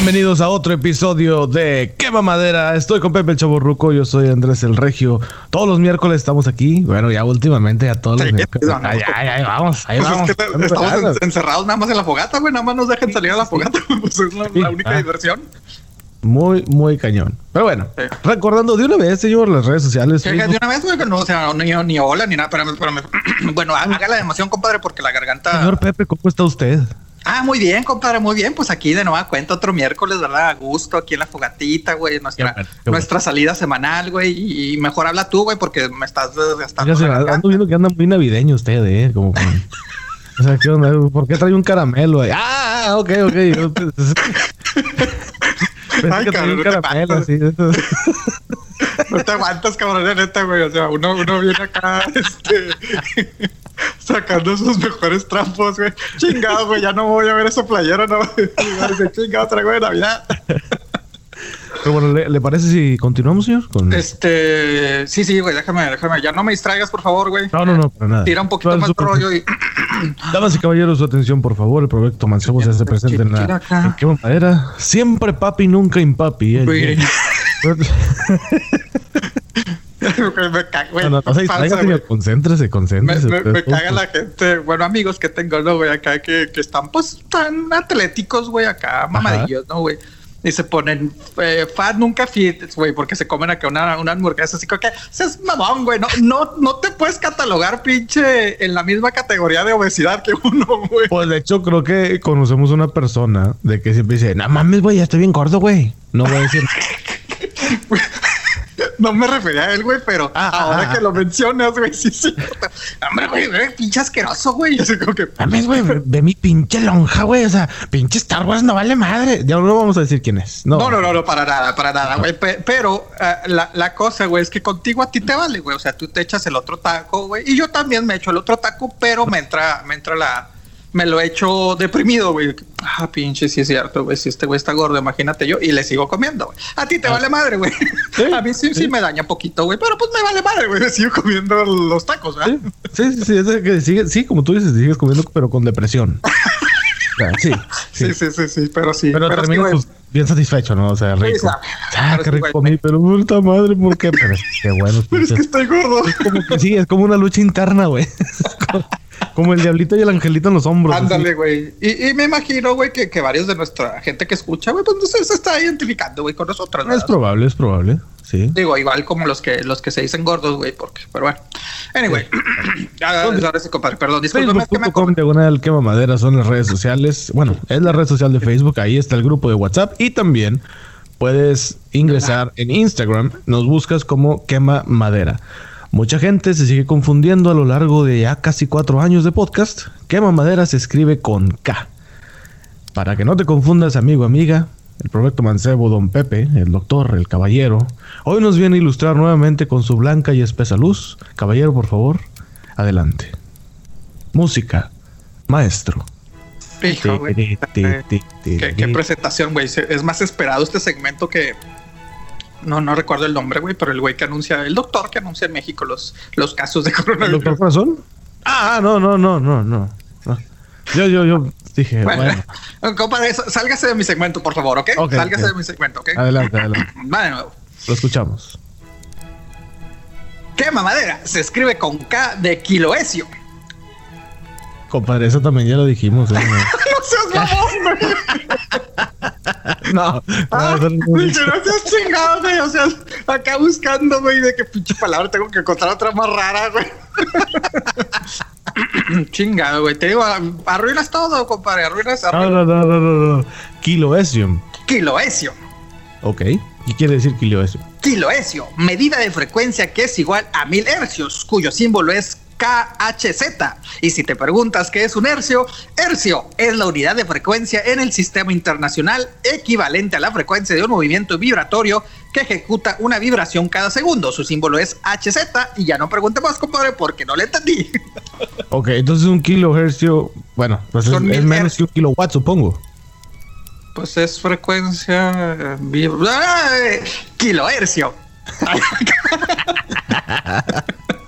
Bienvenidos a otro episodio de Quema Madera. Estoy con Pepe el Chaborruco, yo soy Andrés el Regio. Todos los miércoles estamos aquí. Bueno, ya últimamente, ya todos los miércoles. Vamos, ahí Pues vamos. es que te- estamos en- encerrados nada más en la fogata, güey. Nada más nos dejen salir a la fogata. Pues es la, la única Ah. diversión. Muy, muy cañón. Pero bueno, Sí. recordando de una vez, señor, las redes sociales. De una vez, güey, no, o sea, ni, ni hola ni nada. Bueno, haga la emoción, compadre, porque la garganta. Señor Pepe, ¿cómo está usted? Ah, muy bien, compadre, muy bien. Pues aquí de nueva cuenta otro miércoles, ¿verdad? A gusto, aquí en la fogatita, güey. Nuestra, bueno, salida semanal, güey. Y, mejor habla tú, güey, porque me estás desgastando. Fíjese, la garganta. ando viendo que anda muy navideño usted, ¿eh? Como con- O sea, ¿qué onda? ¿Por qué trae un caramelo? ahí? Ah, ah, ok, ok. Yo Pensé Ay, que un cabrón, ¿qué caramelo pasa? así. No te aguantas, cabrón, neta, güey. O sea, uno, uno viene acá, este, sacando sus mejores trampos, güey. Chingado, güey, ya no voy a ver esa playera, no. Dice, chingado, traigo de Navidad. Pero bueno, ¿le, le parece si continuamos, señor? Con... Este, sí, sí, güey, déjame, déjame. Ya no me distraigas, por favor, güey. No, no, no, para nada. Tira un poquito ¿Cuál es más su- rollo y. Damas y caballeros, su atención, por favor. El proyecto Mancebo se hace presente en la... ¿En qué madera? Siempre papi, nunca impapi. eh. Me cago, güey. No, no, no se distraiga, señor. Concéntrese, Me, concéntrese. me, todo, caga la gente, bueno, amigos que tengo, ¿no, güey? Acá que, que están, pues, tan atléticos, güey, acá, mamadillos, ¿no, güey? Y se ponen eh, fat, nunca fit, güey, porque se comen acá una, una hamburguesa así como que, seas mamón, güey, no, no, no te puedes catalogar, pinche, en la misma categoría de obesidad que uno, güey. Pues de hecho, creo que conocemos una persona de que siempre dice, no mames, güey, ya estoy bien gordo, güey. No voy a decir. No me refería a él, güey, pero Ah, ah, ahora ah. que lo mencionas, güey, sí, sí. Hombre, güey, güey, pinche asqueroso, güey. Así como que, Mames, güey, ve, mi pinche lonja, güey. O sea, pinche Star Wars no vale madre. Ya no vamos a decir quién es. No, No, no, no, no, para nada, para nada, güey. Pe- Pero eh, la, la cosa, güey, es que contigo a ti te vale, güey. O sea, tú te echas el otro taco, güey. Y yo también me echo el otro taco, pero me entra, me entra la. Me lo echo deprimido, güey. Ah, pinche, sí es cierto, güey. Si este güey está gordo, imagínate yo. Y le sigo comiendo, güey. A ti te vale madre, güey. Sí, a mí sí, sí, sí. me daña poquito, güey. Pero pues me vale madre, güey. Sigo comiendo los tacos, ¿verdad? Sí, sí, sí, es que sigue, sí, como tú dices, sigues comiendo, pero con depresión. Sí, sí. Sí, sí, sí, sí, pero sí. Pero, sí, termina güey. pues, bien satisfecho, ¿no? O sea, rico. sabe. Ah, Pero qué sí, rico comí, pero puta madre, ¿por qué? Pero es que qué bueno. Pero es que estoy gordo. Es como que sí, es como una lucha interna, güey. Es como, el diablito y el angelito en los hombros. Ándale, güey. Y, y me imagino, güey, que, que varios de nuestra gente que escucha, güey, pues no sé, se está identificando, güey, con nosotros. Es ¿verdad? probable, es probable. Sí. Digo, igual como los que los que se dicen gordos, güey, porque, pero bueno. Anyway, Ah, ahora sí, compadre, perdón, discúlpeme, es que me diagonal quema madera son las redes sociales. Bueno, es la red social de Facebook. Ahí está el grupo de WhatsApp. Y también puedes ingresar en Instagram. Nos buscas como quema madera. Mucha gente se sigue confundiendo a lo largo de ya casi cuatro años de podcast. Quema madera se escribe con K. Para que no te confundas, amigo, amiga, el proyecto mancebo Don Pepe, el doctor, el caballero, hoy nos viene a ilustrar nuevamente con su blanca y espesa luz. Caballero, por favor, adelante. Música, maestro. Hijo, güey. Qué, presentación, güey. Es más esperado este segmento que. No, no recuerdo el nombre, güey, pero el güey que anuncia, el doctor que anuncia en México los, los casos de ¿El coronavirus. doctor Corazón? Ah, ah, no, no, no, no, no. no. Yo, yo, yo dije, Bueno, bueno, compadre, sálgase de mi segmento, por favor, ¿ok? Ok, sálgase de mi segmento, ¿ok? adelante, adelante. Va de nuevo. Lo escuchamos. ¿Qué mamadera? Se escribe con K de kiloesio. Compadre, eso también ya lo dijimos. ¿eh? No seas mamón, güey. No, no, Ah, no pinche, no seas chingado, güey. O sea, acá buscando, güey, de qué pinche palabra tengo que encontrar otra más rara, güey. chingado, güey. Te digo, arruinas todo, compadre. Arruinas, No, arruinas. no, no, no, no, no. Kiloesium. Kiloesio. Ok. ¿Qué quiere decir kiloesium? Kiloesio, medida de frecuencia que es igual a mil hercios, cuyo símbolo es KHZ. Y si te preguntas qué es un hercio, hercio es la unidad de frecuencia en el sistema internacional equivalente a la frecuencia de un movimiento vibratorio que ejecuta una vibración cada segundo. Su símbolo es HZ y ya no pregunte más, compadre, porque no le entendí. Ok, entonces un kilohercio, bueno, pues es, menos que un kilowatt, supongo. Pues es frecuencia ¡Ay! kilohercio.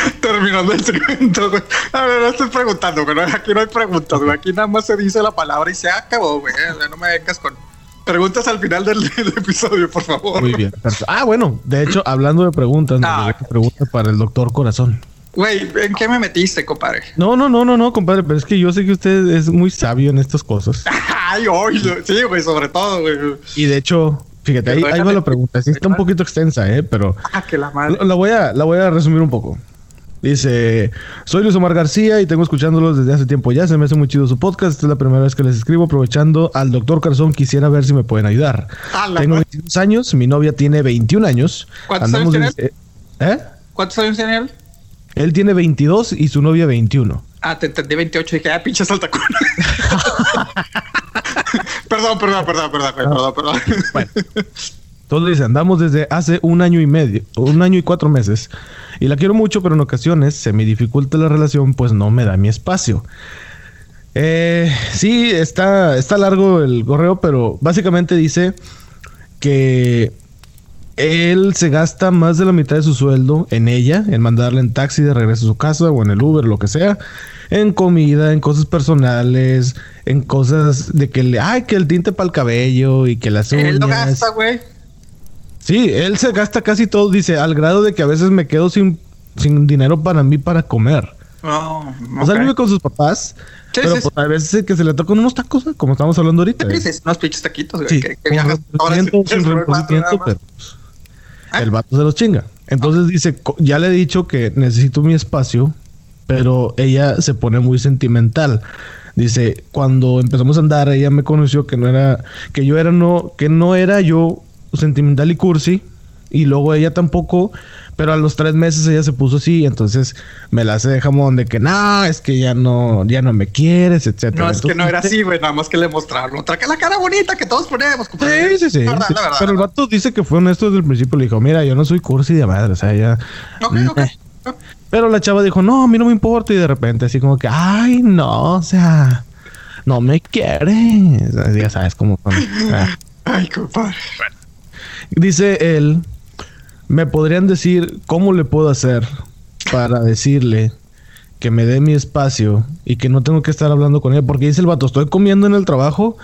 Terminando el segmento, güey. A ver, no estoy preguntando, güey. Aquí no hay preguntas, güey. Aquí nada más se dice la palabra y se acabó, güey. O sea, no me vengas con Preguntas al final del, episodio, por favor. Muy bien. Ah, bueno, de hecho, hablando de preguntas, ah. pregunta para el doctor Corazón. Güey, ¿en qué me metiste, compadre? No, no, no, no, no, compadre, pero es que yo sé que usted es muy sabio en estas cosas. Ay, sí, güey, sobre todo, güey. Y de hecho, fíjate, ahí, ahí va la pregunta. Sí está un poquito extensa, ¿eh? Pero... Ah, que la madre. La, voy a, la voy a resumir un poco. Dice, soy Luis Omar García y tengo escuchándolos desde hace tiempo ya. Se me hace muy chido su podcast. Esta es la primera vez que les escribo. Aprovechando al doctor Carzón, quisiera ver si me pueden ayudar. tengo 22 años, mi novia tiene 21 años. ¿Cuántos años tiene él? ¿Eh? ¿Cuántos años tiene él? Él tiene 22 y su novia 21. Ah, te entendí 28 y dije, ah, pinche saltacón. perdón, perdón, perdón, perdón, perdón, perdón. Bueno. Entonces dice, andamos desde hace un año y medio, un año y cuatro meses. Y la quiero mucho, pero en ocasiones se me dificulta la relación, pues no me da mi espacio. Eh, sí, está, está largo el correo, pero básicamente dice que él se gasta más de la mitad de su sueldo en ella, en mandarle en taxi de regreso a su casa o en el Uber, lo que sea, en comida, en cosas personales, en cosas de que le, ay, que el tinte para el cabello y que las uñas. Él lo gasta, güey. Sí, él se gasta casi todo, dice, al grado de que a veces me quedo sin, sin dinero para mí para comer. Oh, O sea, vive con sus papás. pero pues, a veces que se le tocan unos tacos, como estamos hablando ahorita. Sí, sí, unos pinches taquitos, güey. Que, que viajas pero ¿Ah? El vato se los chinga. Entonces dice, ya le he dicho que necesito mi espacio, pero ella se pone muy sentimental. Dice, cuando empezamos a andar, ella me conoció que no era, que yo era no, que no era yo sentimental y cursi, y luego ella tampoco, pero a los tres meses ella se puso así, entonces me la hace de jamón de que no, es que ya no, ya no me quieres, etcétera. No, es que no era así, güey, nada más que le mostraron otra la cara bonita que todos ponemos, Sí, sí, sí. pero el vato dice que fue honesto desde el principio, le dijo, mira, yo no soy cursi de madre, o sea, ya. Pero la chava dijo, no, a mí no me importa, y de repente así como que, ay, no, o sea, no me quieres. Ya sabes cómo Ay, compadre. Dice él, ¿me podrían decir cómo le puedo hacer para decirle que me dé mi espacio y que no tengo que estar hablando con ella? Porque dice el vato, estoy comiendo en el trabajo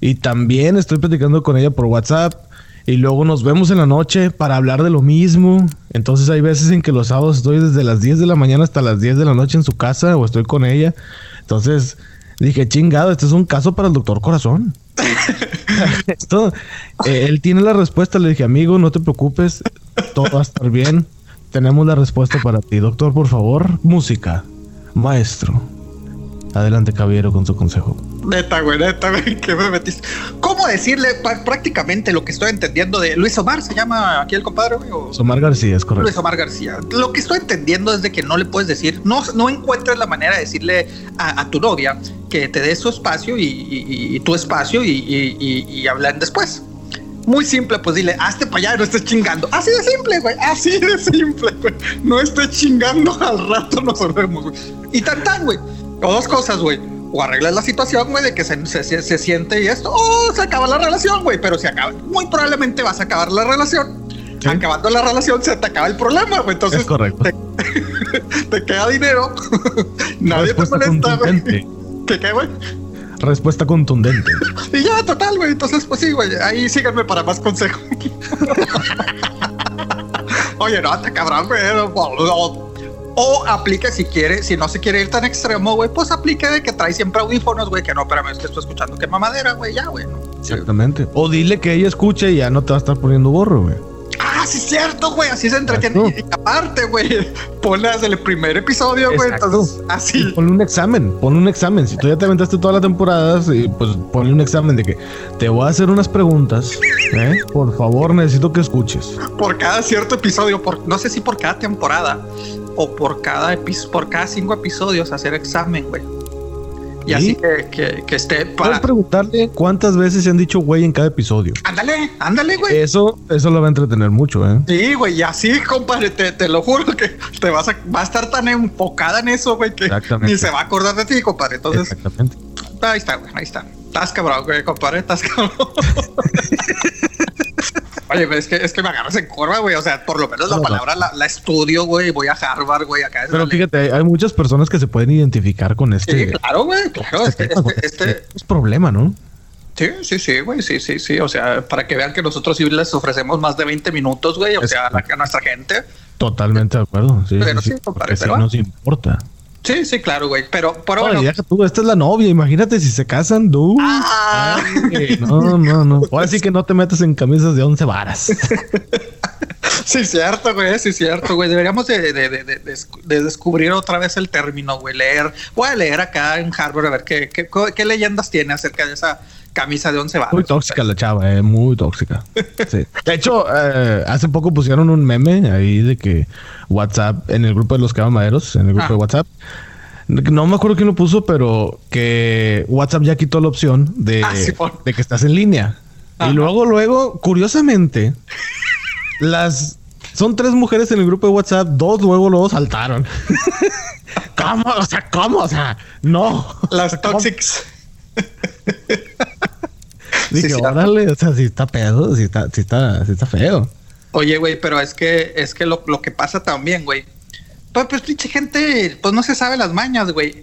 y también estoy platicando con ella por WhatsApp y luego nos vemos en la noche para hablar de lo mismo. Entonces hay veces en que los sábados estoy desde las 10 de la mañana hasta las 10 de la noche en su casa o estoy con ella. Entonces dije, chingado, este es un caso para el doctor corazón. Esto, eh, él tiene la respuesta. Le dije, amigo, no te preocupes, todo va a estar bien. Tenemos la respuesta para ti. Doctor, por favor, música. Maestro. Adelante, caballero, con su consejo. Neta, güey, neta, güey, que me metiste. ¿Cómo decirle prácticamente lo que estoy entendiendo de Luis Omar? ¿Se llama aquí el compadre, güey? Luis Omar García, es correcto. Luis Omar García. Lo que estoy entendiendo es de que no le puedes decir, no, no encuentras la manera de decirle a, tu novia que te dé su espacio y, tu espacio y, y hablan después. Muy simple, pues dile, hazte para allá, no estés chingando. Así de simple, güey. Así de simple, güey. No estés chingando, al rato nos vemos, güey. Y tan tan, güey. O dos cosas, güey. O arreglas la situación, güey, de que se, se, siente y esto, o se acaba la relación, güey. Pero si acaba, muy probablemente vas a acabar la relación. Acabando la relación, se te acaba el problema, güey. Entonces, es correcto. Te, queda dinero. Nadie te molesta, güey. ¿Qué qué, güey? Respuesta contundente. y ya, total, güey. Entonces, pues sí, güey. Ahí síganme para más consejos. Oye, no, te cabrón, güey. O aplique si quiere, si no se quiere ir tan extremo, güey, pues aplique de que trae siempre audífonos, güey, que no, espérame, es que estoy escuchando que mamadera, güey, ya, güey. Exactamente. O dile que ella escuche y ya no te va a estar poniendo gorro, güey. Ah, sí es cierto, güey, así se entretiene. Y aparte, güey, ponle desde el primer episodio, güey, entonces así. ponle un examen, ponle un examen. Si tú ya te aventaste todas las temporadas, pues ponle un examen de que te voy a hacer unas preguntas, ¿eh? Por favor, necesito que escuches. Por cada cierto episodio, por, no sé si por cada temporada, o por cada, por cada cinco episodios hacer examen, güey. Y así que, que, esté para. Puedes preguntarle cuántas veces se han dicho güey en cada episodio. Ándale, ándale, güey. Eso, eso lo va a entretener mucho, ¿eh? Sí, güey, y así, compadre, te, te, lo juro que te vas a, va a estar tan enfocada en eso, güey, que ni se va a acordar de ti, compadre. Entonces, Exactamente. Ahí está, güey, ahí está. Estás cabrón, güey, compadre, estás cabrón. Oye, pero es que, es que me agarras en curva, güey. O sea, por lo menos la palabra la, estudio, güey. Voy a Harvard, güey. Acá pero fíjate, hay muchas personas que se pueden identificar con este. Sí, claro, güey. Claro, este, este, este, es problema, ¿no? Sí, sí, sí, güey, sí, sí, sí. O sea, para que vean que nosotros sí les ofrecemos más de 20 minutos, güey. O sea, a, nuestra gente. Totalmente de acuerdo. Sí, pero sí, sí, nos importa. Sí, sí, claro, güey. Pero por ahora. tú, esta es la novia. Imagínate si se casan, tú. Ah. no, no, no. Ahora sí que no te metes en camisas de 11 varas. sí, cierto, güey. Sí, cierto, güey. Deberíamos de, de, de, de, descubrir otra vez el término, güey. Leer. Voy a leer acá en Harvard a ver qué, qué, qué leyendas tiene acerca de esa camisa de 11 varas. Muy tóxica la chava, eh, muy tóxica. Sí. De hecho, eh, hace poco pusieron un meme ahí de que WhatsApp, en el grupo de los cabamaderos, en el grupo de ah. WhatsApp, no me acuerdo quién lo puso, pero que WhatsApp ya quitó la opción de, ah, de que estás en línea. Y luego, luego, curiosamente, las son tres mujeres en el grupo de WhatsApp, dos luego luego saltaron. ¿Cómo? O sea, ¿cómo? O sea, no. Las toxics. Dije, órale, o sea, si está pedo, si está, si está, si está feo. Oye, güey, pero es que, es que lo, lo que pasa también, güey. Pues, pues, pinche gente, pues no se sabe las mañas, güey.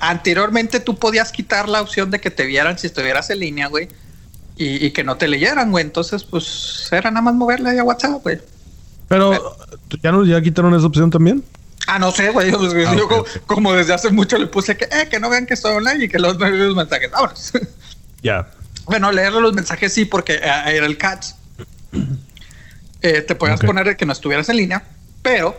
Anteriormente tú podías quitar la opción de que te vieran si estuvieras en línea, güey. Y, que no te leyeran, güey. Entonces, pues era nada más moverle a WhatsApp, güey. Pero, ¿ya, no, ¿ya quitaron esa opción también? Ah, no sé, güey. Yo, ah, como, desde hace mucho le puse que, eh, que no vean que estoy online y que los, los mensajes. Vámonos. Ya. Bueno, leerle los mensajes sí, porque eh, era el catch. Eh, te podías poner que no estuvieras en línea, pero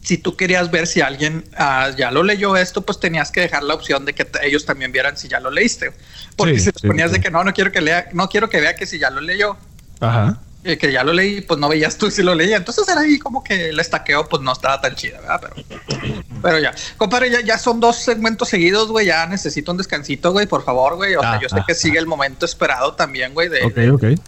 si tú querías ver si alguien ah, ya lo leyó esto, pues tenías que dejar la opción de que ellos también vieran si ya lo leíste. Porque si ponías de que no, no quiero que lea, no quiero que vea que si ya lo leyó. Ajá. Eh, que ya lo leí, pues no veías tú si lo leía. Entonces era ahí como que el estaqueo, pues no estaba tan chida, ¿verdad? Pero, pero ya, compadre, ya, ya son dos segmentos seguidos, güey. Ya necesito un descansito, güey, por favor, güey. O sea, ah, yo sé que ah, sigue ah. el momento esperado también, güey. De, ok, ok.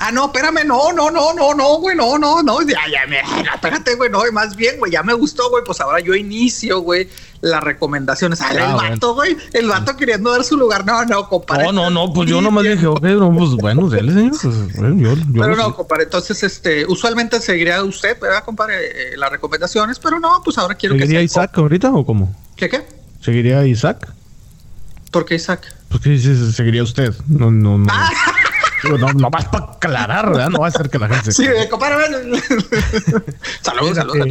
Ah, no, espérame, no, no, no, no, no, güey, no, no, no. Ya, ya, me, espérate, güey, no, más bien, güey, ya me gustó, güey. Pues ahora yo inicio, güey, las recomendaciones. Ah, el vato, güey. El vato queriendo dar su lugar. No, no, compadre. No, no, no, pues yo nomás dije, ok, no, pues bueno, dale, señor. Pues, yo, pero no, compadre. Entonces, este, usualmente seguiría usted, ¿verdad, compadre? Eh, las recomendaciones, pero no, pues ahora quiero que. ¿Seguiría Isaac ahorita o cómo? ¿Qué qué? ¿Seguiría Isaac? ¿Por qué Isaac? Porque seguiría usted. No, no, no. Ah. no, no más para aclarar, ¿verdad? No va a ser que la gente. Sí, compadre. saludos, saludos.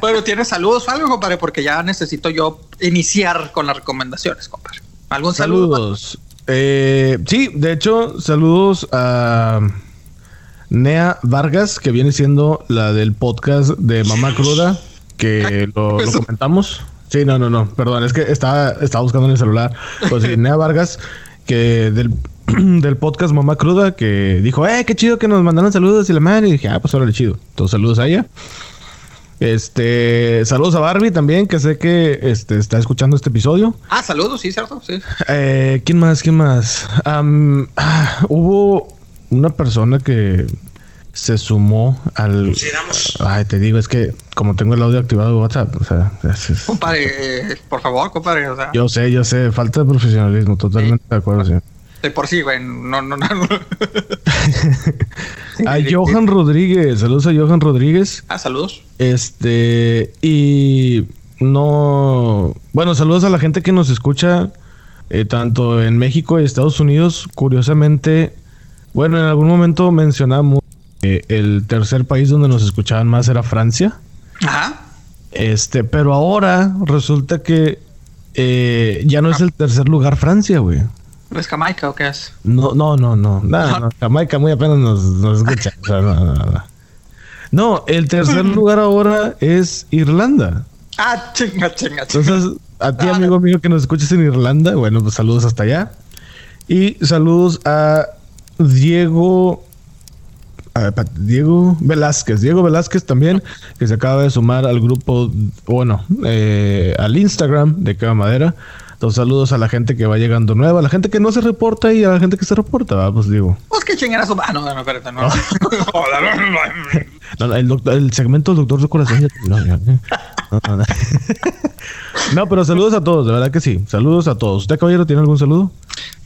bueno, ¿tienes saludos o algo, compadre? Porque ya necesito yo iniciar con las recomendaciones, compadre. ¿Algún saludo? Saludos. Eh, sí, de hecho, saludos a Nea Vargas, que viene siendo la del podcast de Mamá Cruda, que lo, comentamos. Sí, no, no, no, perdón, es que estaba, estaba buscando en el celular. Pues sí, Nea Vargas, que del del podcast Mamá Cruda que dijo, eh, qué chido que nos mandaron saludos y la madre. Y dije, ah, pues órale, chido. Todos saludos a ella. Este, saludos a Barbie también, que sé que este, está escuchando este episodio. Ah, saludos, sí, cierto, sí. Eh, ¿Quién más? ¿Quién más? Ah, hubo una persona que se sumó al. Ay, te digo, es que como tengo el audio activado de WhatsApp, o sea. Compadre, eh, por favor, compadre. O sea. Yo sé, yo sé, falta de profesionalismo, totalmente de acuerdo, sí. De por sí, güey. No, no, no. a Johan Rodríguez. Saludos a Johan Rodríguez. Ah, saludos. Este. Y no. Bueno, saludos a la gente que nos escucha. Eh, tanto en México y Estados Unidos. Curiosamente. Bueno, en algún momento mencionamos que el tercer país donde nos escuchaban más era Francia. Ajá. Este, pero ahora resulta que eh, ya no es el tercer lugar Francia, güey. ¿Es Jamaica o qué es? No, no, no, no. no, Jamaica muy apenas nos, nos escucha. no, no, no, no, el tercer lugar ahora es Irlanda. Ah, chinga, chinga, chinga. Entonces, a ti, amigo mío, que nos escuches en Irlanda, bueno, pues saludos hasta allá. Y saludos a Diego. A Diego Velázquez. Diego Velázquez también, que se acaba de sumar al grupo, bueno, eh, al Instagram de Cava Madera. Entonces, saludos a la gente que va llegando nueva, a la gente que no se reporta y a la gente que se reporta, pues digo. Pues que chingaras su Ah, no, no, espérate, no. no, el, doctor, el segmento del doctor de corazón ya no, no, no, pero saludos a todos, de verdad que sí. Saludos a todos. ¿Usted, caballero, tiene algún saludo?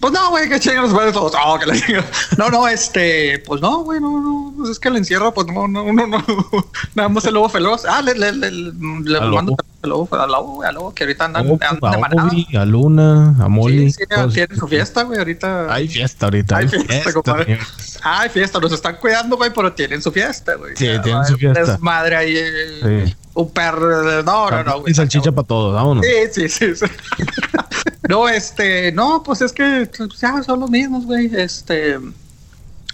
Pues no, güey, que chingados para todos. Oh, que no, no, este, pues no, güey, no, no. Pues es que el encierro, pues no, no, no, no. Nada más el lobo feroz. Ah, le, le, le, le mando A Lobo, a Lobo, güey, a Lobo, que ahorita andan, Oh, andan de manada. Obi, a Luna, a Molly. Sí, sí, tienen su fiesta, güey, ahorita. Hay fiesta ahorita. Hay Hay fiesta, fiesta, compadre. señores. Ay, fiesta, nos están cuidando, güey, pero tienen su fiesta, güey. Sí, Ya, tienen su fiesta. Desmadre ahí. Sí. Un perro. No, no, no. Y salchicha para todos, vámonos. Sí, sí, sí. sí. no, este, no, pues es que pues, ya son los mismos, güey. Este.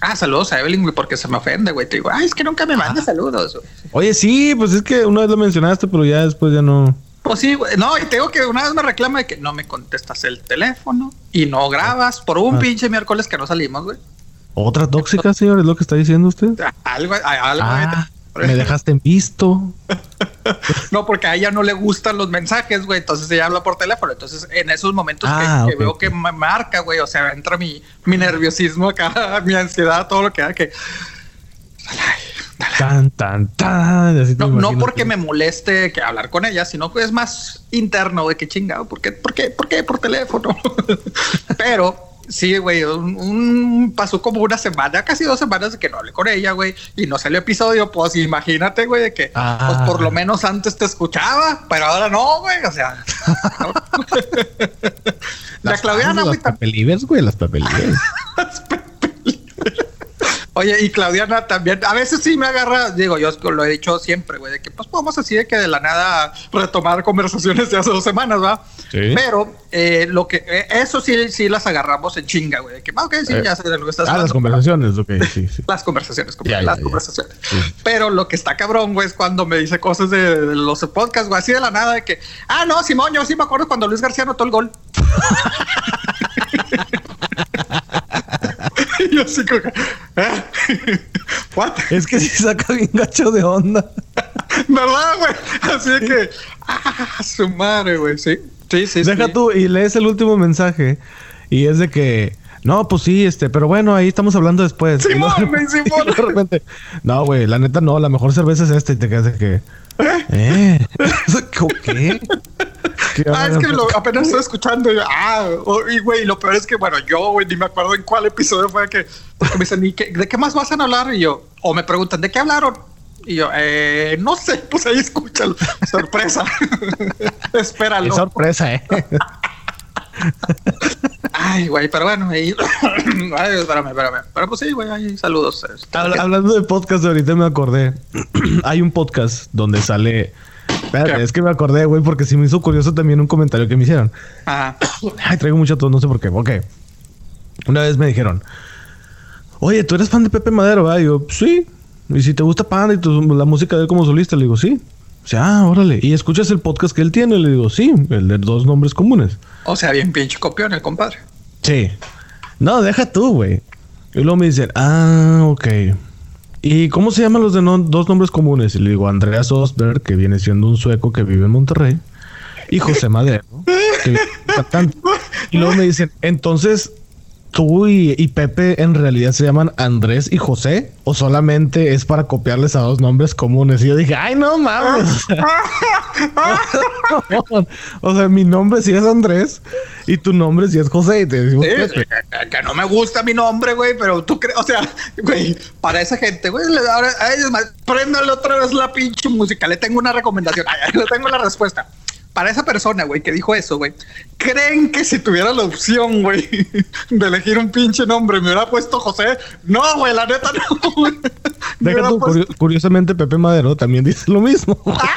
Ah, saludos a Evelyn, güey, porque se me ofende, güey. Te digo, ay, es que nunca me manda saludos, güey. Oye, sí, pues es que una vez lo mencionaste, pero ya después ya no. Pues sí, güey. No, y te digo que una vez me reclama de que no me contestas el teléfono y no grabas por un Ah. pinche miércoles que no salimos, güey. Otra tóxica, señor, es lo que está diciendo usted. Algo, algo. Ah, me dejaste en visto. No, porque a ella no le gustan los mensajes, güey. Entonces ella habla por teléfono. Entonces, en esos momentos que- Ah, que, veo que me marca, güey, o sea, entra mi, mi nerviosismo acá, mi ansiedad, todo lo que da que. Tan, tan, tan. así No, no porque me moleste que hablar con ella, sino que es más interno, güey, que chingado. ¿Por qué? ¿Por qué? ¿Por qué? Por teléfono. Pero sí, güey, un, un- pasó como una semana, casi dos semanas de que no hablé con ella, güey, y no salió episodio. Pues imagínate, güey, de que Ah. pues, por lo menos antes te escuchaba, pero ahora no, güey. O sea, no. la Las Claudiana, güey, Las papelibers, güey, las papelibers. Oye, y Claudiana también, a veces sí me agarra, digo, yo lo he dicho siempre, güey, de que pues podemos así de que de la nada retomar conversaciones de hace dos semanas, ¿va? Sí. Pero eh, lo que, eh, eso sí, sí las agarramos en chinga, güey, de que, ok, sí, Eh, ya sé de lo que estás Ah, las conversaciones, ok, sí, sí. Las conversaciones, como Ya, ya, las ya. conversaciones. Sí. Pero lo que está cabrón, güey, es cuando me dice cosas de, de los podcasts, güey, así de la nada, de que, ah, no, Simón, yo sí me acuerdo cuando Luis García anotó el gol. yo así como que, ¿eh? ¿What? Es que sí saca bien gacho de onda. ¿Verdad, güey? Así de que, ah, su madre, güey, sí. Sí, sí, Deja sí. tú y lees el último mensaje y es de que no, pues sí, este, pero bueno, ahí estamos hablando después. Y Simón, luego- güey, y Simón. de repente, no, güey, la neta no, la mejor cerveza es esta y te quedas de que, ¿eh? ¿Qué? ¿Qué Ah, es que lo, apenas estoy escuchando. y yo, ah, y güey, lo peor es que, bueno, yo, güey, ni me acuerdo en cuál episodio fue que, porque me dicen, ¿y qué- ¿de qué más vas a hablar? Y yo, o me preguntan, ¿de qué hablaron? Y yo, eh, no sé, pues ahí escúchalo. Sorpresa. Espéralo. Qué sorpresa, ¿eh? Ay, güey, pero bueno, ahí. Ay, espérame, espérame. Pero pues sí, güey, ahí saludos. este, Habla- Hablando de podcast, ahorita me acordé. Hay un podcast donde sale. Espérate, ¿Qué? es que me acordé, güey, porque sí me hizo curioso también un comentario que me hicieron. Ajá. Ay, traigo mucho tos, no sé por qué. Ok. Una vez me dijeron, oye, ¿tú eres fan de Pepe Madero? ¿verdad?" Y yo, sí. Y si te gusta Panda y tu- la música de él como solista, le digo, sí. O sea, ah, órale. ¿Y escuchas el podcast que él tiene? Le digo, sí, el de dos nombres comunes. O sea, bien pinche copión el compadre. Sí. No, deja tú, güey. Y luego me dicen, ah, ok. ¿Y cómo se llaman los de no- dos nombres comunes? Y le digo, Andreas Osberg, que viene siendo un sueco que vive en Monterrey. Y José Madero, que vive en. Y luego me dicen, entonces, ¿tú y, y Pepe en realidad se llaman Andrés y José? ¿O solamente es para copiarles a dos nombres comunes? Y yo dije, ay, no mames. o sea, mi nombre sí es Andrés y tu nombre sí es José. Y te decimos Sí, Pepe. que, no me gusta mi nombre, güey, pero tú crees, o sea, güey, para esa gente, güey, ahora, a ellos más, préndale otra vez la pinche música, le tengo una recomendación, ay, le tengo la respuesta. Para esa persona, güey, que dijo eso, güey, ¿creen que si tuviera la opción, güey, de elegir un pinche nombre, me hubiera puesto José? No, güey, la neta no, güey. Deja tú, puesto- curiosamente, Pepe Madero también dice lo mismo. ¡Ah,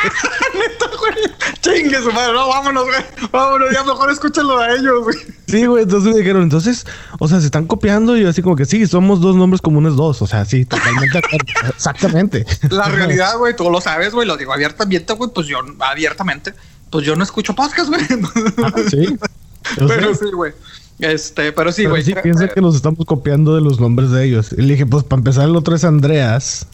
neta, güey! Chingue su madre, no, vámonos, güey, vámonos, ya mejor escúchenlo a ellos, güey. Sí, güey, entonces me dijeron, entonces, o sea, se están copiando y así como que sí, somos dos nombres comunes, dos, o sea, sí, totalmente. Exactamente. La realidad, güey, tú lo sabes, güey, lo digo abiertamente, güey, pues yo, abiertamente, pues yo no escucho podcast, güey. Ah, sí. Pero sí, güey. Este, pero sí, güey. sí piensa que nos estamos copiando de los nombres de ellos. Y le dije, pues para empezar, el otro es Andreas,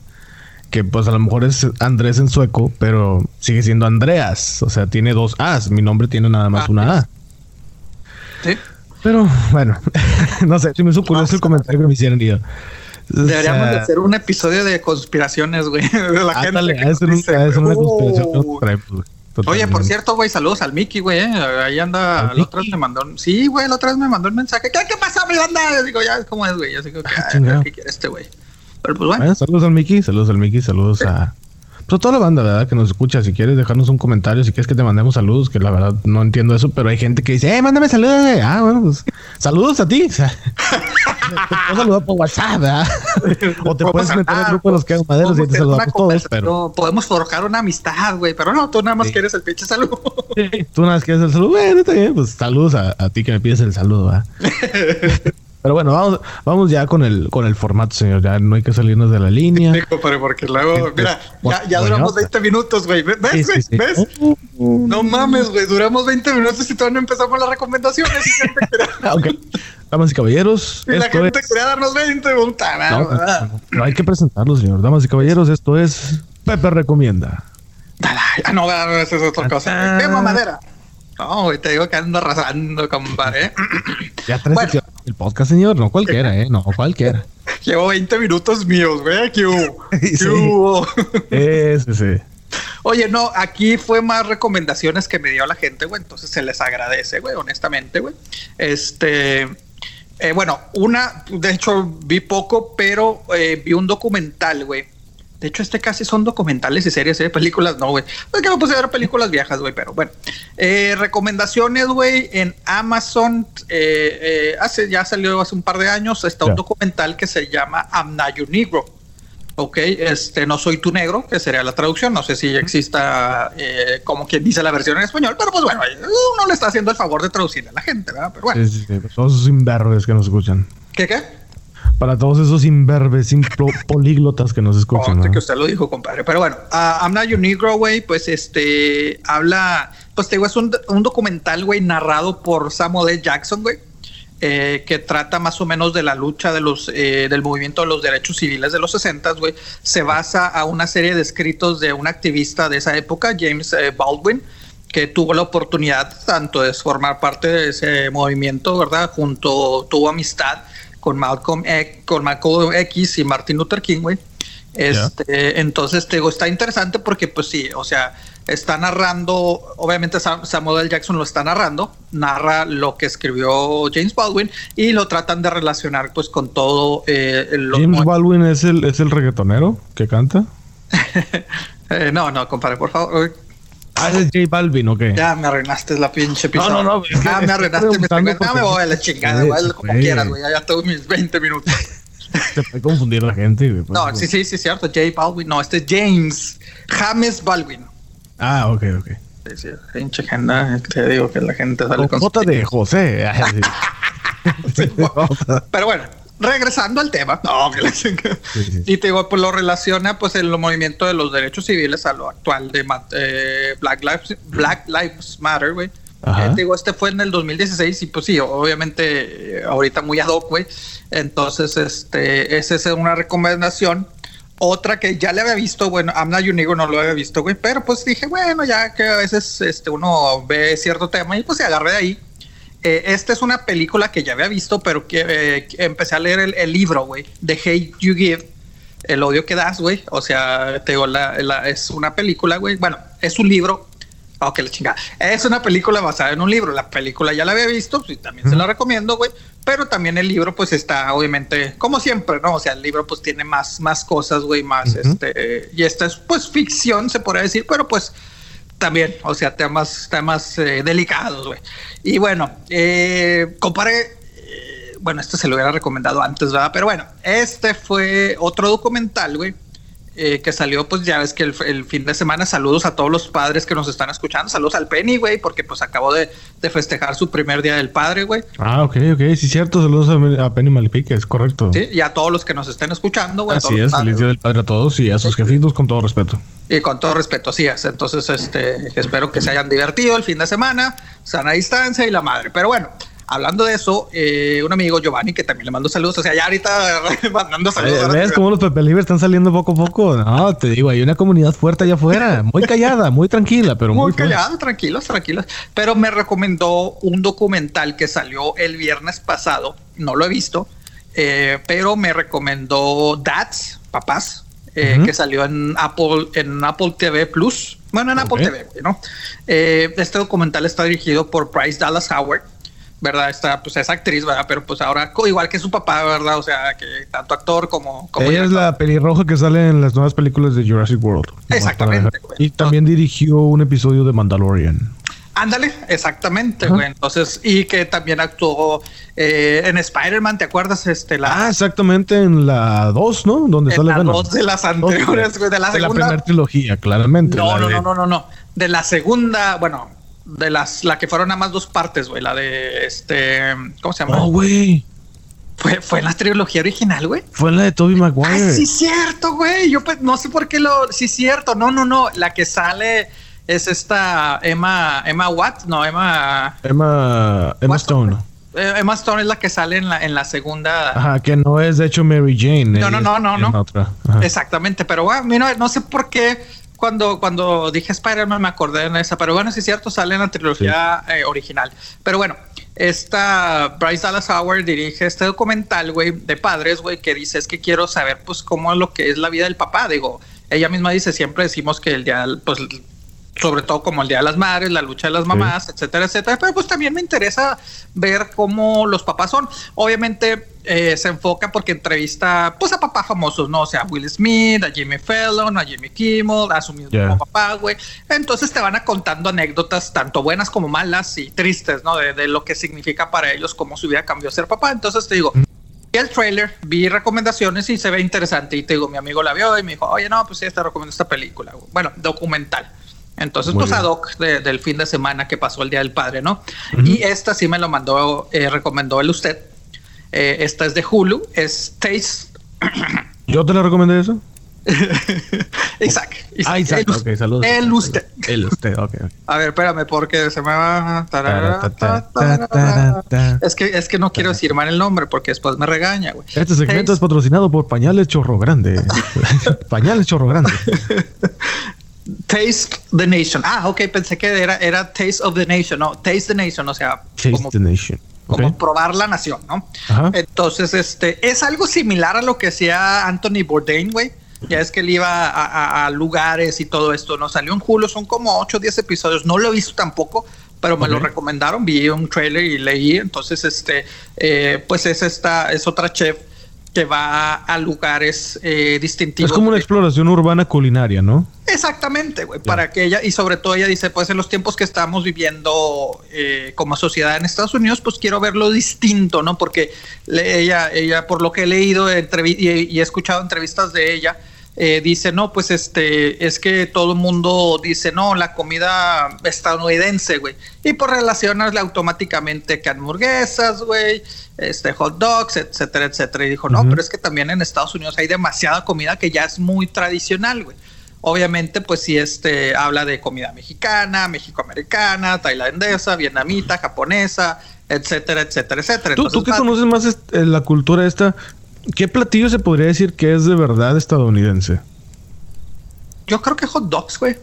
que pues a lo mejor es Andrés en sueco, pero sigue siendo Andreas. O sea, tiene dos A's. Mi nombre tiene nada más Ah, una A. Sí. Pero bueno, no sé, si me hizo curioso el comentario que me hicieron yo. o Deberíamos sea, de hacer un episodio de conspiraciones, güey. De la ándale, gente. ha de ser un- dice, ser una conspiración que Oye, por cierto, güey, saludos al Mickey, güey. eh. Ahí anda. ¿Al La otra vez me mandó. un- Sí, güey, la otra vez me mandó un mensaje. ¿Qué, qué pasa, mi banda? Yo digo, ya, ¿cómo es, güey? Yo digo, Ah, chingado. ¿qué quiere este, güey? Pero pues bueno. Bueno, saludos al Mickey, saludos al Mickey, saludos a Pues toda la banda, ¿verdad? Que nos escucha. Si quieres dejarnos un comentario, si quieres que te mandemos saludos, que la verdad no entiendo eso, pero hay gente que dice, eh, mándame saludos. Ah, bueno, pues saludos a ti. O sea, te puedo saludar por WhatsApp, ¿verdad? o te puedes meter en el grupo de los que hagan maderos y te saludamos todos, pero. Podemos forjar una amistad, güey, pero no, tú nada más quieres el pinche saludo. sí, tú nada más quieres el saludo. Bueno, está bien, pues saludos a, a ti que me pides el saludo, ¿verdad? Pero bueno, vamos, vamos ya con el, con el formato, señor. Ya no hay que salirnos de la línea. porque luego, mira, ya, ya duramos 20 minutos, güey. ¿Ves, güey? ¿Ves? No mames, güey. Duramos 20 minutos y todavía no empezamos las recomendaciones. ok. Damas y caballeros. Y la gente quería darnos 20, puta, no, no, no, hay que presentarlo, señor. Damas y caballeros, esto es Pepe Recomienda. Ah, no, esa es otra cosa. ¡Qué mamadera! No, te digo que ando arrasando, compadre. Ya tres bueno. el podcast, señor. No cualquiera, ¿eh? No cualquiera. Llevo 20 minutos míos, güey. ¿Qué hubo? ¿Qué hubo? Ese, sí. Oye, no, aquí fue más recomendaciones que me dio la gente, güey. Entonces se les agradece, güey, honestamente, güey. Este. Eh, bueno, una, de hecho, vi poco, pero eh, vi un documental, güey, de hecho, este casi son documentales y series, ¿eh? películas, no, güey. Es que me puse a ver películas viejas, güey, pero bueno. Eh, recomendaciones, güey, en Amazon. Eh, eh, hace, ya salió hace un par de años. Está un documental que se llama I'm Not Your Negro. Ok, este, no soy tu negro, que sería la traducción. No sé si exista eh, como quien dice la versión en español, pero pues bueno, uno le está haciendo el favor de traducirle a la gente, ¿verdad? Pero bueno. Sí, sí, sí. Todos esos imberbes que nos escuchan. ¿Qué, qué? Para todos esos imberbes, políglotas que nos escuchan. ¿no? que usted lo dijo, compadre. Pero bueno, uh, I'm Not Your Negro, güey, pues este habla, pues te digo, es un, un documental, güey, narrado por Samuel L. Jackson, güey. Eh, que trata más o menos de la lucha de los, eh, del movimiento de los derechos civiles de los 60, güey, se basa a una serie de escritos de un activista de esa época, James eh, Baldwin, que tuvo la oportunidad tanto de formar parte de ese movimiento, ¿verdad? Junto, tuvo amistad con Malcolm X, con Malcolm X y Martin Luther King, güey. Este, Entonces, te digo, está interesante porque, pues sí, o sea, está narrando, obviamente Samuel L. Jackson lo está narrando, narra lo que escribió James Baldwin y lo tratan de relacionar, pues, con todo. Eh, James Baldwin es el, es el reggaetonero que canta. eh, no, no, compadre, por favor. Ah, es J Balvin, ¿o qué? Ya me arruinaste la pinche pizza. No, no, no. Ah, me arruinaste. Me, tengo, me voy a la chingada, güey. Como quieras, güey. Ya tengo mis 20 minutos. Se puede confundir la gente, güey. No, sí, sí, sí, cierto. J Balvin. No, este es James. James Balvin. Ah, ok, ok. Sí, sí. Pinche agenda. Te digo que la gente sale con... Jota de José. sí, pero bueno regresando al tema, no, y te digo, pues lo relaciona pues el movimiento de los derechos civiles a lo actual de eh, Black Lives Black Lives Matter, güey. Eh, digo, este fue en el 2016 y pues sí, obviamente eh, ahorita muy ad hoc, güey. Entonces, este, esa es una recomendación. Otra que ya le había visto, bueno, Amna Unigo no lo había visto, güey, pero pues dije, bueno, ya que a veces este, uno ve cierto tema y pues se agarré de ahí eh, esta es una película que ya había visto, pero que, eh, empecé a leer el, libro, güey, de Hate You Give, El odio que das, güey. O sea, te digo, la, es una película, güey. Bueno, es un libro. Ok, la chingada. Es una película basada en un libro. La película ya la había visto, pues, también se la recomiendo, güey. Pero también el libro, pues está obviamente, como siempre, ¿no? O sea, el libro, pues tiene más, más cosas, güey, más este. Y esta es, pues, ficción, se podría decir, pero pues también, o sea, temas, temas eh, delicados, güey. Y bueno, eh, comparé, eh, bueno, este se lo hubiera recomendado antes, ¿verdad? Pero bueno, este fue otro documental, güey, eh, que salió, pues ya ves que el, fin de semana, saludos a todos los padres que nos están escuchando, saludos al Penny, güey, porque pues acabó de, festejar su primer día del padre, güey. Ah, ok, ok, sí, cierto, saludos a, Penny Malipique, es correcto. Sí, y a todos los que nos estén escuchando, güey. Así es, feliz día del padre a todos y a sus jefitos con todo respeto. Y con todo respeto, sí es. Entonces, este, espero que se hayan divertido el fin de semana, sana distancia y la madre. Pero bueno, hablando de eso, eh, un amigo Giovanni, que también le mando saludos, o sea, ya ahorita mandando saludos. ¿Ves cómo los Pepe Libre están saliendo poco a poco? No, te digo, hay una comunidad fuerte allá afuera, muy callada, muy tranquila, pero muy, muy callada, tranquilos, tranquilos. Pero me recomendó un documental que salió el viernes pasado, no lo he visto, eh, pero me recomendó Dads, papás, eh, que salió en Apple, en Apple TV Plus. Bueno, en Apple TV, ¿no? Eh, este documental está dirigido por Bryce Dallas Howard. ¿Verdad? Está, pues es actriz, ¿verdad? Pero pues ahora, igual que su papá, ¿verdad? O sea, que tanto actor como... como Ella es la pelirroja que sale en las nuevas películas de Jurassic World. Exactamente. Y también dirigió un episodio de Mandalorian. Ándale, exactamente, güey. Entonces, y que también actuó eh, en Spider-Man, ¿te acuerdas? Este, la, ah, exactamente, en la 2, ¿no? Donde en la 2 de las anteriores, güey, de la de segunda. la primera trilogía, claramente. No, no, no, no, no, no. De la segunda, bueno, de las, la que fueron nada más dos partes, güey. La de este, ¿cómo se llama? Oh, güey. Fue, fue en la trilogía original, güey. Fue en la de Toby Maguire. Sí, cierto, güey. Yo pues, no sé por qué lo. Sí, cierto. No, no, no. La que sale es esta Emma, Emma Watt, no, Emma. Emma, Emma Stone. Eh, Emma Stone es la que sale en la, en la segunda. Ajá, que no es de hecho Mary Jane. No, no, no, no, no. Exactamente, pero bueno, mira, no sé por qué cuando, cuando dije Spider-Man me acordé de esa, pero bueno, sí es cierto, sale en la trilogía eh, original. Pero bueno, esta Bryce Dallas Howard dirige este documental, güey, de padres, güey, que dice es que quiero saber, pues, cómo es lo que es la vida del papá. Digo, ella misma dice, siempre decimos que el día, pues, sobre todo como el Día de las Madres, la lucha de las mamás, etcétera, etcétera. Pero pues también me interesa ver cómo los papás son. Obviamente eh, se enfoca porque entrevista pues a papás famosos, ¿no? O sea, a Will Smith, a Jimmy Fallon, a Jimmy Kimmel, a su mismo papá, güey. Entonces te van a contando anécdotas tanto buenas como malas y tristes, ¿no? De, lo que significa para ellos cómo su vida cambió ser papá. Entonces te digo, vi el trailer, vi recomendaciones y se ve interesante. Y te digo, mi amigo la vio y me dijo, oye, no, pues sí, te recomiendo esta película. Bueno, documental. Entonces, pues ad hoc del fin de semana que pasó el Día del Padre, ¿no? Y esta sí me lo mandó, eh, recomendó él usted. Eh, esta es de Hulu, es Taste. ¿Yo te la recomendé eso? Exacto. Ah, exacto. El, ok, saludos. El usted. El usted, ok. A ver, espérame, porque se me va. Es que, es que no quiero decir mal el nombre porque después me regaña, güey. Este segmento es patrocinado por Pañales Chorro Grande. Pañales Chorro Grande. Taste the Nation. Ah, ok, pensé que era, era Taste of the Nation, no, Taste the Nation, o sea, Taste como, the Nation. como probar la nación, ¿no? Entonces, este, es algo similar a lo que hacía Anthony Bourdain, güey. Ya es que él iba a, lugares y todo esto, ¿no? Salió en julio, son como 8 o 10 episodios, no lo he visto tampoco, pero me lo recomendaron, vi un trailer y leí, entonces, este, eh, pues es esta, es otra chef que va a lugares eh, distintivos. Es como una exploración urbana culinaria, ¿no? Exactamente, güey, para que ella, y sobre todo ella dice, pues en los tiempos que estamos viviendo eh, como sociedad en Estados Unidos, pues quiero verlo distinto, ¿no? Porque ella, ella, por lo que he leído y, y, he escuchado entrevistas de ella, eh, dice, no, pues este, es que todo el mundo dice, no, la comida estadounidense, güey. Y por relacionarle automáticamente que hamburguesas, güey, este, hot dogs, etcétera, etcétera. Y dijo, no, pero es que también en Estados Unidos hay demasiada comida que ya es muy tradicional, güey. Obviamente, pues si este habla de comida mexicana, mexicoamericana, tailandesa, vietnamita, japonesa, etcétera, etcétera, etcétera. ¿Tú, ¿tú que conoces más eh, la cultura esta, ¿Qué platillo se podría decir que es de verdad estadounidense? Yo creo que hot dogs, güey.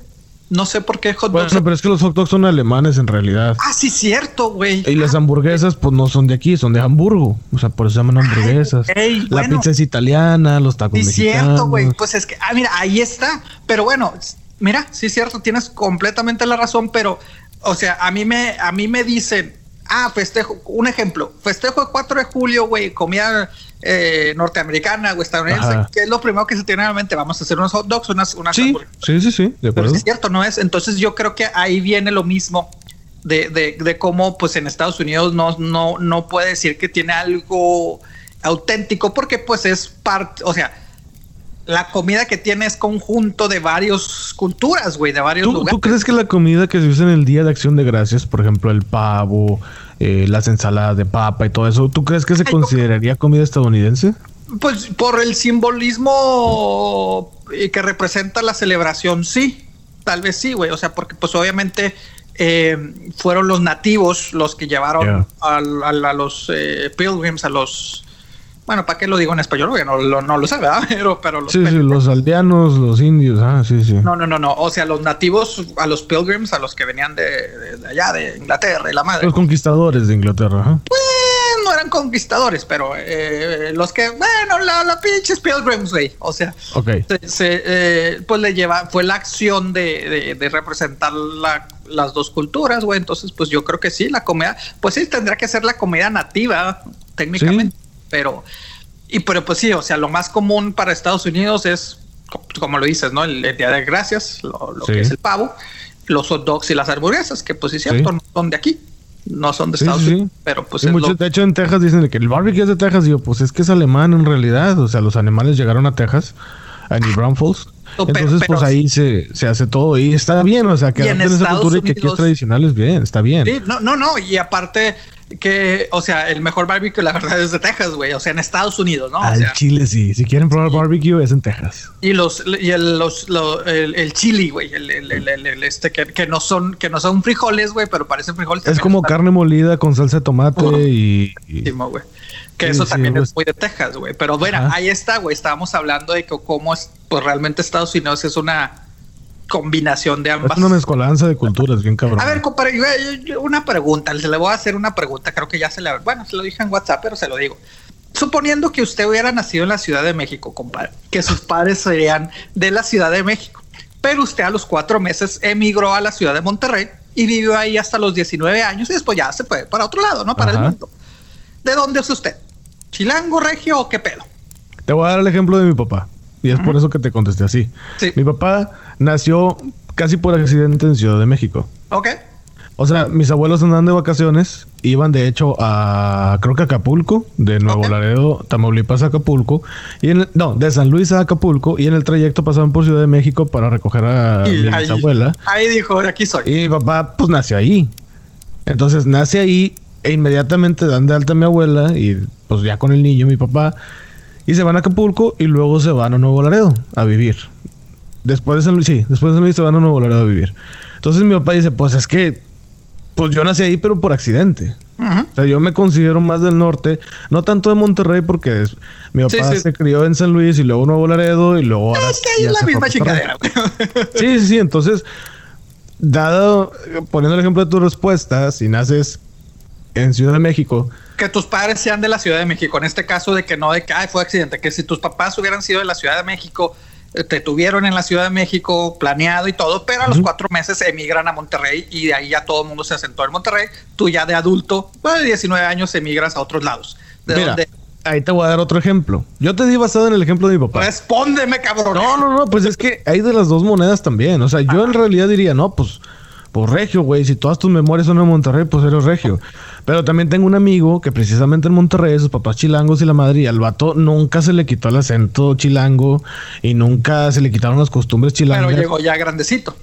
No sé por qué hot dogs. Bueno, pero es que los hot dogs son alemanes en realidad. Ah, sí, cierto, güey. Y las hamburguesas, pues no son de aquí, son de Hamburgo. O sea, por eso se llaman hamburguesas. la pizza es italiana, los tacos sí, mexicanos. cierto, güey. Pues es que, ah, mira, ahí está. Pero bueno, mira, sí, cierto, tienes completamente la razón, pero, o sea, a mí me, a mí me dicen, ah, festejo, un ejemplo, festejo el 4 de julio, güey, comida eh, norteamericana o estadounidense, que es lo primero que se tiene en la mente. Vamos a hacer unos hot dogs, unas, unas sí, sí, sí, sí, de Pero es cierto, no es. Entonces yo creo que ahí viene lo mismo de, de, de cómo, pues en Estados Unidos no, no, no puede decir que tiene algo auténtico porque pues es parte, o sea, la comida que tiene es conjunto de varias culturas, güey, de varios lugares. ¿Tú crees que la comida que se usa en el Día de Acción de Gracias, por ejemplo, el pavo, eh, las ensaladas de papa y todo eso, ¿tú crees que se consideraría comida estadounidense? Pues por el simbolismo eh, que representa la celebración, sí, tal vez sí, güey, o sea, porque pues obviamente eh, fueron los nativos los que llevaron a, los pilgrims, a los bueno, ¿para qué lo digo en español? Porque no, lo, no lo sé, ¿verdad? Pero, pero los sí, sí, los aldeanos, los indios, ah, sí, sí. No, no, no, no. O sea, los nativos, a los pilgrims, a los que venían de, allá, de Inglaterra y la madre. Los conquistadores de Inglaterra, ¿eh? Pues no eran conquistadores, pero eh, los que, bueno, la, pinches pilgrims, güey. O sea, okay. se, eh, pues le lleva, fue la acción de, de, representar la las dos culturas, güey. Entonces, pues yo creo que sí, la comida, pues sí, tendrá que ser la comida nativa, técnicamente. Pero, y pero pues sí, o sea, lo más común para Estados Unidos es, como lo dices, ¿no? El, Día de Gracias, lo, que es el pavo, los hot dogs y las hamburguesas, que pues sí, cierto, no son de aquí. No son de Estados Unidos, pero pues De hecho, en Texas dicen que el barbecue es de Texas. Digo, pues es que es alemán en realidad. O sea, los alemanes llegaron a Texas, a New Braunfels entonces, pues ahí se, se, hace todo y está bien, o sea, que en esa cultura y que aquí es tradicional es bien, está bien. Sí, no, no, no, y aparte que, o sea, el mejor barbecue la verdad es de Texas, güey, o sea, en Estados Unidos, ¿no? Al Chile sí, si quieren probar barbecue es en Texas. Y los, y el, los, el, chili, güey, el, el, este que, que, no son, que no son frijoles, güey, pero parecen frijoles. Es como carne molida con salsa de tomate y. Que eso también es muy de Texas, güey. Pero bueno, ahí está, güey. Estábamos hablando de que cómo es, pues realmente Estados Unidos es una combinación de ambas. Es una mezcolanza de culturas, bien cabrón. A ver, compadre, una pregunta. Se le voy a hacer una pregunta. Creo que ya se le. Bueno, se lo dije en WhatsApp, pero se lo digo. Suponiendo que usted hubiera nacido en la Ciudad de México, compadre, que sus padres serían de la Ciudad de México, pero usted a los cuatro meses emigró a la Ciudad de Monterrey y vivió ahí hasta los 19 años y después ya se fue para otro lado, ¿no? Para el mundo. ¿De dónde es usted? ¿Chilango, regio o qué pedo? Te voy a dar el ejemplo de mi papá. Y es por eso que te contesté así. Mi papá nació casi por accidente en Ciudad de México. Ok. O sea, mis abuelos andaban de vacaciones, iban de hecho a, creo que Acapulco, de Nuevo Laredo, Tamaulipas a Acapulco, y en no, de San Luis a Acapulco, y en el trayecto pasaban por Ciudad de México para recoger a mi abuela. Ahí dijo, aquí soy. Y mi papá, pues nació ahí. Entonces nace ahí e inmediatamente dan de alta a mi abuela y pues ya con el niño, mi papá, y se van a Acapulco y luego se van a Nuevo Laredo a vivir. Después de San Luis, sí, después de San Luis se van a Nuevo Laredo a vivir. Entonces mi papá dice, pues es que, pues yo nací ahí, pero por accidente. O sea, yo me considero más del norte, no tanto de Monterrey, porque mi papá se crió en San Luis y luego Nuevo Laredo y luego... es que hay la misma chingadera. sí, sí, sí. Entonces, dado, poniendo el ejemplo de tu respuesta, si naces en Ciudad de México. Que tus padres sean de la Ciudad de México, en este caso de que no de que fue accidente, que si tus papás hubieran sido de la Ciudad de México, te tuvieron en la Ciudad de México planeado y todo, pero a los cuatro meses emigran a Monterrey y de ahí ya todo el mundo se asentó en Monterrey. Tú ya de adulto, de 19 años, emigras a otros lados. De ahí te voy a dar otro ejemplo. Yo te di basado en el ejemplo de mi papá. Respóndeme, cabrón. No, no, no, pues es que hay de las dos monedas también. O sea, yo en realidad diría, no, pues, pues regio, güey. Si todas tus memorias son en Monterrey, pues eres regio. Pero también tengo un amigo que precisamente en Monterrey, sus papás chilangos y la madre, y al vato nunca se le quitó el acento chilango y nunca se le quitaron las costumbres chilangas. Pero llegó ya grandecito.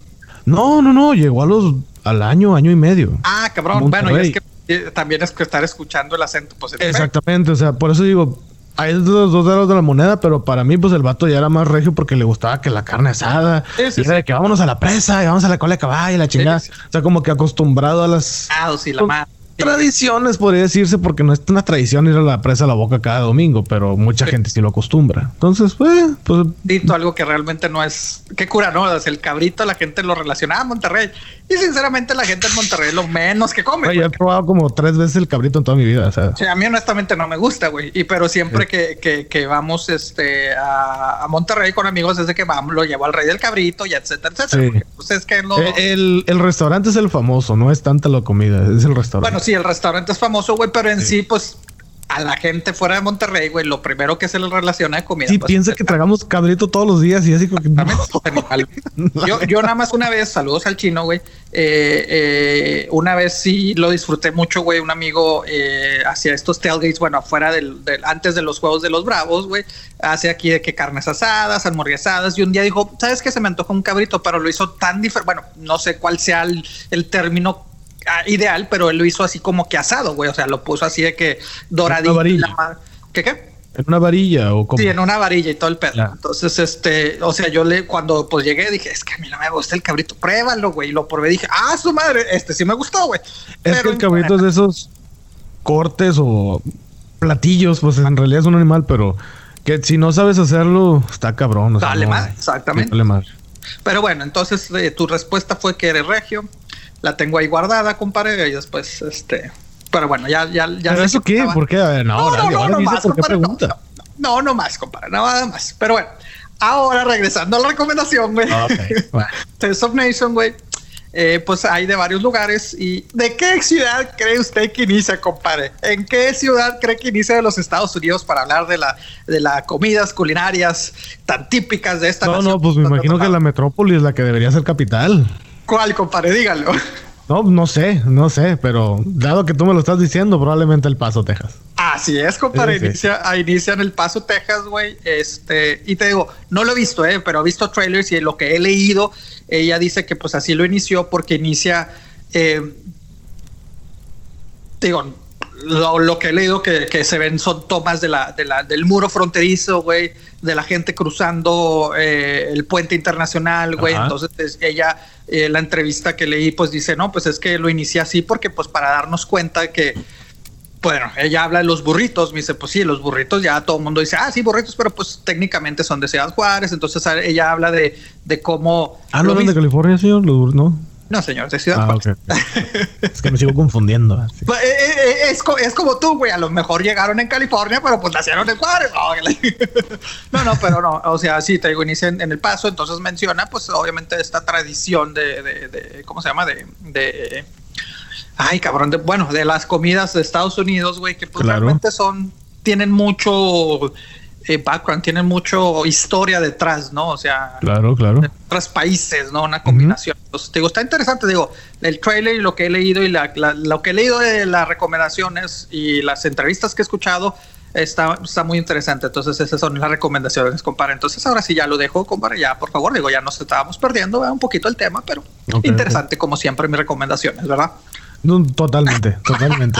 No, no, no, llegó a los al año, año y medio. Ah, cabrón. Bueno, y es que eh, también es que estar escuchando el acento, pues. Exactamente, o sea, por eso digo, hay los dos lados de la moneda, pero para mí, pues el vato ya era más regio porque le gustaba que la carne asada. y era de que vámonos a la presa y vamos a la cola de caballo y la chingada. o sea, como que acostumbrado a las. Ah, sí, la madre tradiciones, podría decirse, porque no es una tradición ir a la presa a la boca cada domingo, pero mucha gente sí lo acostumbra. Entonces, pues, pues. Dito algo que realmente no es. Qué cura, ¿no? el cabrito, la gente lo relaciona a Monterrey. Y sinceramente, la gente en Monterrey es lo menos que come. yo he probado como tres veces el cabrito en toda mi vida. O sea. Sí, a mí honestamente no me gusta, güey. Y pero siempre que, que, vamos este, a, Monterrey con amigos, desde que vamos, lo llevo al rey del cabrito y etcétera, etcétera. pues es que eh, el, el, restaurante es el famoso, no es tanta la comida, es el restaurante. Bueno, sí, el restaurante es famoso, güey, pero en sí, pues a la gente fuera de Monterrey, güey, lo primero que se le relaciona es comida. Sí, pues, piensa que tragamos cabrito todos los días y así como que... yo, yo nada más una vez, saludos al chino, güey, eh, eh, una vez sí lo disfruté mucho, güey, un amigo eh, hacía estos tailgates, bueno, afuera del, antes de los Juegos de los Bravos, güey, hace aquí de que carnes asadas, hamburguesadas, y un día dijo, ¿sabes qué? Se me antojó un cabrito, pero lo hizo tan diferente, bueno, no sé cuál sea el, el término ideal, pero él lo hizo así como que asado, güey. O sea, lo puso así de que doradito. ¿Qué qué? ¿En una varilla o como? Sí, en una varilla y todo el pedo. Entonces, este, o sea, yo le, cuando pues llegué, dije, es que a mí no me gusta el cabrito, pruébalo, güey. Y lo probé, dije, ah, su madre, este sí me gustó, güey. Es que el cabrito es de esos cortes o platillos, pues en realidad es un animal, pero que si no sabes hacerlo, está cabrón. dale más, exactamente. Dale más. Pero bueno, entonces eh, tu respuesta fue que eres regio la tengo ahí guardada, compadre, y después, este, pero bueno, ya, ya, ya. ¿Pero eso qué? ¿Por qué? no, no, no, no, más, compadre, no, no, más, compadre, nada más. Pero bueno, ahora regresando a la recomendación, güey. Okay, Test of Nation, güey. eh, pues hay de varios lugares. ¿Y de qué ciudad cree usted que inicia, compadre? ¿En qué ciudad cree que inicia de los Estados Unidos para hablar de la de las comidas culinarias tan típicas de esta no, No, pues me imagino que la metrópoli es la que debería ser capital. ¿Cuál, compadre? Dígalo. No, no sé, no sé, pero dado que tú me lo estás diciendo, probablemente El Paso, Texas. Así es, compadre. Inicia, inicia, en El Paso, Texas, güey. Este, y te digo, no lo he visto, eh, pero he visto trailers y lo que he leído, ella dice que pues así lo inició porque inicia, eh, digo, lo, que he leído que, se ven son tomas de la, del muro fronterizo, güey, de la gente cruzando eh, el puente internacional, güey. Entonces ella, eh, la entrevista que leí, pues dice, no, pues es que lo inicié así porque pues para darnos cuenta que, bueno, ella habla de los burritos, me dice, pues sí, los burritos, ya todo el mundo dice, ah, sí, burritos, pero pues técnicamente son de Ciudad Juárez. Entonces ella habla de, de cómo... Ah, no, de California, señor, los, ¿no? No, señor, de Ciudad ah, es que me sigo confundiendo. Pues, eh, eh, eh, es, como tú, güey. A lo mejor llegaron en California, pero pues nacieron en Juárez. No, no, pero no. O sea, sí, te digo, inicia en, El Paso. Entonces menciona, pues obviamente, esta tradición de, de, ¿cómo se llama? De, de ay, cabrón, de, bueno, de las comidas de Estados Unidos, güey, que pues realmente son, tienen mucho eh, background, tienen mucho historia detrás, ¿no? O sea, claro, claro. De otros países, ¿no? Una combinación. Entonces, digo, está interesante, digo, el trailer y lo que he leído y lo que he leído de las recomendaciones y las entrevistas que he escuchado está, está muy interesante. Entonces, esas son las recomendaciones, compadre. Entonces, ahora sí ya lo dejo, compadre, ya, por favor, digo, ya nos estábamos perdiendo un poquito el tema, pero interesante como siempre mis recomendaciones, ¿verdad? Totalmente, totalmente.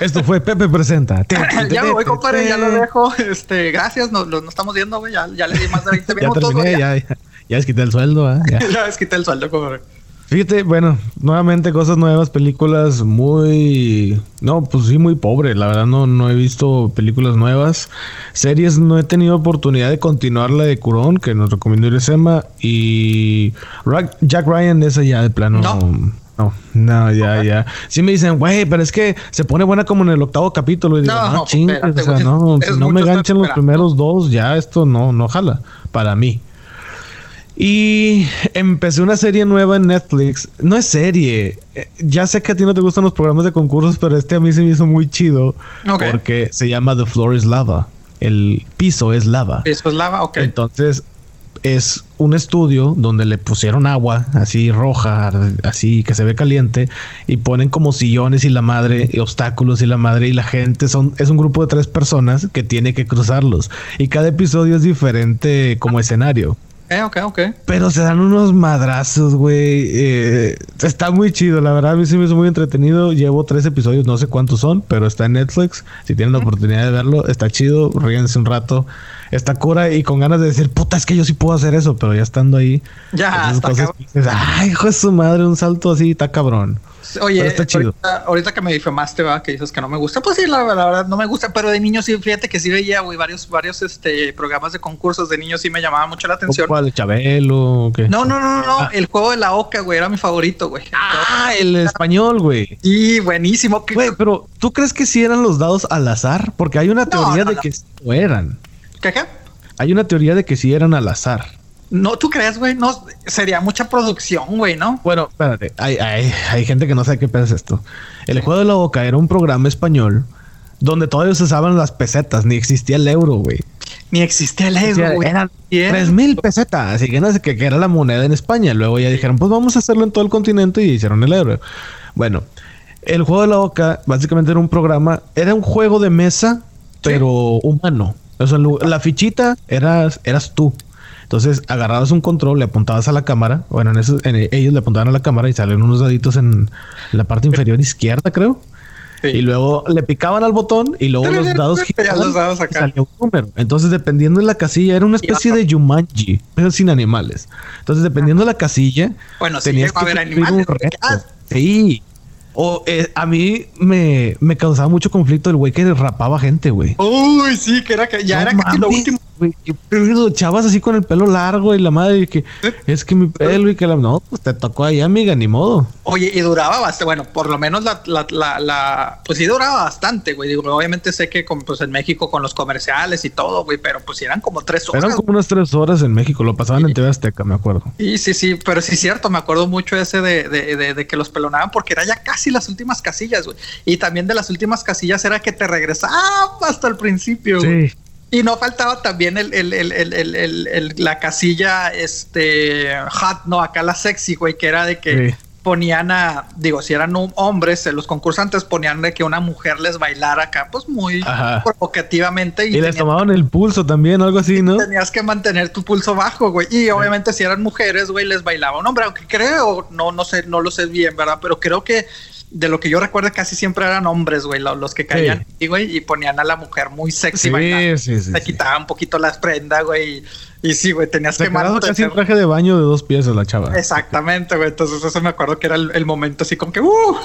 Esto fue Pepe Presenta. ya me voy, compadre, ya lo dejo. Este, gracias, nos, nos estamos viendo, güey. Ya, ya, le di más de 20 minutos. ya terminé, ya, ya, ya, desquité el sueldo, ¿eh? Ya. ya desquité el sueldo, compadre. Fíjate, bueno, nuevamente cosas nuevas, películas muy... No, pues sí, muy pobre. La verdad no, no he visto películas nuevas. Series no he tenido oportunidad de continuar la de Curón, que nos recomendó Irisema. Y Jack Ryan, esa ya de plano... No. No, no, ya, ya. Sí me dicen, güey, pero es que se pone buena como en el octavo capítulo. Y digo, no, no chingues, o sea, no, si no me ganchen los primeros dos, ya esto no, no jala para mí. Y empecé una serie nueva en Netflix. No es serie. Eh, ya sé que a ti no te gustan los programas de concursos, pero este a mí se me hizo muy chido. Porque se llama The Floor is Lava. El piso es lava. Piso es lava, ok. Entonces es un estudio donde le pusieron agua así roja, así que se ve caliente y ponen como sillones y la madre, y obstáculos y la madre y la gente son es un grupo de tres personas que tiene que cruzarlos y cada episodio es diferente como escenario. Eh, ok, ok. Pero se dan unos madrazos, güey. Eh, está muy chido, la verdad. A mí sí me hizo muy entretenido. Llevo tres episodios, no sé cuántos son, pero está en Netflix. Si tienen la oportunidad de verlo, está chido. Ríense un rato. Está cura y con ganas de decir, puta, es que yo sí puedo hacer eso, pero ya estando ahí. Ya, está Ay, hijo de su madre, un salto así, está cabrón. Oye, está chido. Ahorita, que me difamaste, va, que dices que no me gusta, pues sí, la, verdad no me gusta, pero de niño sí, fíjate que sí veía, güey, varios, varios este, programas de concursos de niños sí me llamaba mucho la atención. ¿Cuál? ¿Chabelo? ¿qué? No, no, no, no, ah. el juego de la oca, güey, era mi favorito, güey. Ah, el español, güey. Sí, buenísimo. Güey, pero ¿tú crees que sí eran los dados al azar? Porque hay una teoría de que sí lo eran. ¿Qué, qué? Hay una teoría de que sí eran al azar. No, ¿tú crees, güey? No, sería mucha producción, güey, ¿no? Bueno, espérate. Hay, hay, hay gente que no sabe qué piensa esto. El juego de la boca era un programa español donde todavía se usaban las pesetas, ni existía el euro, güey. Ni existía el euro, güey. Eran tres mil pesetas, así que no sé qué era la moneda en España. Luego ya dijeron, pues vamos a hacerlo en todo el continente y hicieron el euro. Bueno, el juego de la boca básicamente era un programa, era un juego de mesa, pero humano. O sea, la fichita eras, eras tú. Entonces agarrabas un control, le apuntabas a la cámara. Bueno, en, eso, ellos le apuntaban a la cámara y salen unos daditos en la parte inferior izquierda, creo. Y luego le picaban al botón y luego los dados giraban los salía un número. Entonces, dependiendo de la casilla, era una especie de Jumanji, pero sin animales. Entonces, dependiendo de la casilla, bueno, tenías que haber animales. Un reto. Sí. O eh, a mí me, me causaba mucho conflicto el güey que rapaba gente, güey. Uy, sí, que era que ya era casi lo último chavas así con el pelo largo y la madre que es que mi pelo y que la no, pues te tocó ahí, amiga, ni modo. Oye, y duraba bastante, bueno, por lo menos la, la, la, pues sí duraba bastante, güey. Digo, obviamente sé que pues en México con los comerciales y todo, güey, pero pues eran como tres horas. Eran como unas tres horas en México, lo pasaban en TV Azteca, me acuerdo. Sí, sí, sí, pero sí es cierto, me acuerdo mucho ese de, de, de, que los pelonaban porque era ya casi las últimas casillas, güey. Y también de las últimas casillas era que te regresaba hasta el principio, Sí. Y no faltaba también el, el, el, la casilla, este, hot, no, acá la sexy, güey, que era de que ponían a, digo, si eran hombres, los concursantes ponían de que una mujer les bailara acá, pues muy provocativamente. Y, les tomaban el pulso también, algo así, ¿no? Tenías que mantener tu pulso bajo, güey. Y obviamente si eran mujeres, güey, les bailaba un hombre, aunque creo, no, no sé, no lo sé bien, ¿verdad? Pero creo que de lo que yo recuerdo casi siempre eran hombres, güey, los, que caían y, güey, y ponían a la mujer muy sexy. Sí, sí, sí, Se quitaban un poquito las prendas, güey. Y, sí, güey, tenías que mantener... casi el traje de baño de dos piezas la chava. Exactamente, güey. Entonces eso me acuerdo que era el, momento así como que... Uh,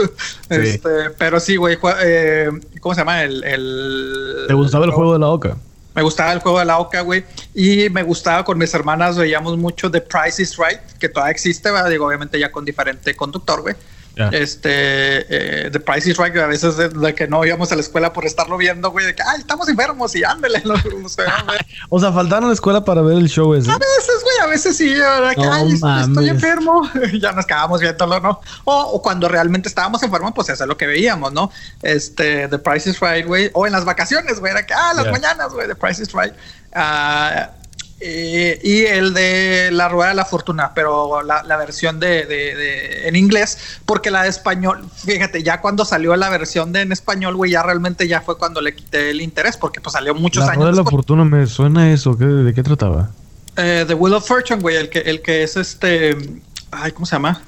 este, pero sí, güey. Eh, ¿Cómo se llama? El... el ¿Te gustaba el juego de la oca? Me gustaba el juego de la oca, güey. Y me gustaba con mis hermanas, veíamos mucho The Price is Right, que todavía existe, ¿verdad? Digo, obviamente ya con diferente conductor, güey. Este, eh, The Price is Right, a veces de, que no íbamos a la escuela por estarlo viendo, güey, de que, ay, estamos enfermos y ándele. o sea, faltaron a la escuela para ver el show ese. A veces, güey, a veces sí, ¿verdad? Que, ay, estoy enfermo. ya nos quedábamos viéndolo, ¿no? O, cuando realmente estábamos enfermos, pues eso es lo que veíamos, ¿no? Este, The Price is Right, güey. O en las vacaciones, güey, era que, ah, las mañanas, güey, The Price is Right. Uh, eh, y el de La Rueda de la Fortuna, pero la, versión de, en inglés, porque la de español, fíjate, ya cuando salió la versión de en español, güey, ya realmente ya fue cuando le quité el interés, porque pues salió muchos años. La Rueda de la Fortuna me suena eso, ¿de qué trataba? Eh, the Wheel of Fortune, güey, el que, el que es este, ay, ¿cómo se llama?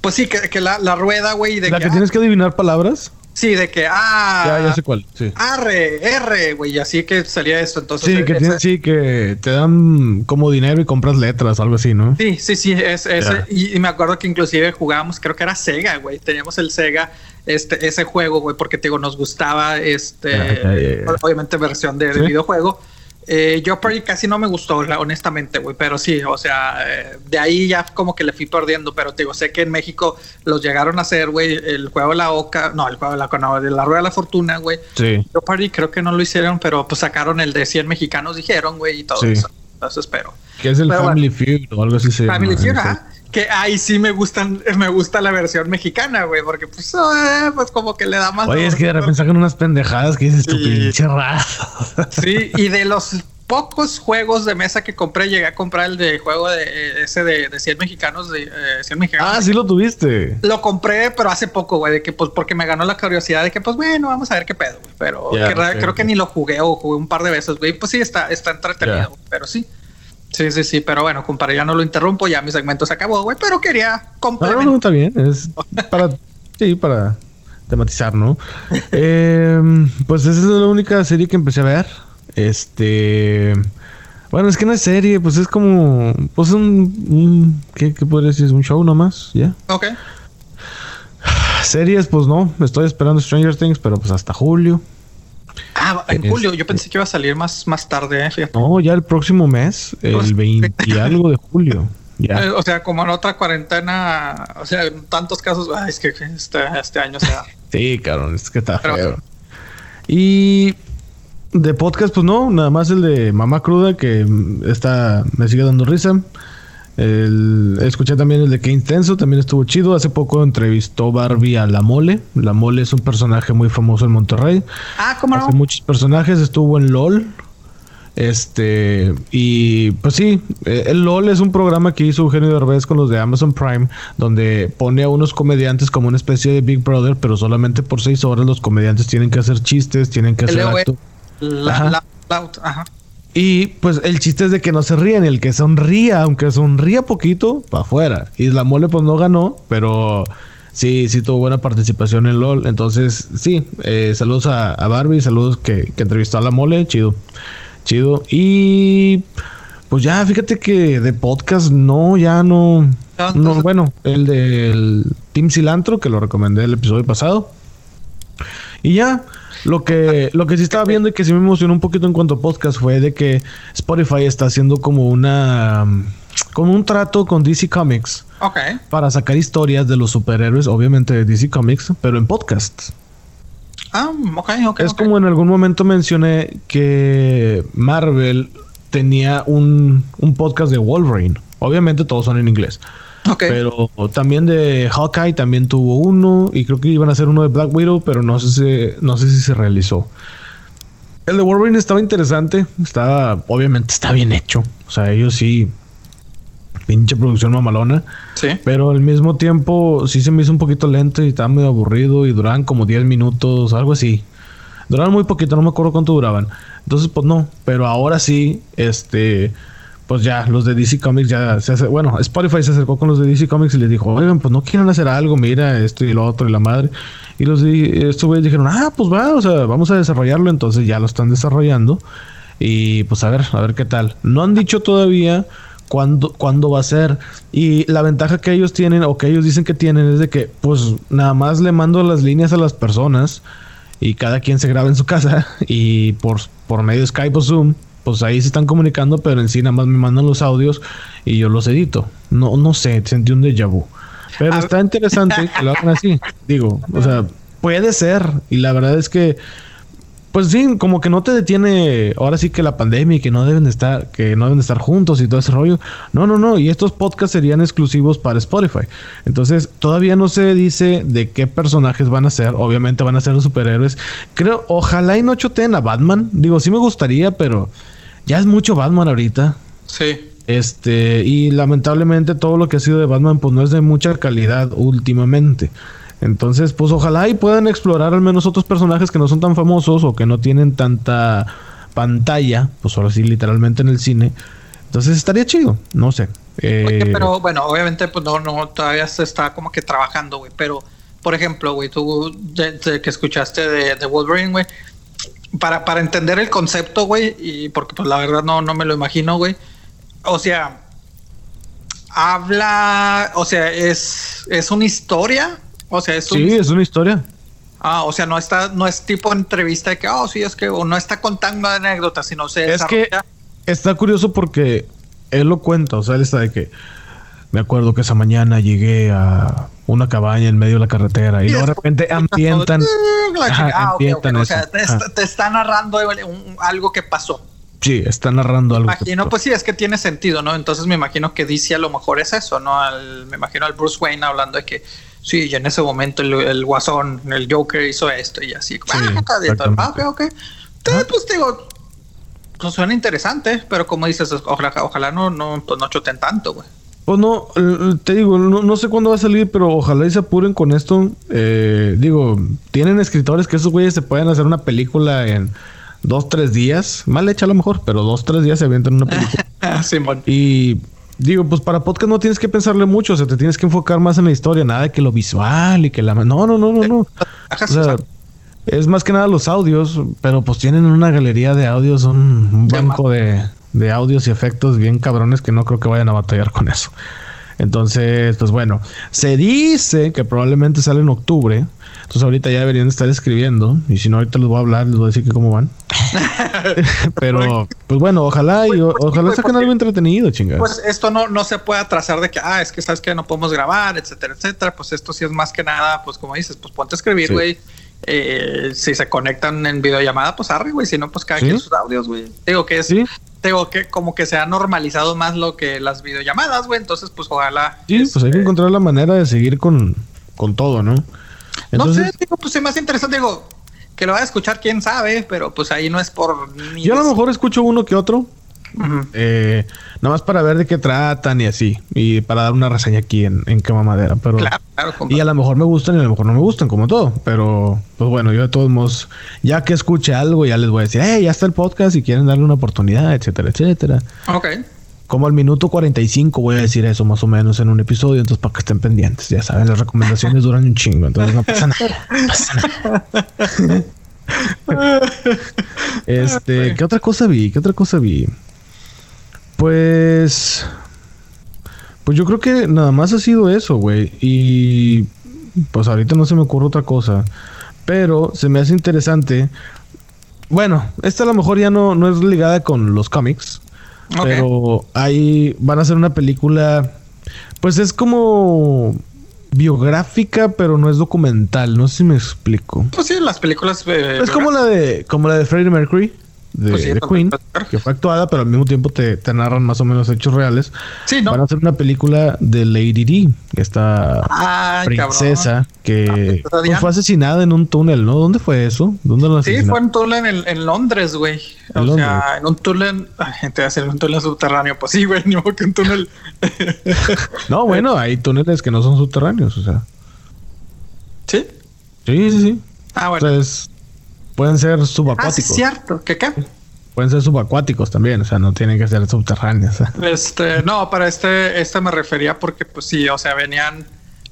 Pues sí, que, la, la, rueda, güey. ¿La que, tienes que adivinar palabras? Sí, de que, ah, ya, ya sé cuál, sí. Arre, R, güey, así que salía esto, entonces. Sí, que, sí, que te dan como dinero y compras letras, algo así, ¿no? Sí, sí, sí, es, ese, y, me acuerdo que inclusive jugábamos, creo que era Sega, güey, teníamos el Sega, este, ese juego, güey, porque, te digo, nos gustaba, este, obviamente versión de, de videojuego. Eh, yo por casi no me gustó, honestamente, güey, pero sí, o sea, eh, de ahí ya como que le fui perdiendo, pero te digo, sé que en México los llegaron a hacer, güey, el juego de la Oca, no, el juego de la, no, de la Rueda de la Fortuna, güey. Sí. Yo por creo que no lo hicieron, pero pues sacaron el de 100 mexicanos, dijeron, güey, y todo eso. Entonces espero. Que es el Family Feud o algo así se Family Feud, ajá que ahí sí me gustan, me gusta la versión mexicana, güey, porque pues, eh, pues como que le da más. Oye, es que de repente sacan unas pendejadas que dices tu pinche raza. Sí, y de los pocos juegos de mesa que compré, llegué a comprar el de juego de ese de, de 100 mexicanos, de 100 eh, mexicanos. Ah, sí lo tuviste. Lo compré, pero hace poco, güey, de que pues porque me ganó la curiosidad de que pues bueno, vamos a ver qué pedo, güey. Pero creo que ni lo jugué o jugué un par de veces, güey. Pues sí, está, está entretenido, pero sí. Sí, sí, sí, pero bueno, compadre, ya no lo interrumpo, ya mi segmento se acabó, güey, pero quería complementar. No, no, está bien, es para, sí, para tematizar, ¿no? eh, pues esa es la única serie que empecé a ver. Este, bueno, es que no es serie, pues es como, pues un, ¿qué, ¿qué podría decir? Es un show nomás, ¿ya? Ok. Series, pues no, estoy esperando Stranger Things, pero pues hasta julio. Ah, en julio. Yo pensé que iba a salir más, más tarde, eh, No, ya el próximo mes, el 20 y algo de julio. Ya. Eh, o sea, como en otra cuarentena, o sea, en tantos casos, es que este, este año sea. sí, cabrón, es que está feo. Y de podcast, pues no, nada más el de Mamá Cruda, que está, me sigue dando risa. El, escuché también el de Qué Intenso, también estuvo chido. Hace poco entrevistó Barbie a La Mole. La Mole es un personaje muy famoso en Monterrey. Ah, ¿cómo Hace muchos personajes, estuvo en LOL. Este, y pues sí, eh, el LOL es un programa que hizo Eugenio Derbez con los de Amazon Prime, donde pone a unos comediantes como una especie de Big Brother, pero solamente por seis horas los comediantes tienen que hacer chistes, tienen que hacer acto. La, ajá. Y pues el chiste es de que no se ríen, el que sonría, aunque sonría poquito, para afuera. Y la mole pues no ganó, pero sí, sí tuvo buena participación en LOL. Entonces, sí, eh, saludos a, Barbie, saludos que, entrevistó a la mole, chido, chido. Y pues ya, fíjate que de podcast no, ya no. No, bueno, el del Team Cilantro, que lo recomendé el episodio pasado. Y ya, lo que, lo que sí estaba viendo y que sí me emocionó un poquito en cuanto a podcast fue de que Spotify está haciendo como una como un trato con DC Comics. Ok. Para sacar historias de los superhéroes, obviamente de DC Comics, pero en podcast. Ah, ok, ok. Es como en algún momento mencioné que Marvel tenía un, un podcast de Wolverine. Obviamente todos son en inglés. Okay. Pero también de Hawkeye también tuvo uno. Y creo que iban a hacer uno de Black Widow, pero no sé si, no sé si se realizó. El de Wolverine estaba interesante. Estaba, obviamente está bien hecho. O sea, ellos sí. Pinche producción mamalona. Sí. Pero al mismo tiempo sí se me hizo un poquito lento y estaba medio aburrido. Y duraban como 10 minutos, algo así. Duraban muy poquito, no me acuerdo cuánto duraban. Entonces, pues no. Pero ahora sí, este pues ya los de DC Comics ya se hace, bueno, Spotify se acercó con los de DC Comics y les dijo, oigan, pues no quieren hacer algo, mira esto y lo otro y la madre. Y los de estos güeyes dijeron, ah, pues va, o sea, vamos a desarrollarlo, entonces ya lo están desarrollando. Y pues a ver, a ver qué tal. No han dicho todavía cuándo, cuándo va a ser. Y la ventaja que ellos tienen, o que ellos dicen que tienen, es de que, pues nada más le mando las líneas a las personas y cada quien se graba en su casa y por, por medio de Skype o Zoom pues ahí se están comunicando, pero en sí nada más me mandan los audios y yo los edito. No, no sé, sentí un déjà vu. Pero está interesante que lo hagan así. Digo, o sea, puede ser. Y la verdad es que, pues sí, como que no te detiene ahora sí que la pandemia y que no deben de estar, que no deben de estar juntos y todo ese rollo. No, no, no. Y estos podcasts serían exclusivos para Spotify. Entonces, todavía no se dice de qué personajes van a ser. Obviamente van a ser los superhéroes. Creo, ojalá y no choteen a Batman. Digo, sí me gustaría, pero ya es mucho Batman ahorita. Sí. Este, y lamentablemente todo lo que ha sido de Batman, pues no es de mucha calidad últimamente. Entonces, pues ojalá y puedan explorar al menos otros personajes que no son tan famosos o que no tienen tanta pantalla, pues ahora sí, literalmente en el cine. Entonces estaría chido, no sé. Eh, pero bueno, obviamente, pues no, no, todavía se está como que trabajando, güey. Pero, por ejemplo, güey, tú que escuchaste de, de Wolverine, güey, para, para entender el concepto, güey, y porque pues la verdad no, no me lo imagino, güey. O sea, habla, o sea, es, es una historia, o sea, es Sí, es una historia. Ah, o sea, no está, no es tipo entrevista de que, oh, sí, es que, o no está contando anécdotas, sino se Es que está curioso porque él lo cuenta, o sea, él está de que me acuerdo que esa mañana llegué a una cabaña en medio de la carretera y, luego de repente ambientan, ah, ambientan O sea, te, está narrando algo que pasó. Sí, está narrando algo. Imagino, pues sí, es que tiene sentido, ¿no? Entonces me imagino que DC a lo mejor es eso, ¿no? me imagino al Bruce Wayne hablando de que sí, y en ese momento el, guasón, el Joker hizo esto y así. ah, ok, ok. pues digo, pues suena interesante, pero como dices, ojalá, ojalá no, no, pues no choten tanto, güey. Pues no, te digo, no, sé cuándo va a salir, pero ojalá y se apuren con esto. Eh, digo, tienen escritores que esos güeyes se pueden hacer una película en dos, tres días. Mal hecha a lo mejor, pero dos, tres días se avientan una película. Y digo, pues para podcast no tienes que pensarle mucho, o sea, te tienes que enfocar más en la historia, nada de que lo visual y que la... No, no, no, no, no. O sea, es más que nada los audios, pero pues tienen una galería de audios, un banco de de audios y efectos bien cabrones que no creo que vayan a batallar con eso. Entonces, pues bueno, se dice que probablemente sale en octubre. Entonces ahorita ya deberían estar escribiendo. Y si no, ahorita les voy a hablar, les voy a decir que cómo van. Pero, pues bueno, ojalá y ojalá saquen algo entretenido, chingados. Pues esto no, no se puede atrasar de que, ah, es que sabes que no podemos grabar, etcétera, etcétera. Pues esto sí es más que nada, pues como dices, pues ponte a escribir, güey. Eh, si se conectan en videollamada, pues arre, güey. Si no, pues cada quien sus audios, güey. Digo que es digo que como que se ha normalizado más lo que las videollamadas, güey. Entonces, pues ojalá. Sí, pues hay que encontrar la manera de seguir con, con todo, ¿no? no sé, digo, pues es más interesante, digo, que lo va a escuchar quién sabe, pero pues ahí no es por. Yo a lo mejor escucho uno que otro, eh, nada más para ver de qué tratan y así. Y para dar una reseña aquí en, en Quema Madera. Pero, y a lo mejor me gustan y a lo mejor no me gustan, como todo. Pero, pues bueno, yo de todos modos, ya que escuche algo, ya les voy a decir, hey, ya está el podcast y quieren darle una oportunidad, etcétera, etcétera. Ok. Como al minuto 45 voy a decir eso más o menos en un episodio, entonces para que estén pendientes. Ya saben, las recomendaciones duran un chingo, entonces no pasa nada. No pasa nada. este, ¿qué otra cosa vi? ¿Qué otra cosa vi? Pues. Pues yo creo que nada más ha sido eso, güey. Y. Pues ahorita no se me ocurre otra cosa. Pero se me hace interesante. Bueno, esta a lo mejor ya no, no es ligada con los cómics. Pero ahí van a hacer una película. Pues es como biográfica, pero no es documental. No sé si me explico. Pues sí, las películas. Eh, es como la de, como la de Freddie Mercury de, pues Queen, que fue actuada, pero al mismo tiempo te, narran más o menos hechos reales. Sí, ¿no? Van a hacer una película de Lady D, esta princesa que pues, fue asesinada en un túnel, ¿no? ¿Dónde fue eso? ¿Dónde la Sí, fue en un túnel en, Londres, güey. O sea, en un túnel, gente va a ser un túnel subterráneo. Pues sí, güey, ni modo que un túnel. no, bueno, hay túneles que no son subterráneos, o sea. ¿Sí? Sí, sí, sí. Ah, bueno. Entonces, Pueden ser subacuáticos. Ah, sí, cierto. ¿Qué qué? Pueden ser subacuáticos también, o sea, no tienen que ser subterráneos. Este, no, para este, este me refería porque, pues sí, o sea, venían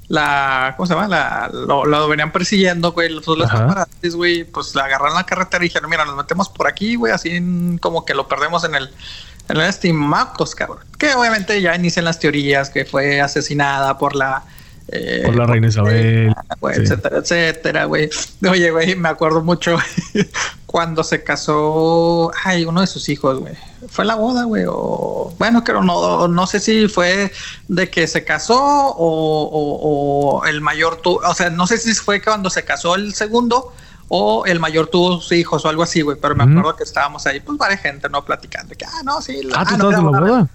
la, ¿cómo se llama? La, lo, venían persiguiendo, güey, los, los güey, pues la agarraron la carretera y dijeron, mira, nos metemos por aquí, güey, así como que lo perdemos en el, en el estimatos, cabrón. Que obviamente ya inician las teorías que fue asesinada por la eh, por la reina Isabel. Etcétera, etcétera, güey. Oye, güey, me acuerdo mucho cuando se casó, ay, uno de sus hijos, güey. Fue la boda, güey, o bueno, pero no, no sé si fue de que se casó o, el mayor tuvo, o sea, no sé si fue cuando se casó el segundo o el mayor tuvo sus hijos o algo así, güey, pero me acuerdo que estábamos ahí, pues, varias gente, ¿no? Platicando, que, ah, no, sí. La, ah, ¿tú estabas en la boda?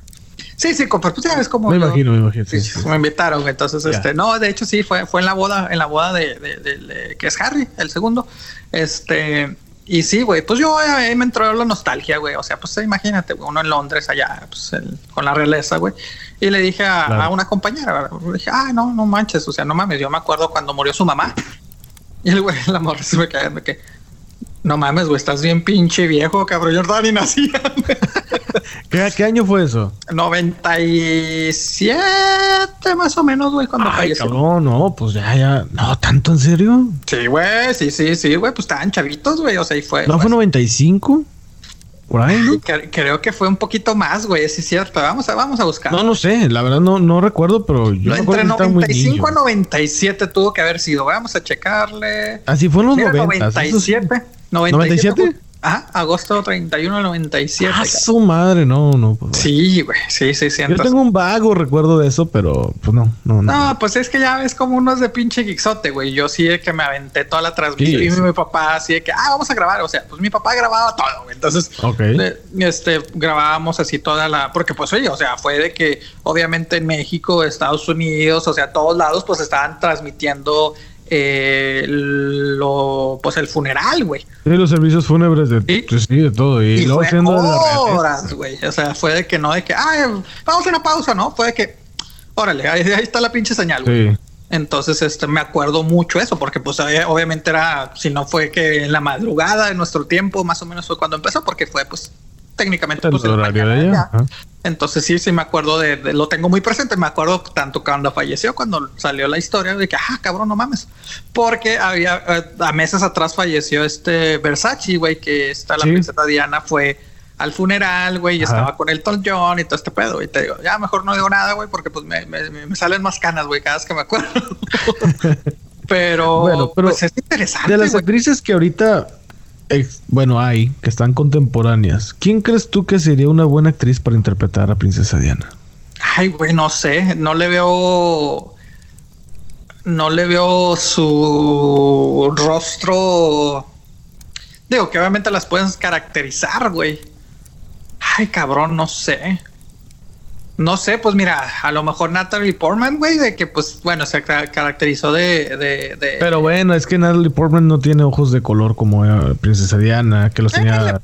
Sí, sí, pues tú sabes cómo. Me imagino, me imagino. Sí, Me invitaron, entonces, este, no, de hecho sí, fue, fue en la boda, en la boda de, de, que es Harry, el segundo. Este, y sí, güey, pues yo ahí me entró la nostalgia, güey. O sea, pues imagínate, uno en Londres allá, pues con la realeza, güey. Y le dije a, una compañera, le dije, ah, no, no manches, o sea, no mames, yo me acuerdo cuando murió su mamá. Y el güey, el amor se me cae, que, no mames, güey, estás bien pinche viejo, cabrón. Yo ni nacía. ¿Qué, año fue eso? 97 más o menos, güey, cuando Ay, Cabrón, no, pues ya, ya. No, ¿tanto en serio? Sí, güey, sí, sí, sí, güey. Pues estaban chavitos, güey. O sea, y fue. ¿No fue 95? Por ahí, ¿no? creo que fue un poquito más, güey, sí es cierto. Vamos a, vamos a buscar. No, no sé, la verdad no, no recuerdo, pero yo Entre 95 a 97 tuvo que haber sido. Vamos a checarle. Así fue en los 90. 97. 97. Ajá, agosto 31 del 97. Ah, su madre, no, no. Pues, sí, güey, sí, sí, sí. Yo tengo un vago recuerdo de eso, pero pues no, no, no. No, pues es que ya ves como unos de pinche gixote, güey. Yo sí de que me aventé toda la transmisión y mi papá así de que, ah, vamos a grabar. O sea, pues mi papá grababa todo, güey. Entonces, este, grabábamos así toda la, porque pues oye, o sea, fue de que obviamente en México, Estados Unidos, o sea, todos lados, pues estaban transmitiendo eh, lo, pues el funeral, güey. Sí, los servicios fúnebres de, ¿Sí? Pues, sí, de todo. Y, luego haciendo horas, güey. O sea, fue de que no, de que, ay, vamos a una pausa, ¿no? Fue de que, órale, ahí, está la pinche señal, güey. Entonces, este, me acuerdo mucho eso, porque pues obviamente era, si no fue que en la madrugada de nuestro tiempo, más o menos fue cuando empezó, porque fue pues técnicamente pues. Entonces sí, sí me acuerdo de, lo tengo muy presente, me acuerdo tanto cuando falleció, cuando salió la historia de que, ah, cabrón, no mames, porque había, eh, a meses atrás falleció este Versace, güey, que está la princesa Diana fue al funeral, güey, y estaba con el John y todo este pedo, y te digo, ya mejor no digo nada, güey, porque pues me, me, salen más canas, güey, cada vez que me acuerdo. pero, bueno, pero pues es interesante. De las actrices que ahorita bueno, hay, que están contemporáneas. ¿Quién crees tú que sería una buena actriz para interpretar a Princesa Diana? Ay, güey, no sé. No le veo. No le veo su rostro. Digo que obviamente las puedes caracterizar, güey. Ay, cabrón, no sé. No sé, pues mira, a lo mejor Natalie Portman, güey, de que pues bueno, se caracterizó de, de, Pero bueno, es que Natalie Portman no tiene ojos de color como eh, Princesa Diana, que los tenía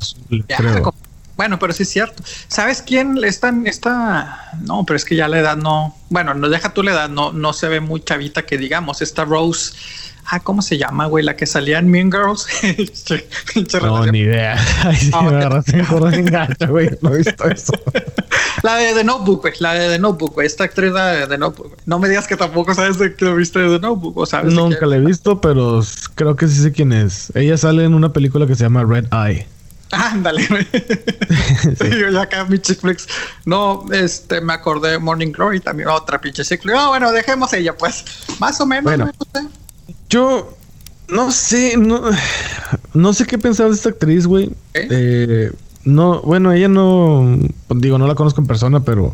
creo. Bueno, pero sí es cierto. ¿Sabes quién está esta? No, pero es que ya la edad no. Bueno, no deja tu la edad, no, no se ve muy chavita que digamos. Esta Rose Ah, ¿cómo se llama, güey? La que salía en Mean Girls. no, ni idea. Ay, sí, me agarraste en güey. No he visto eso. la de The Notebook, güey. La de The Notebook, güey. Esta actriz de The Notebook. No me digas que tampoco sabes de que viste de The Notebook, ¿o sabes? Nunca la he visto, pero creo que sí sé quién es. Ella sale en una película que se llama Red Eye. Ándale, güey. sí. Yo ya acá mi flicks. No, este, me acordé de Morning Glory también, otra pinche chick No, bueno, dejemos ella, pues. Más o menos, bueno, yo No sé, no, no sé qué pensar de esta actriz, güey. Eh, no, bueno, ella no, digo, no la conozco en persona, pero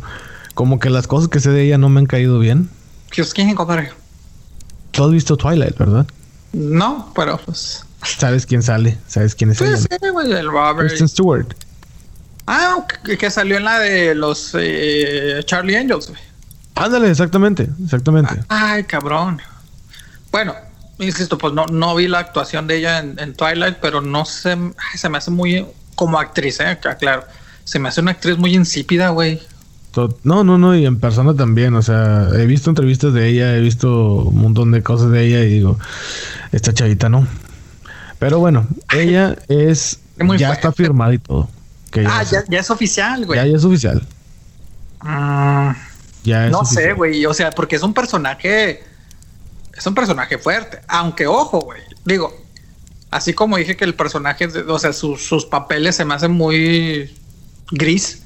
como que las cosas que sé de ella no me han caído bien. ¿Quién, compadre? Tú has visto Twilight, ¿verdad? No, pero pues. ¿Sabes quién sale? ¿Sabes quién es pues, ella? güey, el Robert. Kristen Stewart. Ah, que, salió en la de los eh, Charlie Angels, güey. Ándale, exactamente, exactamente. Ay, cabrón. Bueno, insisto, pues no, no vi la actuación de ella en, Twilight, pero no sé, se me hace muy como actriz, eh, claro. Se me hace una actriz muy insípida, güey. No, no, no, y en persona también, o sea, he visto entrevistas de ella, he visto un montón de cosas de ella y digo, esta chavita no. Pero bueno, ella es, ya está firmada y todo. ah, ya, es oficial, güey. Ya, ya es oficial. Mm, ya es no sé, güey, o sea, porque es un personaje es un personaje fuerte. Aunque, ojo, güey. Digo, así como dije que el personaje, o sea, sus, papeles se me hacen muy gris,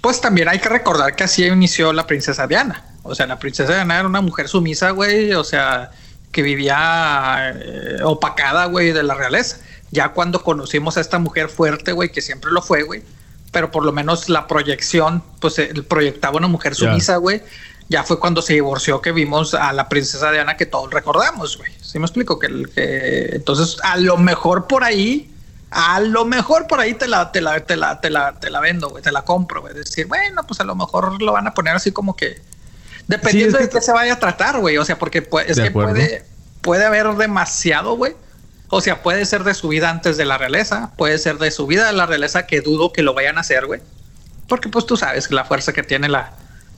pues también hay que recordar que así inició la princesa Diana. O sea, la princesa Diana era una mujer sumisa, güey, o sea, que vivía eh, opacada, güey, de la realeza. Ya cuando conocimos a esta mujer fuerte, güey, que siempre lo fue, güey, pero por lo menos la proyección, pues proyectaba una mujer sumisa, güey ya fue cuando se divorció que vimos a la princesa Diana que todos recordamos, güey. ¿Sí me explico? Que, que, entonces a lo mejor por ahí, a lo mejor por ahí te la, te la, te la, te la, te la vendo, güey, te la compro, güey. Decir, bueno, pues a lo mejor lo van a poner así como que dependiendo de qué se vaya a tratar, güey. O sea, porque es que puede, puede haber demasiado, güey. O sea, puede ser de su vida antes de la realeza, puede ser de su vida de la realeza que dudo que lo vayan a hacer, güey. Porque pues tú sabes que la fuerza que tiene la,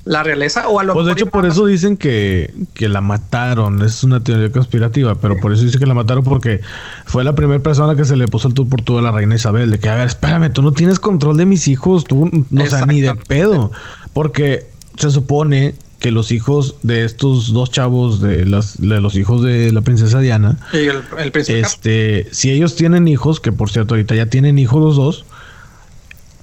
la realeza o a lo Pues de hecho por eso dicen que, que, la mataron, es una teoría conspirativa, pero por eso dicen que la mataron porque fue la primera persona que se le puso el tú por todo a la reina Isabel, de que, a ver, espérame, tú no tienes control de mis hijos, tú no sabes ni de pedo, porque se supone que los hijos de estos dos chavos, de, las, de los hijos de la princesa Diana, y el, el príncipe este, si ellos tienen hijos, que por cierto ahorita ya tienen hijos los dos,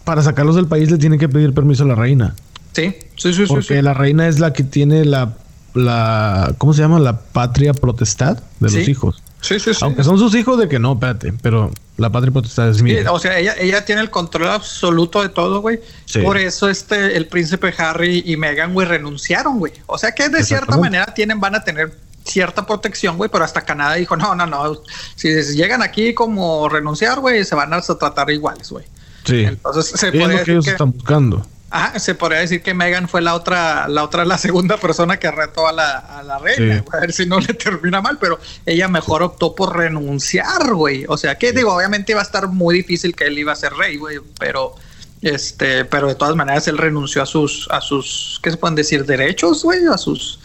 para sacarlos del país le tienen que pedir permiso a la reina. Sí, sí, sí. Porque la reina es la que tiene la, la, ¿cómo se llama? La patria protestad de los hijos. Sí, sí, sí. Aunque son sus hijos de que no, espérate, pero la patria potestad es mía. o sea, ella, ella tiene el control absoluto de todo, güey. Por eso este, el príncipe Harry y Meghan, güey, renunciaron, güey. O sea que de cierta manera tienen, van a tener cierta protección, güey, pero hasta Canadá dijo, no, no, no. Si, llegan aquí como renunciar, güey, se van a tratar iguales, güey. Sí. Entonces se puede. Es lo que ellos están buscando. Ah, se podría decir que Megan fue la otra, la otra, la segunda persona que retó a la, a la reina. A ver si no le termina mal, pero ella mejor optó por renunciar, güey. O sea, que digo, obviamente iba a estar muy difícil que él iba a ser rey, güey, pero este, pero de todas maneras él renunció a sus, a sus, ¿qué se pueden decir? Derechos, güey, a sus,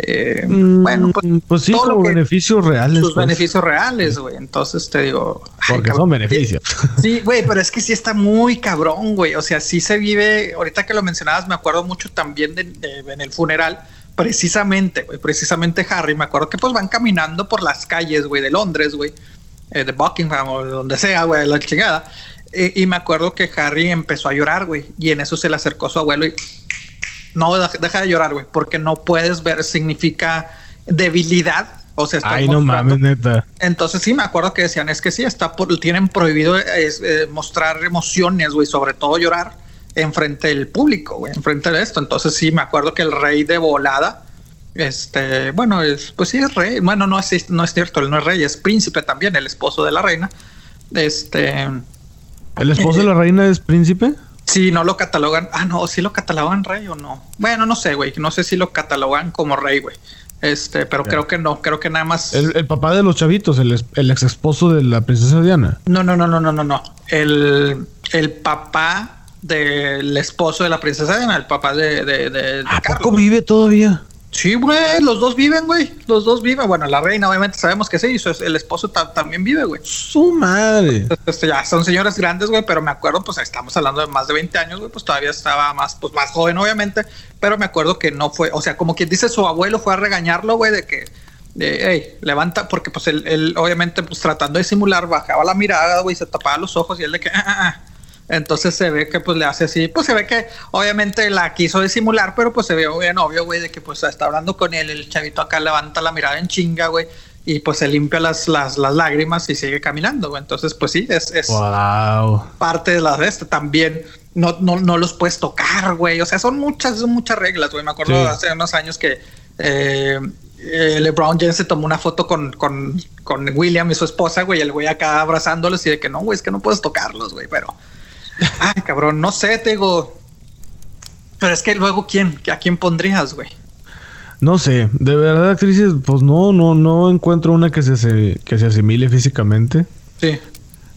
eh, mm, bueno, pues, pues sí, como beneficios reales. Sus pues. beneficios reales, güey. Entonces te digo. Porque son beneficios. Sí, güey, pero es que sí está muy cabrón, güey. O sea, sí se vive. Ahorita que lo mencionabas, me acuerdo mucho también de, en el funeral. Precisamente, güey, precisamente Harry. Me acuerdo que pues van caminando por las calles, güey, de Londres, güey, eh, de Buckingham o de donde sea, güey, la chingada. y me acuerdo que Harry empezó a llorar, güey, y en eso se le acercó su abuelo y no, deja de llorar, güey, porque no puedes ver, significa debilidad. O sea, está Ay, no mames, neta. Entonces sí me acuerdo que decían, es que sí, está por, tienen prohibido eh, mostrar emociones, güey, sobre todo llorar enfrente del público, güey, enfrente de esto. Entonces sí me acuerdo que el rey de volada, este, bueno, es, pues sí es rey. Bueno, no es, no es cierto, él no es rey, es príncipe también, el esposo de la reina. Este. ¿El esposo de la reina es príncipe? Sí, no lo catalogan. Ah, no, sí lo catalogan rey o no. Bueno, no sé, güey. No sé si lo catalogan como rey, güey. Este, pero creo que no. Creo que nada más. El, papá de los chavitos, el, ex esposo de la princesa Diana. No, no, no, no, no, no, no. El, el papá del esposo de la princesa Diana, el papá de. de, de, ¿A poco vive todavía? Sí, güey, los dos viven, güey. Los dos viven. Bueno, la reina, obviamente, sabemos que sí. Y el esposo también vive, güey. Su madre. Este, ya son señores grandes, güey, pero me acuerdo, pues estamos hablando de más de 20 años, güey, pues todavía estaba más, pues más joven, obviamente. Pero me acuerdo que no fue, o sea, como quien dice, su abuelo fue a regañarlo, güey, de que, de, hey, levanta, porque pues él, obviamente, pues tratando de simular, bajaba la mirada, güey, se tapaba los ojos y él de que, ah, ah, ah". Entonces se ve que pues le hace así, pues se ve que obviamente la quiso disimular, pero pues se ve bien obvio, güey, de que pues está hablando con él, el chavito acá levanta la mirada en chinga, güey, y pues se limpia las, las, las lágrimas y sigue caminando, güey. Entonces, pues sí, es, es Wow. parte de la de este. También no, no, no los puedes tocar, güey. O sea, son muchas, son muchas reglas, güey. Me acuerdo Sí. hace unos años que eh, eh, LeBron James se tomó una foto con, con, con William y su esposa, güey. y El güey acá abrazándolos y de que no, güey, es que no puedes tocarlos, güey. Pero, ay, cabrón, no sé, te digo. Pero es que luego, ¿quién? ¿A quién pondrías, güey? No sé, de verdad, actrices, pues no, no, no encuentro una que se, que se asimile físicamente. Sí.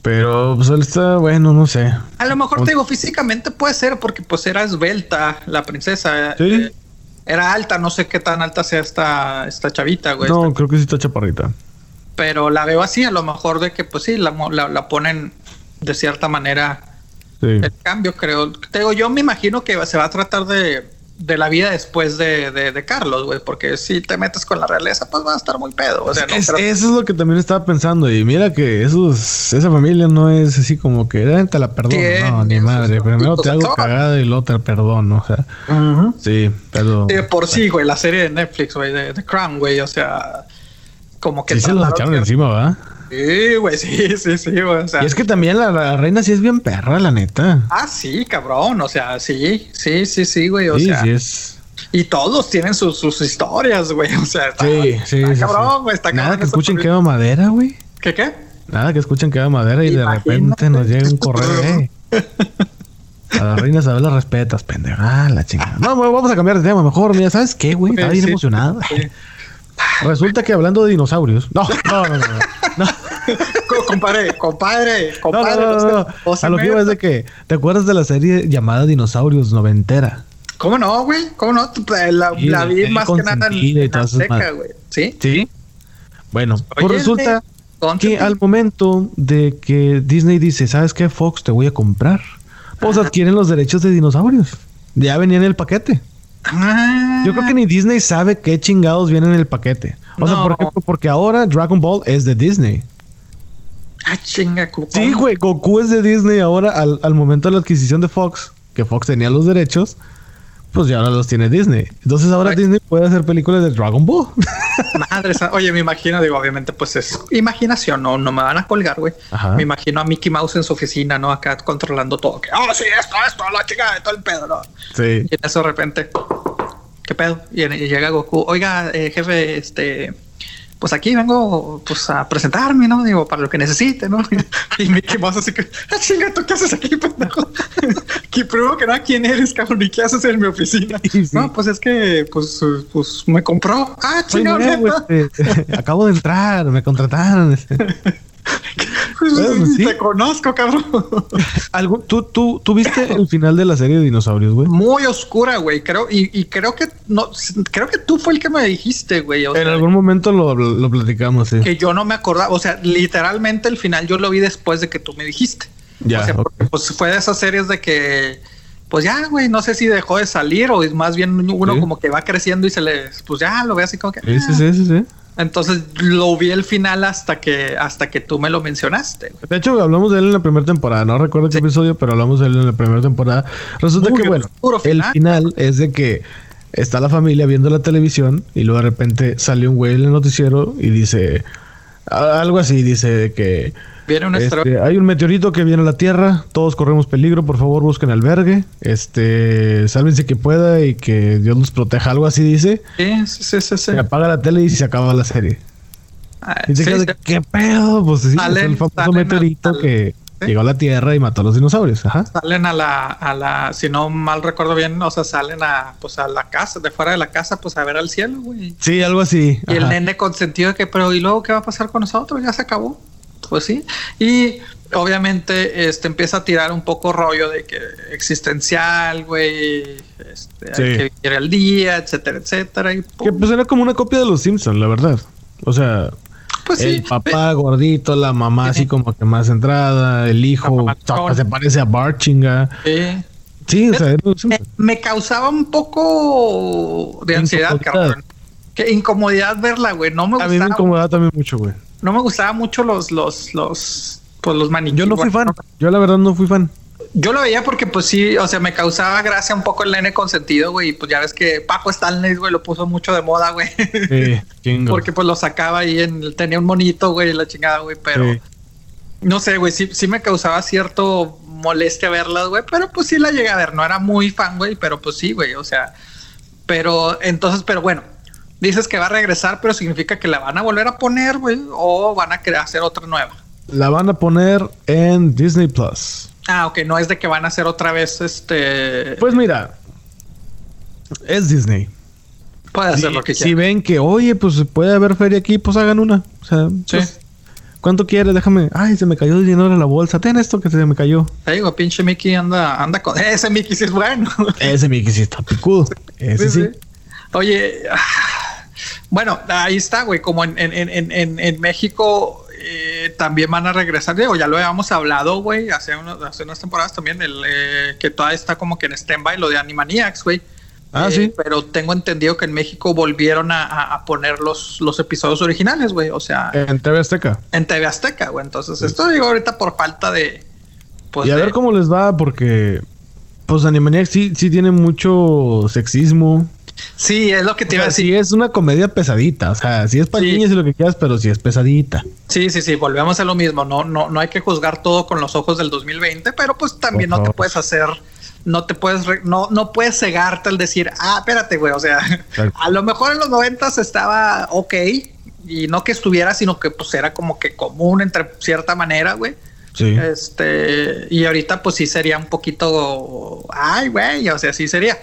Pero pues él está, bueno, no sé. A lo mejor te digo, físicamente puede ser porque pues era esbelta la princesa. Sí. Eh, era alta, no sé qué tan alta sea esta, esta chavita, güey. No, creo que sí está chaparrita. Pero la veo así, a lo mejor de que pues sí, la, la, la ponen de cierta manera Sí. el cambio, creo. Te digo, yo me imagino que se va a tratar de, de la vida después de, de, de Carlos, güey, porque si te metes con la realeza, pues va a estar muy pedo. O sea, no Es- creo- eso es lo que también estaba pensando. Y mira que esos, esa familia no es así como que "Eh, te la perdono. No, ni madre. Primero te hago cagada y luego te perdono. O sea, Ujú. sí, pero. Sí, por sí, güey, la serie de Netflix, güey, de, de Crown, güey, o sea, como que Sí se los echaron que- encima, ¿va? Sí, güey, sí, sí, sí, güey, o sea. Y es que también la, la reina sí es bien perra, la neta. Ah, sí, cabrón, o sea, sí, sí, sí, sí, güey, o sí, sea, sí es. y todos tienen sus, sus historias, güey, o sea, está, Sí, sí, está sí, cabrón, güey, está Nada cabrón que escuchen porque- quema madera, güey. ¿Qué, qué? Nada que escuchen quema madera y de repente nos llega un correo. eh. A la reina Isabel la respetas, pendeja. Ah, la chingada. No, güey, vamos a cambiar de tema mejor. Mira, ¿sabes qué, güey? Estaba bien emocionado. Sí. Resulta que hablando de dinosaurios. No, no, no, no. no. Co- compadre, compadre, compadre, no, no A lo que iba es de que, ¿te acuerdas de la serie llamada Dinosaurios noventera? ¿Cómo no, güey? ¿Cómo no? La, Sí, la de vi más que nada en, y en Azteca, güey. ¿Sí? Sí. Bueno, pues Oye, resulta Concha, que al momento de que Disney dice, ¿sabes qué, Fox? Te voy a comprar. Pues Ajá. adquieren los derechos de dinosaurios. Ya venía en el paquete. Ah, Yo creo que ni Disney sabe qué chingados viene en el paquete. O sea, por ejemplo, porque ahora Dragon Ball es de Disney. Ah, chinga, ¿cómo? Sí, güey, Goku es de Disney ahora al, al momento de la adquisición de Fox, que Fox tenía los derechos, pues ya ahora los tiene Disney. Entonces ahora Ay. Disney puede hacer películas de Dragon Ball. Madre, oye, me imagino, digo, obviamente, pues es imaginación, no, no me van a colgar, güey. Me imagino a Mickey Mouse en su oficina, ¿no? Acá controlando todo. Que, oh, sí, esto, esto, la chica de todo el pedo, ¿no? Sí. Y en eso de repente, ¿qué pedo? Y, y llega Goku, oiga, eh, jefe, este, pues aquí vengo, pues a presentarme, ¿no? Digo, para lo que necesite, ¿no? Y Mickey Mouse así que, ah, chinga, ¿tú qué haces aquí, pendejo? que primero que nada, ¿quién eres, cabrón? ¿Y qué haces en mi oficina? Sí. No, pues es que, pues, pues me compró. Ah, chinga, este, acabo de entrar, me contrataron. Pues, sí. Te conozco, cabrón. ¿Algún- tú, tú, ¿Tú viste el final de la serie de dinosaurios, güey? Muy oscura, güey. Creo, y, y creo que no, creo que tú fue el que me dijiste, güey. En sea, algún momento lo, lo platicamos, sí. que yo no me acordaba. O sea, literalmente el final yo lo vi después de que tú me dijiste. Ya, o sea, ok. porque, pues fue de esas series de que, pues ya, güey, no sé si dejó de salir o es más bien uno Sí. como que va creciendo y se le, pues ya lo ve así como que. Sí, sí, ah. sí, sí, sí. Entonces lo vi el final hasta que, hasta que tú me lo mencionaste. De hecho, hablamos de él en la primera temporada. No recuerdo qué Sí. episodio, pero hablamos de él en la primera temporada. Resulta que, bueno, el final. es de que está la familia viendo la televisión y luego de repente sale un güey en el noticiero y dice algo así, dice de que este, hay un meteorito que viene a la Tierra, todos corremos peligro, por favor busquen albergue, este, sálvense que pueda y que Dios los proteja, algo así dice. Sí, sí, sí. Se apaga la tele y se acaba la serie. Ah, Y te sí, quedas de, sí. ¿qué pedo? Pues sí, es el famoso meteorito al- que ¿sí? llegó a la Tierra y mató a los dinosaurios. Ajá. salen a la, a la, si no mal recuerdo bien, o sea, salen a, pues a la casa, de fuera de la casa, pues a ver al cielo, güey. Sí, algo así. Y el nene consentido de que, pero ¿y luego qué va a pasar con nosotros? Ya se acabó. Pues sí. Y obviamente este empieza a tirar un poco rollo de que existencial, güey, este, Sí. hay que vivir el día, etcétera, etcétera. Y. Que pues era como una copia de los Simpsons, la verdad. O sea, pues sí. el papá gordito, la mamá así como que más centrada, el hijo se parece a Bart chinga. Eh, Sí, o sea, me, causaba un poco de ansiedad, cabrón. Que incomodidad verla, güey. No me A mí me gustaba incomodaba también mucho, güey. no me gustaba mucho los, los, los, pues los maniquíes. Yo no fui fan. Yo la verdad no fui fan. Yo lo veía porque, pues sí, o sea, me causaba gracia un poco el nene consentido, güey. Y pues ya ves que Paco Stanley, güey, lo puso mucho de moda, güey. Sí, chingo. porque pues lo sacaba ahí en. Tenía un monito, güey, la chingada, güey. Pero. No sé, güey, sí, sí me causaba cierto molestia verlas, güey. Pero pues sí la llegué a ver. No era muy fan, güey. Pero pues sí, güey. O sea. Pero entonces, pero bueno. Dices que va a regresar, pero significa que la van a volver a poner, güey. O van a hacer otra nueva. La van a poner en Disney Plus. Ah, ok, no es de que van a hacer otra vez este. Pues mira, es Disney. Puede hacer lo que Si ven que, oye, pues puede haber feria aquí, pues hagan una. O sea, pues, ¿cuánto quieres? Déjame. Ay, se me cayó el dinero en la bolsa. Ten esto que se me cayó. Te digo, pinche Mickey anda, anda con. Ese Mickey sí es bueno. Ese Mickey sí está picudo. Ese sí. Oye, ah, bueno, ahí está, güey. Como en, en, en, en México eh, también van a regresar, digo, ya lo habíamos hablado, güey, hace, hace unas temporadas también, el, eh, que todavía está como que en stand-by lo de Animaniacs, güey. Ah, sí. Eh, pero tengo entendido que en México volvieron a, poner los, los episodios originales, güey. O sea. En TV Azteca. En TV Azteca, güey. Entonces, esto digo ahorita por falta de. Pues, y a ver cómo les va, porque. Pues Animaniacs sí, sí tiene mucho sexismo. Sí, es lo que te iba a decir. Sí, es una comedia pesadita. O sea, sí es para niños y lo que quieras, pero sí es pesadita. Sí, sí, sí. Volvemos a lo mismo. No, no, no hay que juzgar todo con los ojos del 2020, pero pues también no te puedes hacer. No te puedes, no, no puedes cegarte al decir, ah, espérate, güey. O sea, a lo mejor en los noventas estaba ok y no que estuviera, sino que pues era como que común entre cierta manera, güey. Sí. Este, y ahorita pues sí sería un poquito, ay, güey, o sea, sí sería.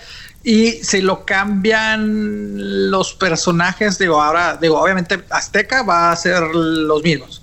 Y si lo cambian los personajes, digo, ahora, digo, obviamente Azteca va a ser los mismos.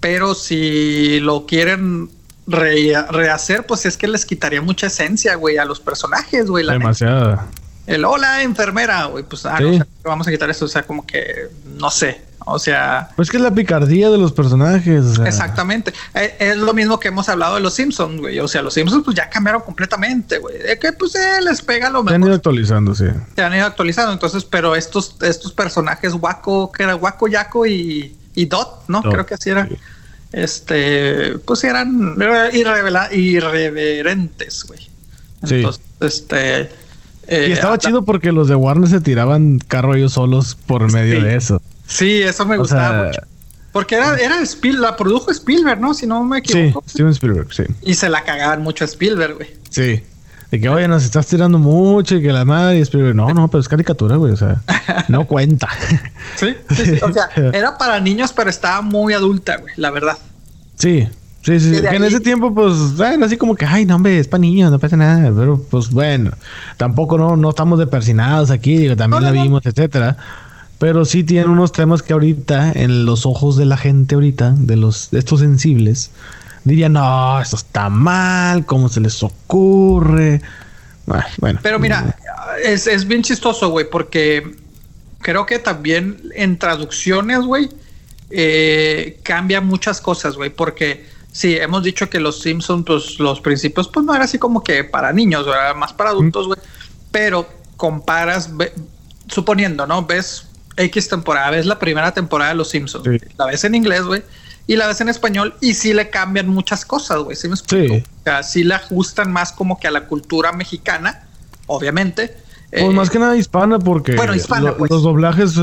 Pero si lo quieren rehacer, pues es que les quitaría mucha esencia, güey, a los personajes, güey. Demasiada. El hola, enfermera, güey, pues ah, vamos a quitar eso, o sea, como que no sé. O sea. Pues que es la picardía de los personajes. Exactamente. Eh, es, lo mismo que hemos hablado de los Simpsons, güey. O sea, los Simpsons pues ya cambiaron completamente, güey. De que pues eh, les pega lo mejor. Se han ido actualizando, sí. Se han ido actualizando. Entonces, pero estos, estos personajes, Waco, que era Waco, Yaco y, y Dot, ¿no? Creo que así era. Este, pues eran irreverentes, güey. Entonces, este. y estaba chido porque los de Warner se tiraban carro ellos solos por medio de eso. Sí, eso me gustaba mucho. Porque era, era Spielberg, la produjo Spielberg, ¿no? Si no me equivoco. Sí, Steven Spielberg, sí. Y se la cagaban mucho a Spielberg, güey. Sí. De que, oye, nos estás tirando mucho y que la madre y Spielberg, no, no, pero es caricatura, güey, o sea, no cuenta. ¿Sí? sí, o sea, era para niños, pero estaba muy adulta, güey, la verdad. Sí, sí, sí. Que en ese tiempo, pues, bueno, así como que, ay, no, hombre, es para niños, no pasa nada, pero pues bueno, tampoco no, no estamos depersinados aquí, digo, también la vimos, etcétera. Pero sí tienen unos temas que ahorita, en los ojos de la gente ahorita, de los de estos sensibles, dirían, no, esto está mal, ¿cómo se les ocurre? bueno. Pero mira, es, es bien chistoso, güey, porque creo que también en traducciones, güey, eh, cambia muchas cosas, güey, porque sí, hemos dicho que los Simpsons, pues los principios, pues no era así como que para niños, era más para adultos, güey, pero comparas, suponiendo, ¿no? Ves X temporada, ves la primera temporada de Los Simpsons, la ves en inglés, güey, y la ves en español y sí le cambian muchas cosas, güey, ¿sí me explico? O sea, sí le ajustan más como que a la cultura mexicana, obviamente. Pues más que nada hispana, porque bueno, hispana, pues. los doblajes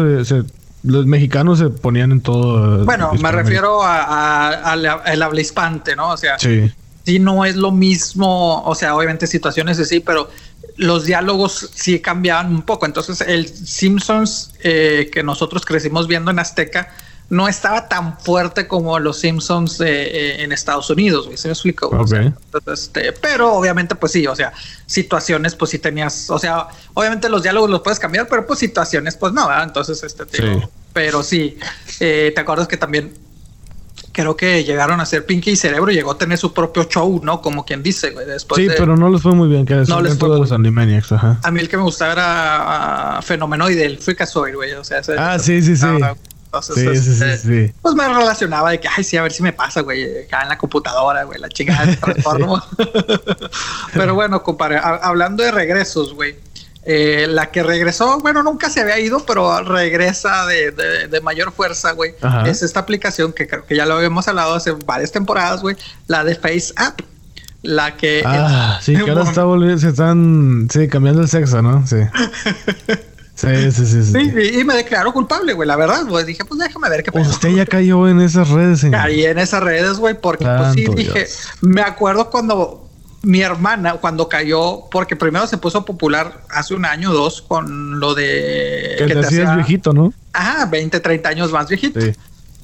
los mexicanos se ponían en todo. Bueno, me refiero al habla hispante, ¿no? O sea, sí. sí. no es lo mismo, o sea, obviamente situaciones así, pero los diálogos sí cambiaban un poco. Entonces, el Simpsons eh, que nosotros crecimos viendo en Azteca no estaba tan fuerte como los Simpsons eh, eh, en Estados Unidos, ¿Se me explico? este, pero obviamente, pues sí, o sea, situaciones, pues sí tenías, o sea, obviamente los diálogos los puedes cambiar, pero pues situaciones, pues no, ¿verdad? Entonces, este, pero sí, te acuerdas que también creo que llegaron a ser Pinky y Cerebro llegó a tener su propio show, ¿no? Como quien dice, güey. Después sí, pero no les fue muy bien. Que no les fue los Animaniacs, ajá. A mí el que me gustaba era uh, Fenomenoide, el Freakazoid, güey. O sea, ese, ah, sí, sí, sí. Entonces, sí, sí, sí, sí, Pues me relacionaba de que, ay, sí, a ver si me pasa, güey, acá en la computadora, güey, la chingada de. Pero bueno, compadre, hablando de regresos, güey. Eh, la que regresó, bueno, nunca se había ido, pero regresa de, mayor fuerza, güey. Es esta aplicación que creo que ya lo habíamos hablado hace varias temporadas, güey. La de Face App. La que. Ah, sí, que ahora está volviendo, se están, sí, cambiando el sexo, ¿no? Sí. Sí, sí, sí. sí. y me declaró culpable, güey, la verdad, güey. Dije, pues déjame ver qué pasa. Usted ya cayó en esas redes, señor. Caí en esas redes, güey, porque pues sí, dije, me acuerdo cuando mi hermana, cuando cayó, porque primero se puso popular hace un año o dos con lo de... Que, te, hacías viejito, ¿no? Ajá, 20, 30 años más viejito. Sí.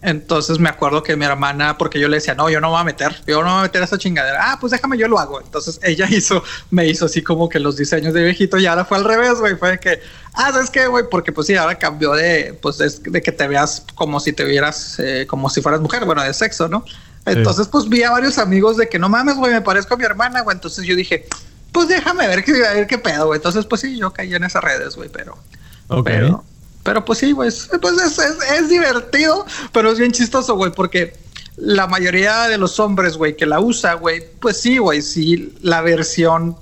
Entonces me acuerdo que mi hermana, porque yo le decía, no, yo no me voy a meter, yo no me voy a meter a esa chingadera. Ah, pues déjame, yo lo hago. Entonces ella hizo, me hizo así como que los diseños de viejito y ahora fue al revés, güey. Fue de que, ah, ¿sabes qué, güey? Porque pues sí, ahora cambió de, pues de que te veas como si te vieras, eh, como si fueras mujer, bueno, de sexo, ¿no? Entonces, pues vi a varios amigos de que no mames, güey, me parezco a mi hermana, güey. Entonces yo dije, pues déjame ver qué, ver qué pedo, güey. Entonces, pues sí, yo caí en esas redes, güey, pero. Ok. Pero pues sí, güey. Pues es, es, divertido, pero es bien chistoso, güey, porque la mayoría de los hombres, güey, que la usa, güey, pues sí, güey, sí, la versión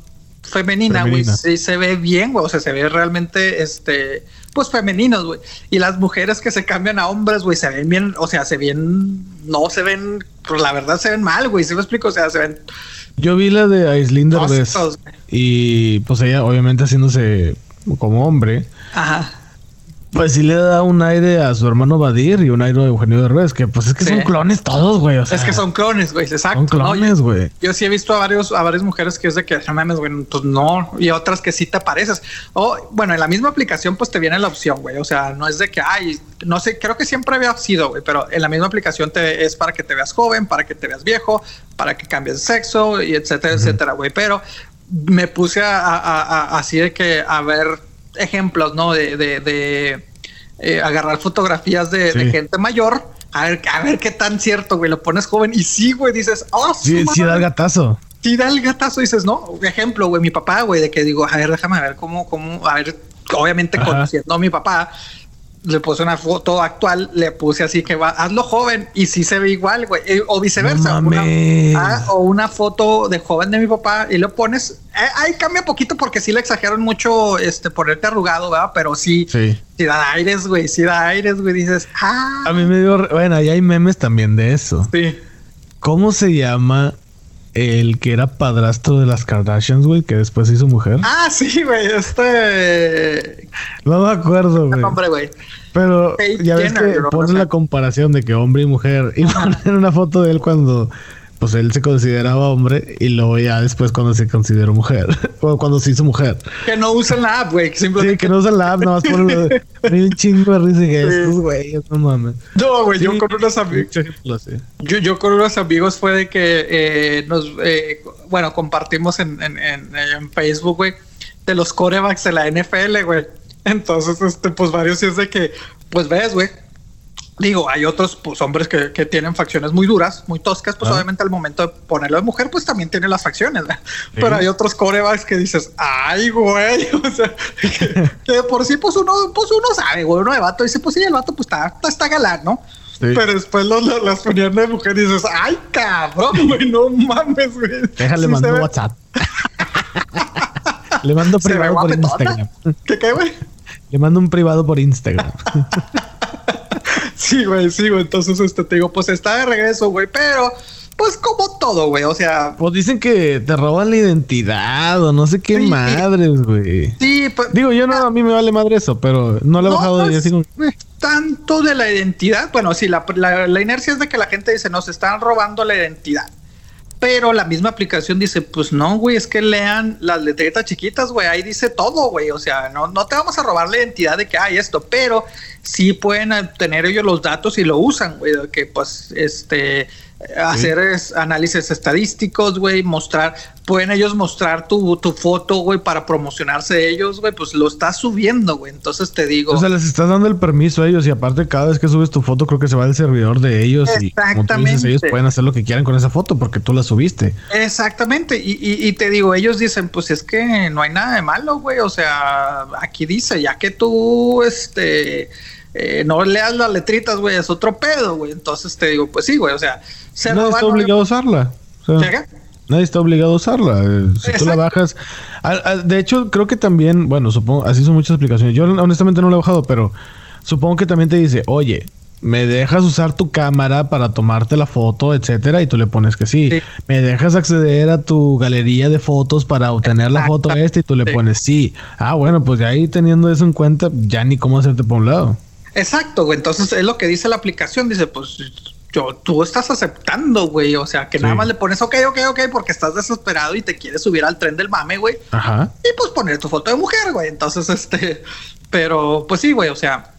femenina, güey, sí se ve bien, güey, o sea, se ve realmente, este, pues femeninos, güey. Y las mujeres que se cambian a hombres, güey, se ven bien, o sea, se ven, no se ven, pues la verdad se ven mal, güey, ¿sí me explico? O sea, se ven... Yo vi la de Aislinder y pues ella obviamente haciéndose como hombre. Ajá. Pues sí le da un aire a su hermano Badir y un aire a Eugenio Derbez, que pues es que son clones todos, güey. es que son clones, güey, exacto. Son clones, güey. yo, sí he visto a varios, a varias mujeres que es de que no mames, güey, pues no, y otras que sí te pareces. O bueno, en la misma aplicación, pues te viene la opción, güey. O sea, no es de que, ay, no sé, creo que siempre había sido, güey, pero en la misma aplicación te es para que te veas joven, para que te veas viejo, para que cambies de sexo y etcétera, etcétera, güey. Pero me puse a, así de que a ver ejemplos, ¿no? de, de eh, agarrar fotografías de, gente mayor. A ver, a ver qué tan cierto, güey. Lo pones joven y sí, güey, dices, oh, sí, sí da el gatazo. Sí da el gatazo, dices, no. Ejemplo, güey, mi papá, güey, de que digo, a ver, déjame ver cómo, cómo, a ver, obviamente conociendo a mi papá, le puse una foto actual, le puse así que va, hazlo joven y sí se ve igual, güey. Eh, o viceversa. Ah, o una foto de joven de mi papá y lo pones. Eh, ahí cambia poquito porque sí le exageran mucho este ponerte arrugado, ¿verdad? Pero sí, sí, da aires, güey. Sí da aires, güey. Dices, ah. A mí me dio. Bueno, ahí hay memes también de eso. Sí. ¿Cómo se llama el que era padrastro de las Kardashians, güey, que después hizo mujer. Ah, sí, güey, este... No me acuerdo, güey. Hombre, güey. Pero ya ves que pones la comparación de que hombre y mujer y ponen una foto de él cuando pues él se consideraba hombre y luego ya después cuando se consideró mujer o cuando se hizo mujer. Que no usan la app, güey. Sí, que no usan la app, nada más por un chingo de risa que estos no mames. No, güey, yo con unos amigos. Yo, yo con unos amigos fue de que eh, nos, eh, bueno, compartimos en, en, en, en Facebook, güey, de los corebacks de la NFL, güey. Entonces, este, pues varios es de que, pues ves, güey Digo, hay otros pues, hombres que, que, tienen facciones muy duras, muy toscas, pues obviamente al momento de ponerlo de mujer, pues también tiene las facciones, pero hay otros corebacks que dices, ay, güey, o sea, que, por sí, pues uno, pues uno sabe, güey, uno de vato dice, pues sí, el vato pues está, está galán, ¿no? Pero después los, las ponían de mujer y dices, ay, cabrón, güey, no mames, güey. Déjale, mando WhatsApp. Le mando privado por Instagram. ¿Qué qué, güey? Le mando un privado por Instagram. Sí, güey, sí, güey. Entonces, este, te digo, pues está de regreso, güey, pero pues como todo, güey, o sea... Pues dicen que te roban la identidad o no sé qué madres, güey. Sí, pues... Digo, yo no, a mí me vale madre eso, pero no le he bajado de así como... Tanto de la identidad, bueno, sí, la, la, inercia es de que la gente dice, nos están robando la identidad. Pero la misma aplicación dice, pues no, güey, es que lean las letritas chiquitas, güey, ahí dice todo, güey. O sea, no, no te vamos a robar la identidad de que hay esto, pero sí pueden tener ellos los datos y lo usan, güey, que pues este hacer análisis estadísticos, güey, mostrar, pueden ellos mostrar tu, tu foto, güey, para promocionarse ellos, güey, pues lo estás subiendo, güey. Entonces te digo. O sea, les estás dando el permiso a ellos y aparte cada vez que subes tu foto creo que se va al servidor de ellos Exactamente. y ellos pueden hacer lo que quieran con esa foto porque tú la subiste. Exactamente. Y, y, y te digo, ellos dicen, pues es que no hay nada de malo, güey. O sea, aquí dice, ya que tú, este eh, no leas las letritas, güey, es otro pedo, güey. Entonces te digo, pues sí, güey, o sea, nadie está obligado a usarla. nadie está obligado a usarla. Si tú la bajas. de hecho, creo que también, bueno, supongo, así son muchas aplicaciones. Yo honestamente no la he bajado, pero supongo que también te dice, oye, me dejas usar tu cámara para tomarte la foto, etcétera, y tú le pones que sí. Sí. Me dejas acceder a tu galería de fotos para obtener la foto esta y tú le Sí. pones sí. Ah, bueno, pues ahí teniendo eso en cuenta, ya ni cómo hacerte por un lado. Exacto, güey. Entonces es lo que dice la aplicación. Dice, pues yo, tú estás aceptando, güey. O sea, que nada más le pones ok, ok, ok, porque estás desesperado y te quieres subir al tren del mame, güey. Ajá. Y pues poner tu foto de mujer, güey. Entonces, este, pero pues sí, güey, o sea,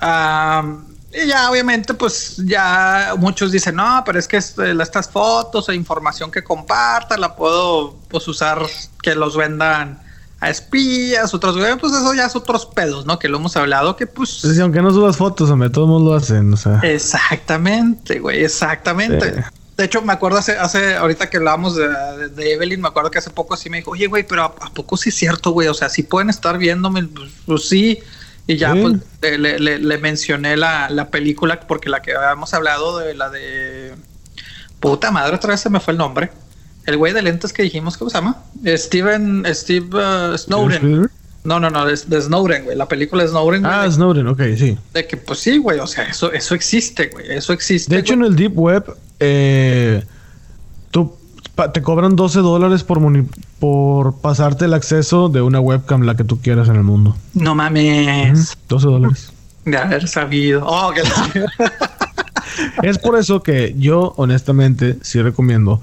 am, y ya obviamente, pues ya muchos dicen, no, pero es que este, estas fotos o información que comparta la puedo pues usar que los vendan a espías, otros, pues eso ya es otros pedos, ¿no? Que lo hemos hablado, que pues... Entonces, aunque no subas fotos, hombre, todos mundo lo hacen, o sea. Exactamente, güey, exactamente. Sí. De hecho, me acuerdo hace, hace ahorita que hablábamos de, Evelyn, me acuerdo que hace poco sí me dijo, oye, güey, pero ¿a, a poco sí es cierto, güey? O sea, sí pueden estar viéndome, pues, pues sí. Y ya Sí. pues, le, le- le- le mencioné la, la película, porque la que habíamos hablado de la de... Puta madre, otra vez se me fue el nombre. El güey de lentes que dijimos, ¿cómo se llama? Steven, Steve uh, Snowden. No, no, no, de, de Snowden, güey. La película de Snowden. güey, Ah, de- Snowden, ok, sí. de que pues sí, güey, o sea, eso, eso existe, güey, eso existe. De hecho, en el Deep Web, eh, tú te cobran 12 dólares por, por pasarte el acceso de una webcam, la que tú quieras en el mundo. no mames, Ujú, 12 dólares. de haber sabido. Oh, que la- es por eso que yo, honestamente, sí recomiendo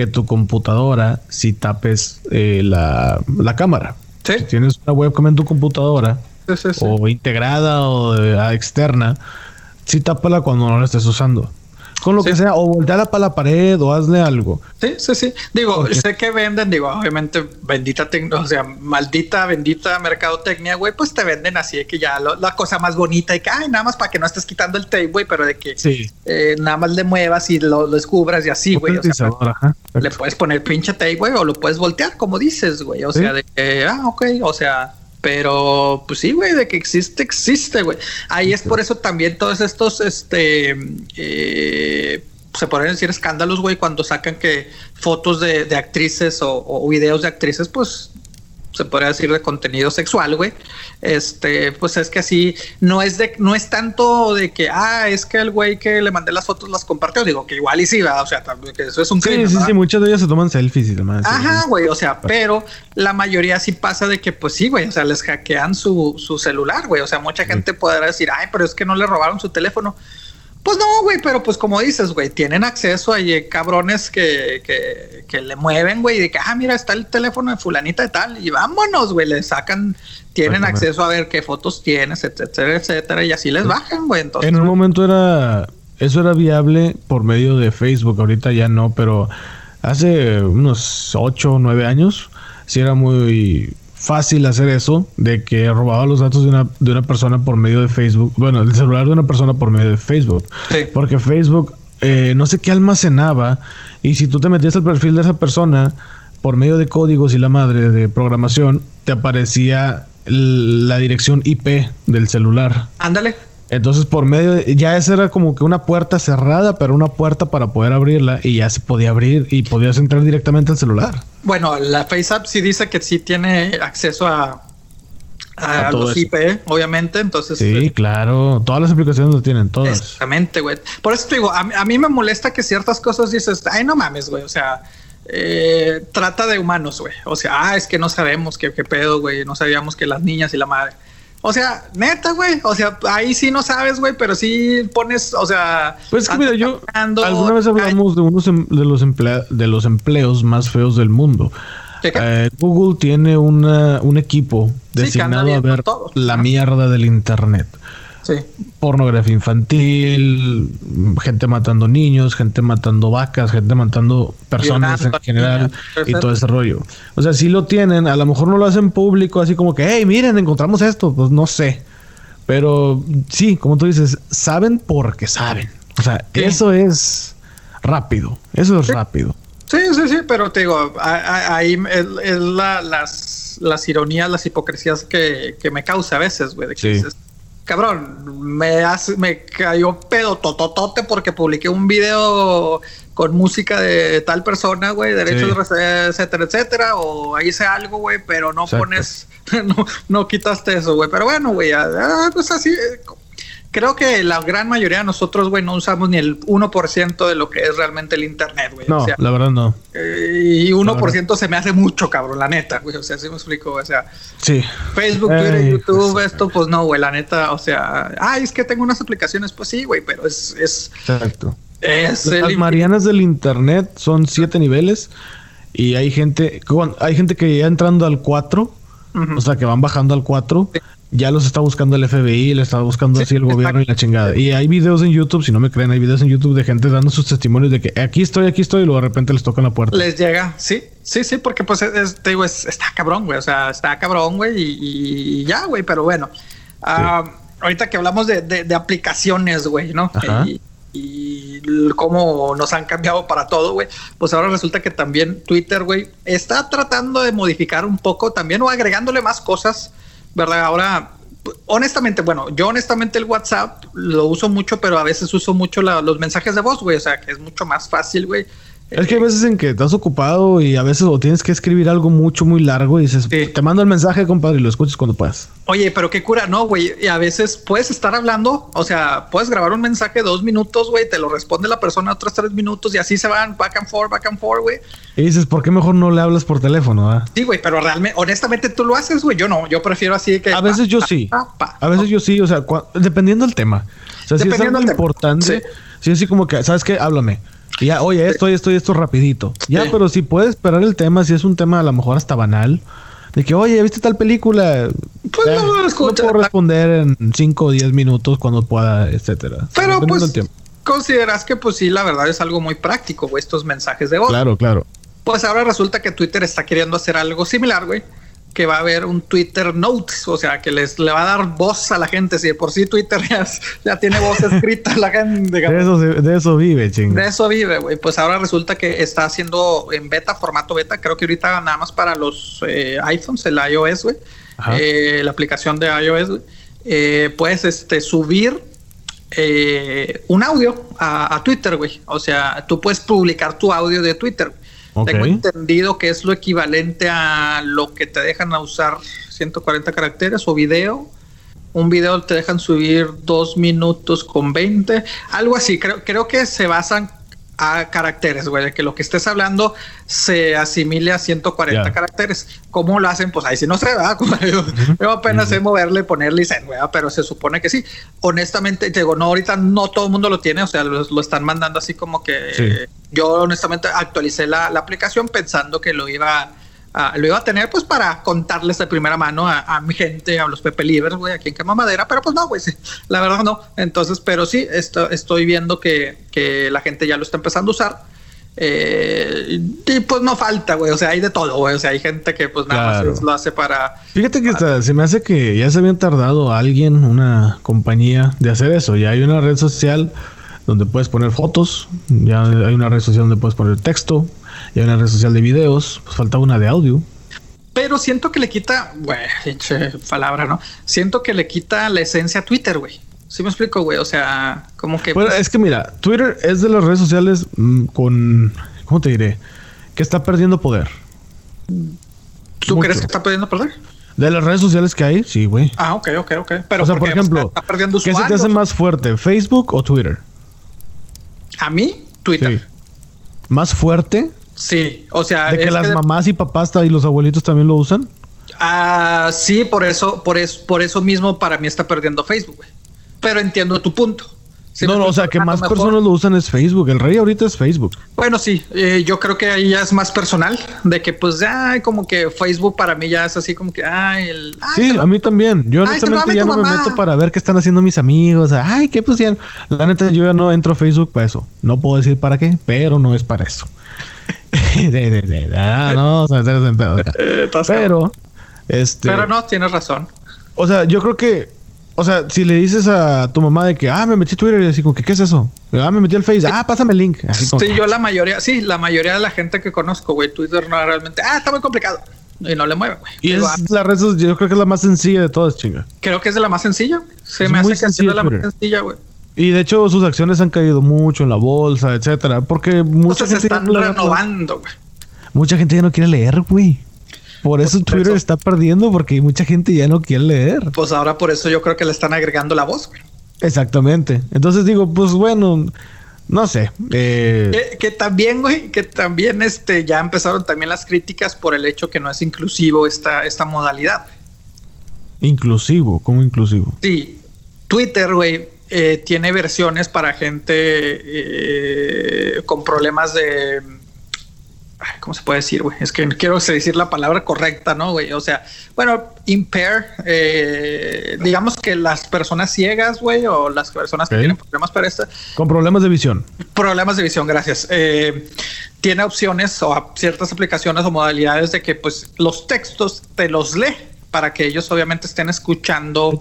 que tu computadora, si tapes eh, la, la cámara. Sí. Si tienes una webcam en tu computadora, Sí, sí, sí. o integrada o de- ah, externa, sí tápala cuando no la estés usando. Con lo Sí. que sea, o volteala para la pared o hazle algo. Sí, sí, sí. Digo, sé que venden, digo, obviamente, bendita tecnología, o sea, maldita, bendita mercadotecnia, güey, pues te venden así de que ya lo- la cosa más bonita y que, ay, nada más para que no estés quitando el tape, güey, pero de que Sí. eh, nada más le muevas y lo, lo descubras y así, güey. O sea, ajá, le puedes poner pinche tape, güey, o lo puedes voltear, como dices, güey. O Sí. sea, de que, ah, ok, o sea, pero pues sí, güey, de que existe, existe, güey. Ahí es por eso también todos estos, este, eh, se podrían decir escándalos, güey, cuando sacan que fotos de, de actrices o, o videos de actrices, pues se podría decir de contenido sexual, güey. Este, pues es que así no es de, no es tanto de que, ah, es que el güey que le mandé las fotos las compartió. Digo que igual y sí, ¿verdad? o sea, también que eso es un Sí, crimen. sí, ¿verdad? sí, muchas de ellas se toman selfies y demás. Ajá, güey, o sea, pero la mayoría sí pasa de que, pues sí, güey, o sea, les hackean su, su celular, güey, o sea, mucha gente podrá decir, ay, pero es que no le robaron su teléfono. Pues no, güey, pero pues como dices, güey, tienen acceso a eh, cabrones que, que, que le mueven, güey, de que, ah, mira, está el teléfono de fulanita de tal, y vámonos, güey, le sacan, tienen acceso a ver qué fotos tienes, etcétera, etcétera, y así les bajan, güey, entonces... En un momento era. Eso era viable por medio de Facebook. Ahorita ya no, pero hace unos 8 o 9 años sí era muy fácil hacer eso, de que robaba los datos de una, de una persona por medio de Facebook. Bueno, el celular de una persona por medio de Facebook. Sí. Porque Facebook, eh, no sé qué almacenaba, y si tú te metías al perfil de esa persona por medio de códigos y la madre de programación, te aparecía la dirección IP del celular. Ándale, Entonces, por medio de, ya esa era como que una puerta cerrada, pero una puerta para poder abrirla y ya se podía abrir y podías entrar directamente al celular. Bueno, la FaceApp sí dice que sí tiene acceso a, a, A los eso. IP, obviamente. Entonces, Sí, eh, claro. Todas las aplicaciones lo tienen, todas. exactamente, güey. Por eso te digo, a, mí- a mí me molesta que ciertas cosas dices, ay, no mames, güey. O sea, eh, trata de humanos, güey. O sea, ah, es que no sabemos qué, qué pedo, güey. No sabíamos que las niñas y la madre. O sea, neta, güey. O sea, ahí sí no sabes, güey, pero sí pones, o sea. Pues que mira, yo alguna vez hablamos de unos em- de los emplea- de los empleos más feos del mundo. Eh, Google tiene una, un equipo Sí, designado a ver todo. la mierda del internet. Sí. pornografía infantil, gente matando niños, gente matando vacas, gente matando personas Violando en general y todo ese rollo. O sea, sí lo tienen, a lo mejor no lo hacen público, así como que, hey, miren, encontramos esto, pues no sé. Pero sí, como tú dices, saben porque saben. O sea, Sí. eso es rápido, eso es Sí. rápido. Sí, sí, sí, pero te digo, ahí es, es la- las, las ironías, las hipocresías que, que me causa a veces, güey, de que Sí. dices, cabrón, me, hace, me cayó pedo tototote porque publiqué un video con música de tal persona, güey, derechos, Sí. etcétera, etcétera, o hice algo, güey, pero no Exacto. pones, no, no quitaste eso, güey, pero bueno, güey, ah, pues así, eh, creo que la gran mayoría de nosotros, güey, no usamos ni el 1% de lo que es realmente el Internet, güey. No, la verdad no. Eh, y 1% se me hace mucho, cabrón, la neta, güey. O sea, si me explico, o sea. Sí. Facebook, Twitter, YouTube, esto, pues no, güey, la neta, o sea, ay, es que tengo unas aplicaciones, pues sí, güey, pero es... es Exacto. Es Las Marianas del Internet son siete niveles y hay gente, hay gente que ya entrando al 4, o sea, que van bajando al 4 ya los está buscando el FBI, le está buscando así el gobierno y la chingada. Y hay videos en YouTube, si no me creen, hay videos en YouTube de gente dando sus testimonios de que aquí estoy, aquí estoy, y luego de repente les tocan la puerta. Les llega, sí, sí, sí, porque pues te digo, está cabrón, güey, o sea, está cabrón, güey, y, ya, güey, pero bueno. Ah, ahorita que hablamos de, aplicaciones, güey, ¿no? Y, y cómo nos han cambiado para todo, güey. Pues ahora resulta que también Twitter, güey, está tratando de modificar un poco también o agregándole más cosas ¿verdad? Ahora, honestamente, bueno, yo honestamente el WhatsApp lo uso mucho, pero a veces uso mucho los mensajes de voz, güey. O sea, que es mucho más fácil, güey. Es que hay veces en que estás ocupado y a veces o tienes que escribir algo mucho, muy largo y dices, te mando el mensaje, compadre, y lo escuches cuando puedas. Oye, pero qué cura, no, güey. Y a veces puedes estar hablando, o sea, puedes grabar un mensaje dos minutos, güey, te lo responde la persona otros tres minutos y así se van back and forth, back and forth, güey. Y dices, ¿por qué mejor no le hablas por teléfono? Ah? Sí, güey, pero realmente, honestamente tú lo haces, güey. Yo no, yo prefiero así que. A veces yo sí. a veces yo sí, o sea, dependiendo del tema. O sea, si es algo importante, sí. así como que, ¿sabes qué? Háblame ya, oye, esto y esto esto rapidito. Ya, pero si puedes esperar el tema, si es un tema a lo mejor hasta banal, de que, oye, ¿viste tal película? Pues no, no, puedo responder en 5 o 10 minutos cuando pueda, etcétera. Pero pues consideras que pues sí, la verdad es algo muy práctico, güey, estos mensajes de voz. Claro, claro. Pues ahora resulta que Twitter está queriendo hacer algo similar, güey que va a haber un Twitter Notes, o sea, que les le va a dar voz a la gente. Si por sí Twitter ya, tiene voz escrita, la gente. De eso, de eso vive, ching. De eso vive, güey. Pues ahora resulta que está haciendo en beta, formato beta. Creo que ahorita nada más para los eh, iPhones, el iOS, güey. Eh, la aplicación de iOS, güey. Eh, puedes este, subir un audio a, a Twitter, güey. O sea, tú puedes publicar tu audio de Twitter. Tengo entendido que es lo equivalente a lo que te dejan usar 140 caracteres o video. Un video te dejan subir dos minutos con 20, algo así. Creo, creo que se basan a caracteres, güey, de que lo que estés hablando se asimile a 140 caracteres. ¿Cómo lo hacen? Pues ahí sí no sé, ¿verdad? Yo, apenas sé moverle, ponerle y güey, pero se supone que sí. Honestamente, digo, no, ahorita no todo el mundo lo tiene, o sea, lo, están mandando así como que yo honestamente actualicé la, aplicación pensando que lo iba lo iba a tener pues para contarles de primera mano a, mi gente, a los Pepe Livers, güey, aquí en Cama Madera, pero pues no, güey, sí, la verdad no. Entonces, pero sí, esto, estoy viendo que, que, la gente ya lo está empezando a usar. Eh, y pues no falta, güey, o sea, hay de todo, güey, o sea, hay gente que pues nada más lo hace para... Fíjate que se me hace que ya se habían tardado alguien, una compañía, de hacer eso, ya hay una red social donde puedes poner fotos, ya hay una red social donde puedes poner texto, y hay una red social de videos, pues falta una de audio. Pero siento que le quita, güey, palabra, ¿no? Siento que le quita la esencia a Twitter, güey. ¿Sí me explico, güey? O sea, como que... Bueno, pues, es que mira, Twitter es de las redes sociales mm, con... ¿Cómo te diré? Que está perdiendo poder. ¿Tú crees que está perdiendo poder? De las redes sociales que hay, sí, güey. Ah, ok, ok, ok. Pero o sea, por ejemplo, ¿qué se te hace más fuerte, Facebook o Twitter? A mí, Twitter. ¿Más fuerte? Sí, o sea... ¿De que las mamás y papás y los abuelitos también lo usan? Ah, sí, por eso, por eso, por eso mismo para mí está perdiendo Facebook, güey. Pero entiendo tu punto. no, no, o sea, que más personas lo usan es Facebook. El rey ahorita es Facebook. Bueno, sí, eh, yo creo que ahí ya es más personal, de que pues ya como que Facebook para mí ya es así como que, ay, el... sí, a mí también. Yo honestamente ya no me meto para ver qué están haciendo mis amigos. Ay, qué pusieron. La neta, yo ya no entro a Facebook para eso. No puedo decir para qué, pero no es para eso. Ah, no, Pero, este. Pero no, tienes razón. O sea, yo creo que. O sea, si le dices a tu mamá de que, ah, me metí Twitter y así como que, ¿qué es eso? Ah, me metí al Face, ah, pásame el link. sí, yo la mayoría, sí, la mayoría de la gente que conozco, güey, Twitter no realmente, ah, está muy complicado. Y no le mueve, güey. Y es la red, yo creo que es la más sencilla de todas, chinga. Creo que es de la más sencilla. Se me hace que es la más sencilla, güey. Y de hecho sus acciones han caído mucho en la bolsa, etcétera, porque mucha gente se están renovando, güey. Mucha gente ya no quiere leer, güey. Por eso Twitter está perdiendo porque mucha gente ya no quiere leer. Pues ahora por eso yo creo que le están agregando la voz, güey. Exactamente. Entonces digo, pues bueno, no sé. Eh, que, también, güey, que también este, ya empezaron también las críticas por el hecho que no es inclusivo esta, esta modalidad. Inclusivo, ¿cómo inclusivo? Sí, Twitter, güey, eh, tiene versiones para gente eh, con problemas de ¿Cómo se puede decir, güey? Es que quiero decir la palabra correcta, ¿no, güey? O sea, bueno, impair, eh, digamos que las personas ciegas, güey, o las personas que tienen problemas para esta. Con problemas de visión. Problemas de visión, gracias. Eh, tiene opciones o ciertas aplicaciones o modalidades de que, pues, los textos te los lee para que ellos obviamente estén escuchando.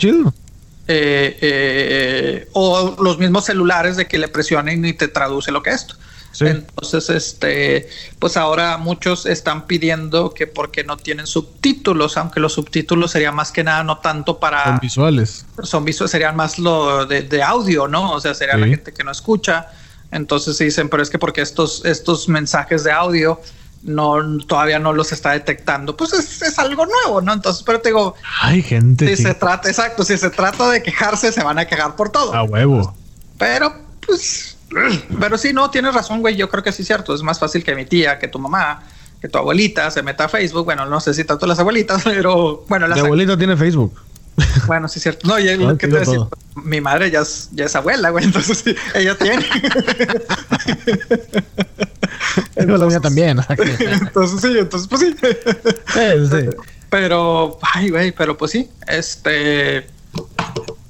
Eh, o los mismos celulares de que le presionen y te traduce lo que es esto. Entonces, este, pues ahora muchos están pidiendo que porque no tienen subtítulos, aunque los subtítulos serían más que nada no tanto para son visuales, son visuales, serían más lo de, audio, ¿no? O sea, sería la gente que no escucha. Entonces dicen, pero es que porque estos, estos mensajes de audio no todavía no los está detectando, pues es, algo nuevo, ¿no? Entonces, pero te digo, hay gente. Si se trata, exacto, si se trata de quejarse, se van a quejar por todo. A huevo. Pero, pues pero sí, no, tienes razón, güey. Yo creo que sí es cierto. Es más fácil que mi tía, que tu mamá, que tu abuelita se meta a Facebook. Bueno, no sé si tanto las abuelitas, pero bueno, la abuelita tiene Facebook. Bueno, sí es cierto. No, y lo que te decir, mi madre ya es, ya es abuela, güey. Entonces sí, ella tiene. la mía también. entonces sí, entonces pues sí. sí. Pero, ay, güey, pero pues sí. Este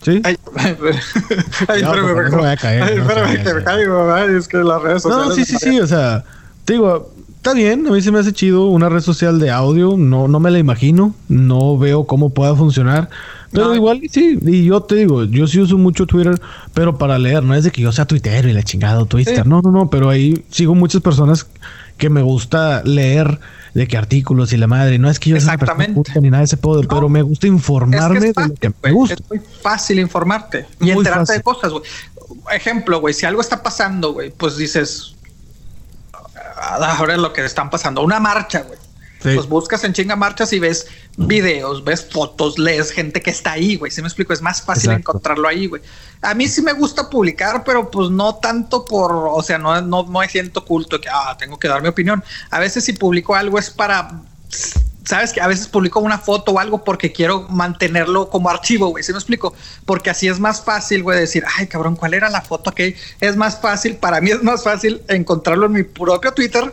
Sí. Ay, ay, no, me, voy a caer. Ay, espérame, que me caigo. Ay, es que las redes sociales. No, sí, sí, sí. O sea, te digo, está bien. A mí se me hace chido una red social de audio. No, no me la imagino. No veo cómo pueda funcionar. Pero igual sí, y yo te digo, yo sí uso mucho Twitter, pero para leer, no es de que yo sea Twitter y la chingada Twitter, no, no, no, pero ahí sigo muchas personas que me gusta leer de qué artículos y la madre. No es que yo Exactamente. ni nada de ese poder, pero me gusta informarme de lo que me gusta. Es muy fácil informarte y enterarte de cosas, güey. Ejemplo, güey, si algo está pasando, güey, pues dices, ahora es lo que están pasando, una marcha, güey. Pues buscas en chinga marchas y ves videos, ves fotos, lees gente que está ahí, güey. Si me explico, es más fácil encontrarlo ahí, güey. A mí sí me gusta publicar, pero pues no tanto por, o sea, no, no, no me siento culto que, ah, tengo que dar mi opinión. A veces si publico algo es para sabes que a veces publico una foto o algo porque quiero mantenerlo como archivo, güey. ¿Sí me explico? Porque así es más fácil, güey, decir, ay, cabrón, ¿cuál era la foto que es más fácil? Para mí es más fácil encontrarlo en mi propio Twitter,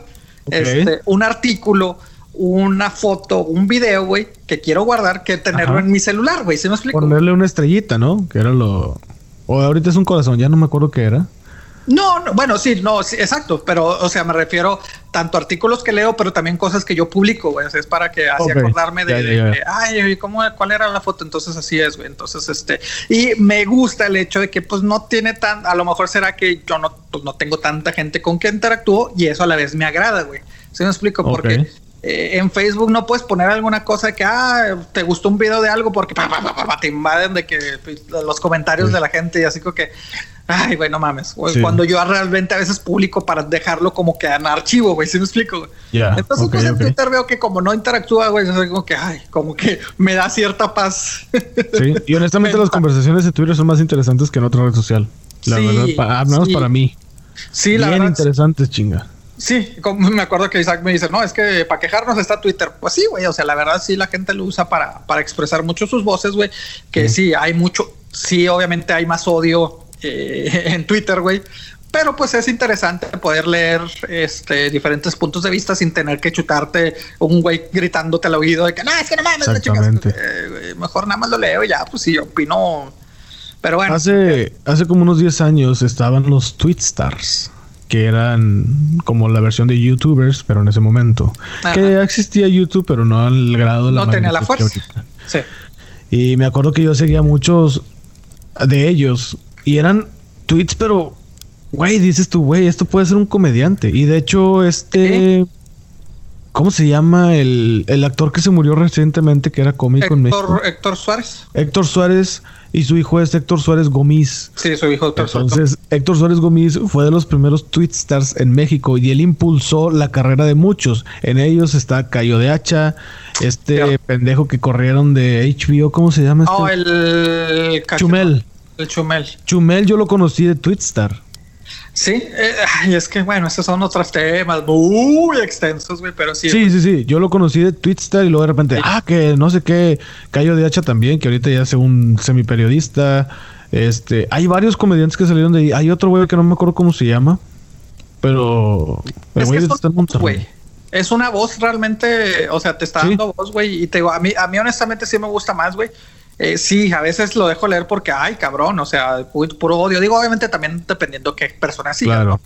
este, un artículo una foto, un video, güey, que quiero guardar que tenerlo en mi celular, güey. ¿Se me explico? Ponerle una estrellita, ¿no? Que era lo. O ahorita es un corazón, ya no me acuerdo qué era. No, no bueno, sí, no, sí, exacto, pero, o sea, me refiero tanto a artículos que leo, pero también cosas que yo publico, güey. O sea, es para que así acordarme de, ay, ¿cómo, ¿cuál era la foto? Entonces así es, güey. Entonces, este, y me gusta el hecho de que, pues, no tiene tan, a lo mejor será que yo no, pues, no tengo tanta gente con que interactúo y eso a la vez me agrada, güey. ¿Sí me explico? Porque eh, en Facebook no puedes poner alguna cosa que, ah, te gustó un video de algo porque te invaden de que pues, los comentarios de la gente y así como que, ay, güey, no mames. Cuando yo realmente a veces publico para dejarlo como que en archivo, güey, ¿sí me explico? Entonces, pues en Twitter veo que como no interactúa, güey, es como que, ay, como que me da cierta paz. sí, y honestamente las conversaciones de Twitter son más interesantes que en otra red social. La verdad, menos para mí. Sí, la verdad. interesantes, chinga. Sí, como me acuerdo que Isaac me dice, no, es que para quejarnos está Twitter. Pues sí, güey, o sea, la verdad sí la gente lo usa para, para expresar mucho sus voces, güey, que sí, hay mucho, sí, obviamente hay más odio eh, en Twitter, güey, pero pues es interesante poder leer este, diferentes puntos de vista sin tener que chutarte un güey gritándote al oído de que no, es que no mames, Exactamente. Eh, mejor nada más lo leo y ya, pues sí, opino. Pero bueno. Hace, hace como unos 10 años estaban los Tweetstars que eran como la versión de YouTubers, pero en ese momento. Que ya existía YouTube, pero no al grado de la No tenía la fuerza. Sí. Y me acuerdo que yo seguía muchos de ellos y eran tweets, pero, güey, dices tú, güey, esto puede ser un comediante. Y de hecho, este. ¿Cómo se llama el, el, actor que se murió recientemente que era cómico en México? Héctor Suárez. Héctor Suárez y su hijo es Héctor Suárez Gómez. Sí, su hijo Héctor Entonces, Héctor Suárez Gómez fue de los primeros Twitstars en México y él impulsó la carrera de muchos. En ellos está Cayo de Hacha, este pendejo que corrieron de HBO, ¿cómo se llama? Este? Oh, el Chumel. El Chumel. Chumel yo lo conocí de Twitstar. Sí, eh, ay, es que bueno, esos son otros temas muy extensos, güey, pero sí. Sí, sí, sí. Yo lo conocí de Twitstar y luego de repente, ah, que no sé qué, Cayo de Hacha también, que ahorita ya es un semiperiodista. Este, hay varios comediantes que salieron de ahí. Hay otro güey que no me acuerdo cómo se llama, pero Es güey que está güey, Es una voz realmente, o sea, te está Sí. dando voz, güey. Y te digo, a mí, a mí honestamente sí me gusta más, güey. Eh, sí, a veces lo dejo leer porque, ay, cabrón, o sea, pu- puro odio. Digo, obviamente también dependiendo qué persona siga, Claro. ¿no?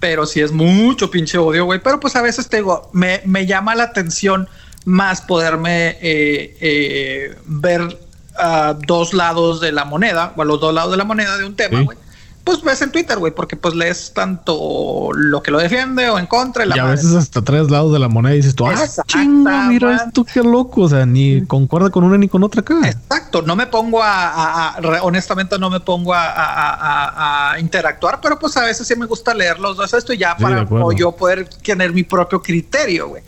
Pero sí es mucho pinche odio, güey. Pero pues a veces te digo, me, me llama la atención más poderme eh, eh, ver a dos lados de la moneda, o a los dos lados de la moneda de un tema, Sí. Pues ves en Twitter, güey, porque pues lees tanto lo que lo defiende o en contra. y la Y a madre. veces hasta tres lados de la moneda y dices tú, ah, chinga, mira esto, qué loco. O sea, ni concuerda con una ni con otra acá. Exacto, no me pongo a, a- a- re- honestamente no me pongo a, interactuar, pero pues a veces sí me gusta leer los dos esto y ya Sí, para yo poder tener mi propio criterio, güey.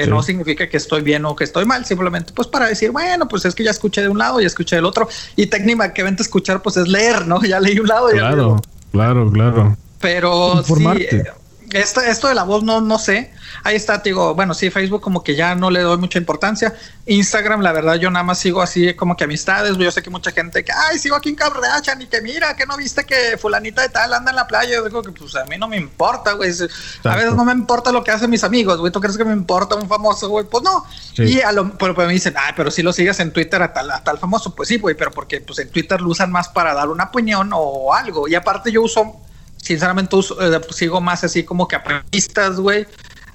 Que Sí. no significa que estoy bien o que estoy mal, simplemente pues para decir, bueno, pues es que ya escuché de un lado y escuché del otro. Y técnicamente escuchar pues es leer, ¿no? Ya leí un lado y ya Claro, claro, claro. pero Informarte. sí, eh, esto, esto de la voz no, no sé. Ahí está, te digo, bueno, sí, Facebook como que ya no le doy mucha importancia. Instagram, la verdad, yo nada más sigo así como que amistades. Yo sé que mucha gente que, ay, sigo aquí en Kardashian y que mira, que no viste que fulanita de tal anda en la playa. Yo digo que pues a mí no me importa, güey. A veces no me importa lo que hacen mis amigos, güey. ¿Tú crees que me importa un famoso, güey? Pues no. Sí. Y a lo, pero, pero me dicen, ay, pero si lo sigues en Twitter a tal, a tal famoso. Pues sí, güey, pero porque pues en Twitter lo usan más para dar una opinión o algo. Y aparte yo uso sinceramente uso, eh, sigo más así como que a periodistas, güey,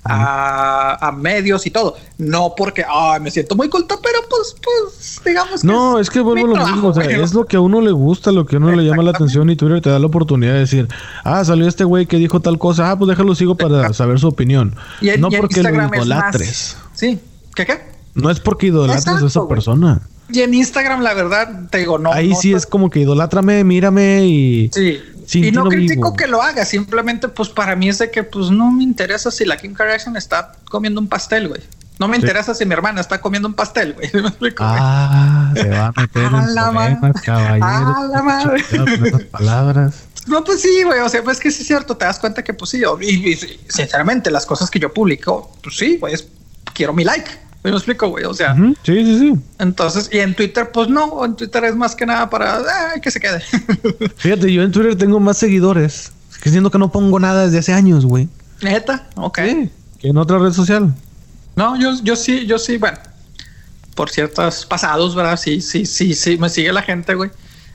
a, a medios y todo. No porque ay, me siento muy culto, pero pues, pues, digamos que No, es que vuelvo a lo mismo. O sea, es lo que a uno le gusta, lo que a uno le llama la atención y Twitter te da la oportunidad de decir, ah, salió este güey que dijo tal cosa, ah, pues déjalo sigo para saber su opinión. Y en- no y porque lo Instagram es idolatres. más- Sí, ¿qué qué? No es porque idolatres a esa persona. Y en Instagram, la verdad, te digo, no. Ahí no sí es como que idolátame, mírame y... Sí. Y no critico vivo. que lo haga, simplemente pues para mí es de que pues no me interesa si la Kim Kardashian está comiendo un pastel, güey. No me Sí. interesa si mi hermana está comiendo un pastel, güey. Ah, se va a meter A en la problemas, caballero. A la madre. Cuidado con esas palabras. No, pues sí, güey. O sea, pues que sí es cierto. Te das cuenta que, pues sí. yo- Y, y, sinceramente, las cosas que yo publico, pues sí, güey. Quiero mi like. ¿Me explico, güey? O sea, Sí, sí, sí. entonces, y en Twitter, pues no. En Twitter es más que nada para ay, que se quede. Fíjate, yo en Twitter tengo más seguidores. Es que siento que no pongo nada desde hace años, güey. Neta, ok. Sí, que en otra red social. No, yo, yo sí, yo sí, bueno. Por ciertos pasados, ¿verdad? Sí, sí, sí, sí. Me sigue la gente, güey.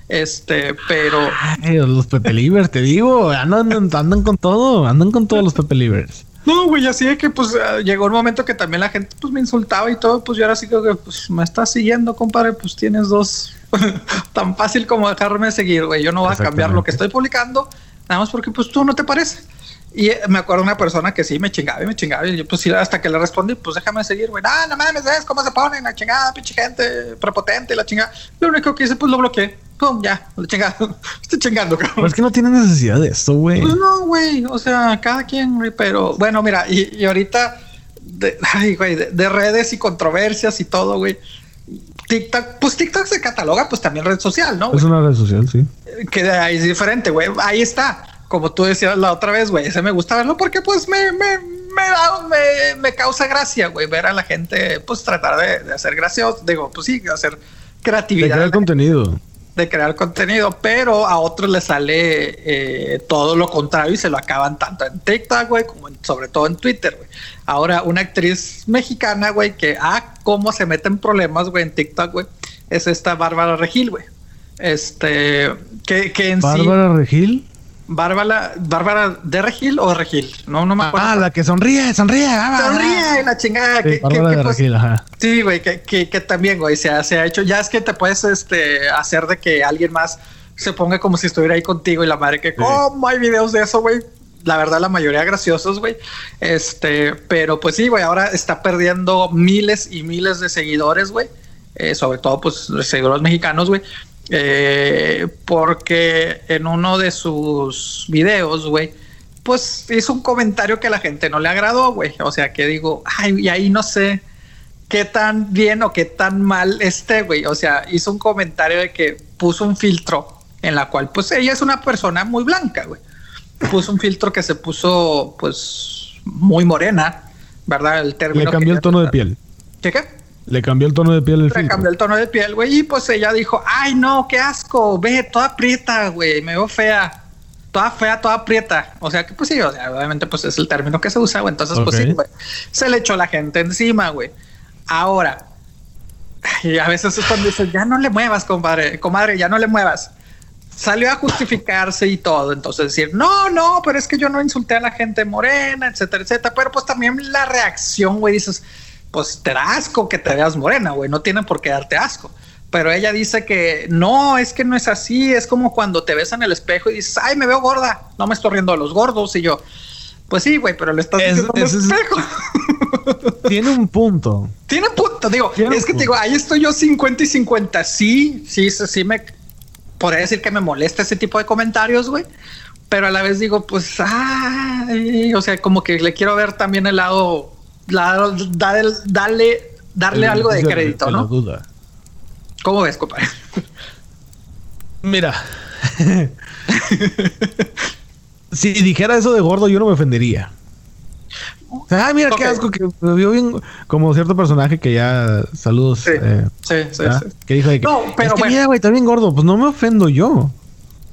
Este, pero. Ay, los Pepe Livers, te digo, andan, andan con todo, andan con todos los Pepe Livers. No, güey, así de que pues eh, llegó un momento que también la gente pues me insultaba y todo, pues yo ahora sí creo que pues me estás siguiendo, compadre, pues tienes dos tan fácil como dejarme seguir, güey. Yo no voy a cambiar lo que estoy publicando, nada más porque pues tú no te parece. Y eh, me acuerdo una persona que sí me chingaba y me chingaba y yo pues sí, hasta que le respondí, pues déjame seguir, güey. Ah, no mames, ¿ves cómo se ponen? La chingada, pinche gente prepotente, la chingada. Lo único que hice, pues lo bloqueé. Pum, ya, la chingada. Estoy chingando, cabrón. Pero es que no tiene necesidad de esto, güey. Pues no, güey. O sea, cada quien, güey. Pero bueno, mira, y, y ahorita, de, ay, güey, de, de redes y controversias y todo, güey. TikTok, pues TikTok se cataloga, pues también red social, ¿no? Es una red social, sí. Que de ahí es diferente, güey. Ahí está. Como tú decías la otra vez, güey. Ese me gusta verlo porque, pues, me, me, me, da- me, me causa gracia, güey. Ver a la gente, pues, tratar de, de hacer gracioso. Digo, pues sí, hacer De creatividad crear contenido. de crear contenido, pero a otros les sale eh, todo lo contrario y se lo acaban tanto en TikTok, güey, como en- sobre todo en Twitter, güey. Ahora, una actriz mexicana, güey, que, ah, cómo se mete en problemas, güey, en TikTok, güey, es esta Bárbara Regil, güey. Este, que, que en sí, Bárbara Regil. Bárbara, Bárbara de Regil o Regil, no, no me acuerdo. Ah, la que sonríe, sonríe. ah, va, Sonríe, la chingada. Sí, que- Bárbara que, de pues, Regil, ajá. Sí, güey, que, que, que también, güey, se ha, se ha hecho. Ya es que te puedes este, hacer de que alguien más se ponga como si estuviera ahí contigo y la madre que, ¿cómo hay videos de eso, güey? La verdad, la mayoría graciosos, güey. Este, pero pues sí, güey, ahora está perdiendo miles y miles de seguidores, güey. Eh, sobre todo, pues, seguidores mexicanos, güey. Eh, porque en uno de sus videos, güey, pues hizo un comentario que a la gente no le agradó, güey. O sea, que digo, ay, y ahí no sé qué tan bien o qué tan mal esté, güey. O sea, hizo un comentario de que puso un filtro en la cual pues ella es una persona muy blanca, güey. Puso un filtro que se puso pues muy morena, ¿verdad? El término. Le cambió el tono de piel. ¿Qué qué? Le cambió el tono de piel el Le cambió el tono de piel, güey. Y pues ella dijo, ay no, qué asco, ve, toda prieta, güey, me veo fea. Toda fea, toda prieta. O sea que pues sí, o sea, obviamente pues es el término que se usa, güey. Entonces pues sí, güey. Se le echó la gente encima, güey. Ahora, y a veces es cuando dices, ya no le muevas, compadre, comadre, ya no le muevas. Salió a justificarse y todo. Entonces decir, no, no, pero es que yo no insulté a la gente morena, etcétera, etcétera. Pero pues también la reacción, güey, dices, pues te da asco que te veas morena, güey, no tiene por qué darte asco. Pero ella dice que no, es que no es así, es como cuando te ves en el espejo y dices, ay, me veo gorda, no me estoy riendo de los gordos. Y yo, pues sí, güey, pero le estás diciendo es, espejo. Tiene un punto. Tiene punto, digo, es que te digo, ahí estoy yo 50 y 50. Sí, sí, sí, me podría decir que me molesta ese tipo de comentarios, güey. Pero a la vez digo, pues, ay, o sea, como que le quiero ver también el lado la, dale, darle algo de crédito, ¿no? Duda. ¿Cómo ves, compadre? Mira. si dijera eso de gordo, yo no me ofendería. Ah, mira qué asco que me vio bien como cierto personaje que ya saludos. Sí, eh, sí, sí, Que dijo de que, no, pero es que mira, güey, está bien gordo. Pues no me ofendo yo.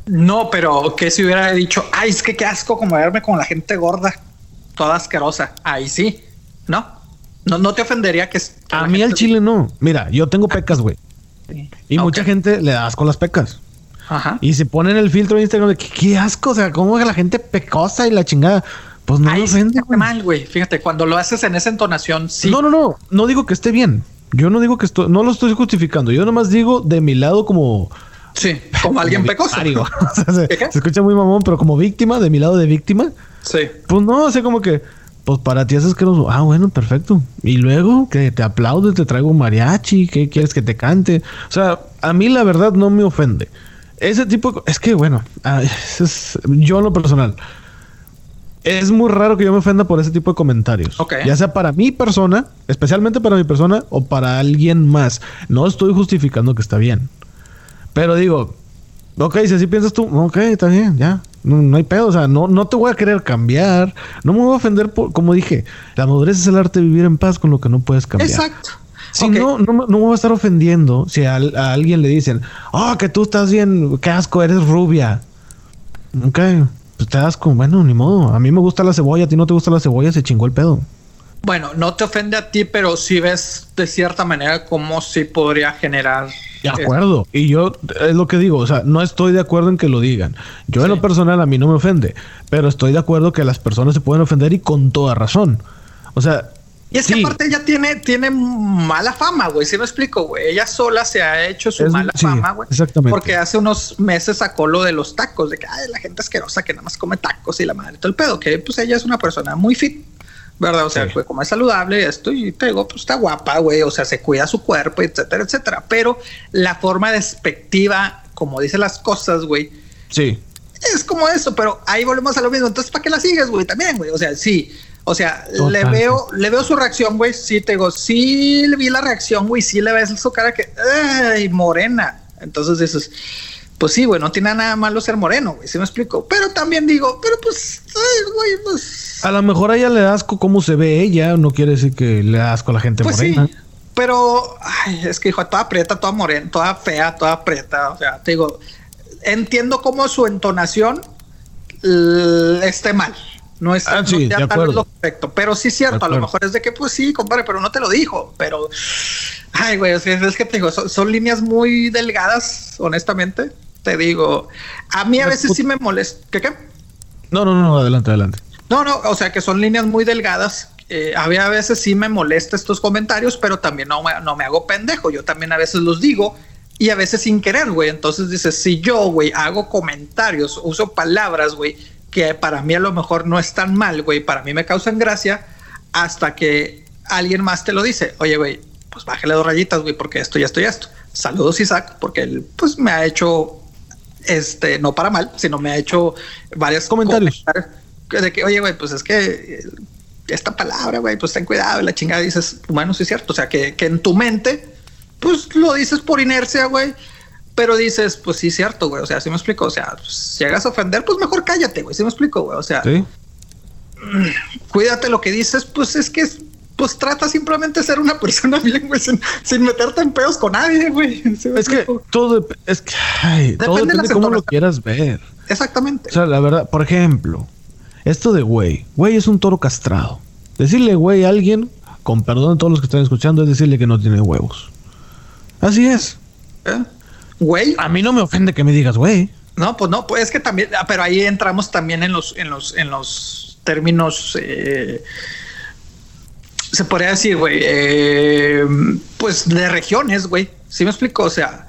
No, pero que si hubiera dicho, ay, es que qué asco como verme con la gente gorda, toda asquerosa. Ahí sí. ¿No? No, no te ofendería que... a mí al chile no. Mira, yo tengo pecas, güey. Y mucha gente le da asco las pecas. Ajá. Y se ponen el filtro de Instagram de que qué asco, o sea, cómo es la gente pecosa y la chingada. Pues no lo ofende, güey. mal, güey. Fíjate, cuando lo haces en esa entonación, sí. No, no, no. No digo que esté bien. Yo no digo que esto, no lo estoy justificando. Yo nomás digo de mi lado como. Sí, como, alguien pecoso. se, se, escucha muy mamón, pero como víctima, de mi lado de víctima. Sí. Pues no, o sea, como que pues para ti es asqueroso. Ah, bueno, perfecto. Y luego que te aplaude, te traigo un mariachi, ¿qué quieres que te cante? O sea, a mí la verdad no me ofende. Ese tipo de... Es que, bueno, es, yo en lo personal, es muy raro que yo me ofenda por ese tipo de comentarios. Ya sea para mi persona, especialmente para mi persona, o para alguien más. No estoy justificando que está bien. Pero digo, ok, si así piensas tú, ok, está bien, ya. No, hay pedo, o sea, no, no te voy a querer cambiar. No me voy a ofender por, como dije, la madurez es el arte de vivir en paz con lo que no puedes cambiar. Exacto. Si no, no, no, me voy a estar ofendiendo si a, alguien le dicen, oh, que tú estás bien, qué asco, eres rubia. Ok, pues te das con, bueno, ni modo. A mí me gusta la cebolla, a ti no te gusta la cebolla, se chingó el pedo. Bueno, no te ofende a ti, pero sí ves de cierta manera cómo sí podría generar de acuerdo. Y yo es lo que digo, o sea, no estoy de acuerdo en que lo digan. Yo en lo personal a mí no me ofende, pero estoy de acuerdo que las personas se pueden ofender y con toda razón. O sea, y es que aparte ella tiene, tiene mala fama, güey. Si me explico, güey. Ella sola se ha hecho su mala fama, güey. Exactamente. Porque hace unos meses sacó lo de los tacos, de que ay, la gente asquerosa que nada más come tacos y la madre todo el pedo. Que pues ella es una persona muy fit. ¿Verdad? O sea, como es saludable esto y te digo, pues está guapa, güey, o sea, se cuida su cuerpo, etcétera, etcétera. Pero la forma despectiva, como dice las cosas, güey. Sí. Es como eso, pero ahí volvemos a lo mismo. Entonces, ¿para qué la sigues, güey? También, güey. O sea, sí. O sea, le veo, le veo su reacción, güey. Sí, te digo, sí le vi la reacción, güey. Sí le ves su cara que, ay, morena. Entonces dices, pues sí, güey, no tiene nada malo ser moreno, güey, si me explico. Pero también digo, pero pues, ay, güey, pues. A lo mejor a ella le da asco cómo se ve ella, no quiere decir que le da asco a la gente pues morena. Sí, pero, ay, es que hijo, toda prieta, toda morena, toda fea, toda prieta. O sea, te digo, entiendo cómo su entonación esté mal. No es ah, sí, de lo correcto, pero sí es cierto, a lo mejor es de que, pues sí, compadre, pero no te lo dijo. Pero, ay, güey, es que, te digo, son líneas muy delgadas, honestamente te digo, a mí a veces sí me molesta. ¿Qué qué? No, no, no, adelante, adelante. No, no, o sea que son líneas muy delgadas. Eh, a veces sí me molesta estos comentarios, pero también no me, no me hago pendejo. Yo también a veces los digo y a veces sin querer, güey. Entonces dices, si yo, güey, hago comentarios, uso palabras, güey, que para mí a lo mejor no están mal, güey, para mí me causan gracia, hasta que alguien más te lo dice. Oye, güey, pues bájale dos rayitas, güey, porque esto ya estoy esto. Saludos, Isaac, porque él, pues me ha hecho este, no para mal, sino me ha hecho varios comentarios. De que, oye, güey, pues es que esta palabra, güey, pues ten cuidado. La chingada dices, bueno, sí es cierto. O sea, que, en tu mente, pues lo dices por inercia, güey. Pero dices, pues sí, cierto, güey. O sea, sí me explico. O sea, pues, si llegas a ofender, pues mejor cállate, güey. Sí me explico, güey. O sea, Sí. cuídate lo que dices, pues es que es- pues trata simplemente de ser una persona bien, güey, sin, sin meterte en pedos con nadie, güey. ¿Sí me Es que todo, es que, ay, Depende de depende las de cómo lo quieras ver. Exactamente. O sea, la verdad, por ejemplo, esto de güey. Güey es un toro castrado. Decirle güey a alguien, con perdón de todos los que están escuchando, es decirle que no tiene huevos. Así es. ¿Eh? Güey, A mí no me ofende que me digas güey. no, pues no, pues es que también, ah, pero ahí entramos también en los, en los, en los términos, eh, se podría decir, güey, eh, pues de regiones, güey. ¿Sí me explico? O sea,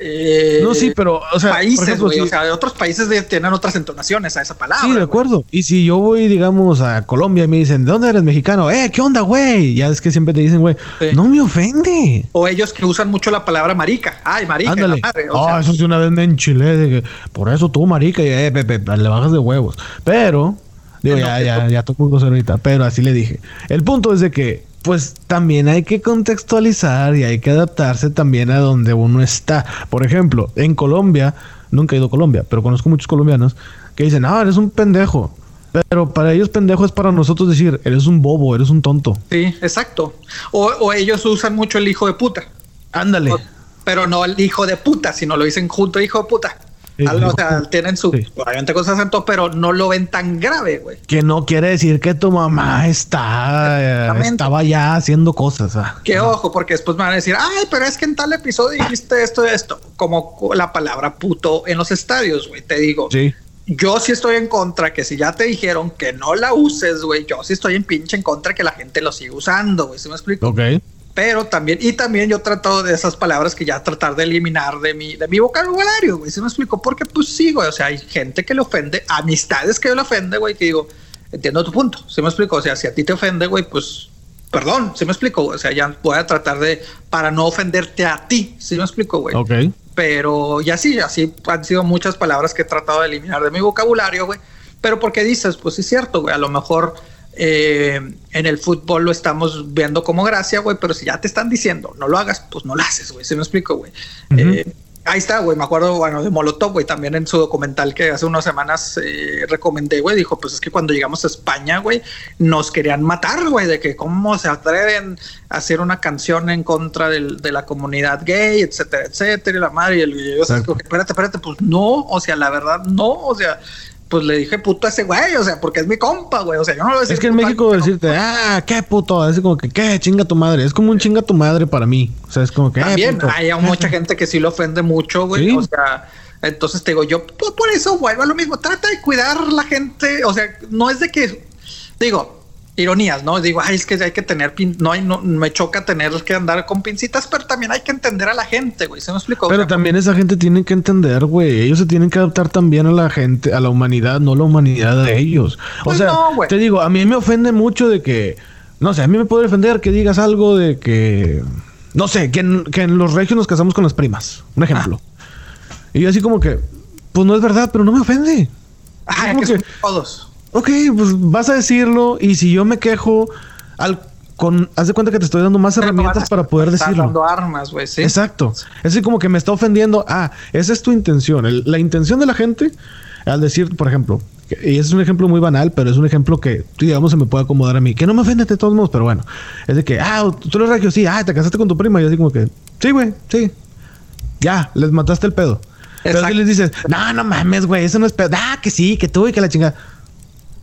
eh, No, sí, pero, o sea, por países, ejemplo, O sea, otros países de- tienen otras entonaciones a esa palabra. Sí, de acuerdo. Y si yo voy, digamos, a Colombia y me dicen, ¿de dónde eres mexicano? Eh, ¿qué onda, güey? Ya es que siempre te dicen, güey, Sí. no me ofende. O ellos que usan mucho la palabra marica. Ay, marica. la Ándale. madre, o Oh, sea, eso sí una vez me enchilé de que por eso tú, marica, y eh, Pepe, le bajas de huevos. Pero, digo, No, ya, ya, ya tocó un grosero ahorita, pero así le dije. El punto es de que, pues también hay que contextualizar y hay que adaptarse también a donde uno está. Por ejemplo, en Colombia, nunca he ido a Colombia, pero conozco muchos colombianos que dicen, ah, eres un pendejo. Pero para ellos pendejo es para nosotros decir, eres un bobo, eres un tonto. Sí, exacto. O, o ellos usan mucho el hijo de puta. Ándale. O- pero no el hijo de puta, sino lo dicen junto hijo de puta. O sea, tienen su, Sí. obviamente con su acento, pero no lo ven tan grave, güey. Que no quiere decir que tu mamá está, estaba ya haciendo cosas. ah. Que ojo, porque después me van a decir, ay, pero es que en tal episodio dijiste esto y esto, como la palabra puto en los estadios, güey. Te digo, Sí. yo sí estoy en contra que si ya te dijeron que no la uses, güey, yo sí estoy en pinche en contra que la gente lo siga usando, güey. ¿Sí me explico? Ok. Pero también, y también yo trato de esas palabras que ya tratar de eliminar de mi, de mi vocabulario, güey. ¿Sí me explico? Porque pues sí, güey. O sea, hay gente que le ofende, amistades que le ofende, güey, que digo, entiendo tu punto. ¿Sí me explico? O sea, si a ti te ofende, güey, pues perdón, ¿sí me explico? O sea, ya voy a tratar de, para no ofenderte a ti, ¿sí me explico, güey? Ok. Pero ya sí, así han sido muchas palabras que he tratado de eliminar de mi vocabulario, güey. Pero porque dices, pues sí es cierto, güey. A lo mejor eh, en el fútbol lo estamos viendo como gracia, güey. Pero si ya te están diciendo, no lo hagas, pues no lo haces, güey. ¿Sí me explico, güey? Eh, ahí está, güey. Me acuerdo, bueno, de Molotov, güey. También en su documental que hace unas semanas eh, recomendé, güey. Dijo, pues es que cuando llegamos a España, güey, nos querían matar, güey. De que cómo se atreven a hacer una canción en contra del- de la comunidad gay, etcétera, etcétera. Y la madre y el y yo, espérate, espérate, pues no. O sea, la verdad, no. O sea, pues le dije puto a ese güey. O sea, porque es mi compa, güey. O sea, yo no lo voy a decir Es que en México decirte, ah, qué puto, es como que, qué chinga tu madre. Es como un chinga tu madre para mí. O sea, es como que, eh, También puto. hay mucha gente que sí lo ofende mucho, güey. Sí. O sea, entonces te digo, yo pues, por eso vuelvo a lo mismo. Trata de cuidar la gente. O sea, no es de que, digo, ironías, ¿no? Digo, ay, es que hay que tener, pin- no, hay, no, me choca tener que andar con pincitas, pero también hay que entender a la gente, güey. ¿Se me explicó? O Pero sea, también esa gente tiene que entender, güey. Ellos se tienen que adaptar también a la gente, a la humanidad, no la humanidad de ellos. O Pues sea, no, güey. te digo, a mí me ofende mucho de que, no sé, a mí me puede ofender que digas algo de que, no sé, que en, que en los regios nos casamos con las primas. Un ejemplo. Y yo así como que, pues no es verdad, pero no me ofende. ay, como que que- son todos. Ok, pues vas a decirlo y si yo me quejo, al, con, haz de cuenta que te estoy dando más Pero herramientas para poder decirlo. dando armas, güey, sí. Exacto. Es así como que me está ofendiendo. Ah, esa es tu intención. El- la intención de la gente al decir, por ejemplo, y ese es un ejemplo muy banal, pero es un ejemplo que, digamos, se me puede acomodar a mí. Que no me ofende de todos modos, pero bueno. Es de que, ah, tú eres regio, sí, ah, te casaste con tu prima. Y yo así como que, sí, güey, sí. Ya, les mataste el pedo. Pero Exacto. si les dices, no, no mames, güey, eso no es pedo. Ah, que sí, que tú y que la chingada.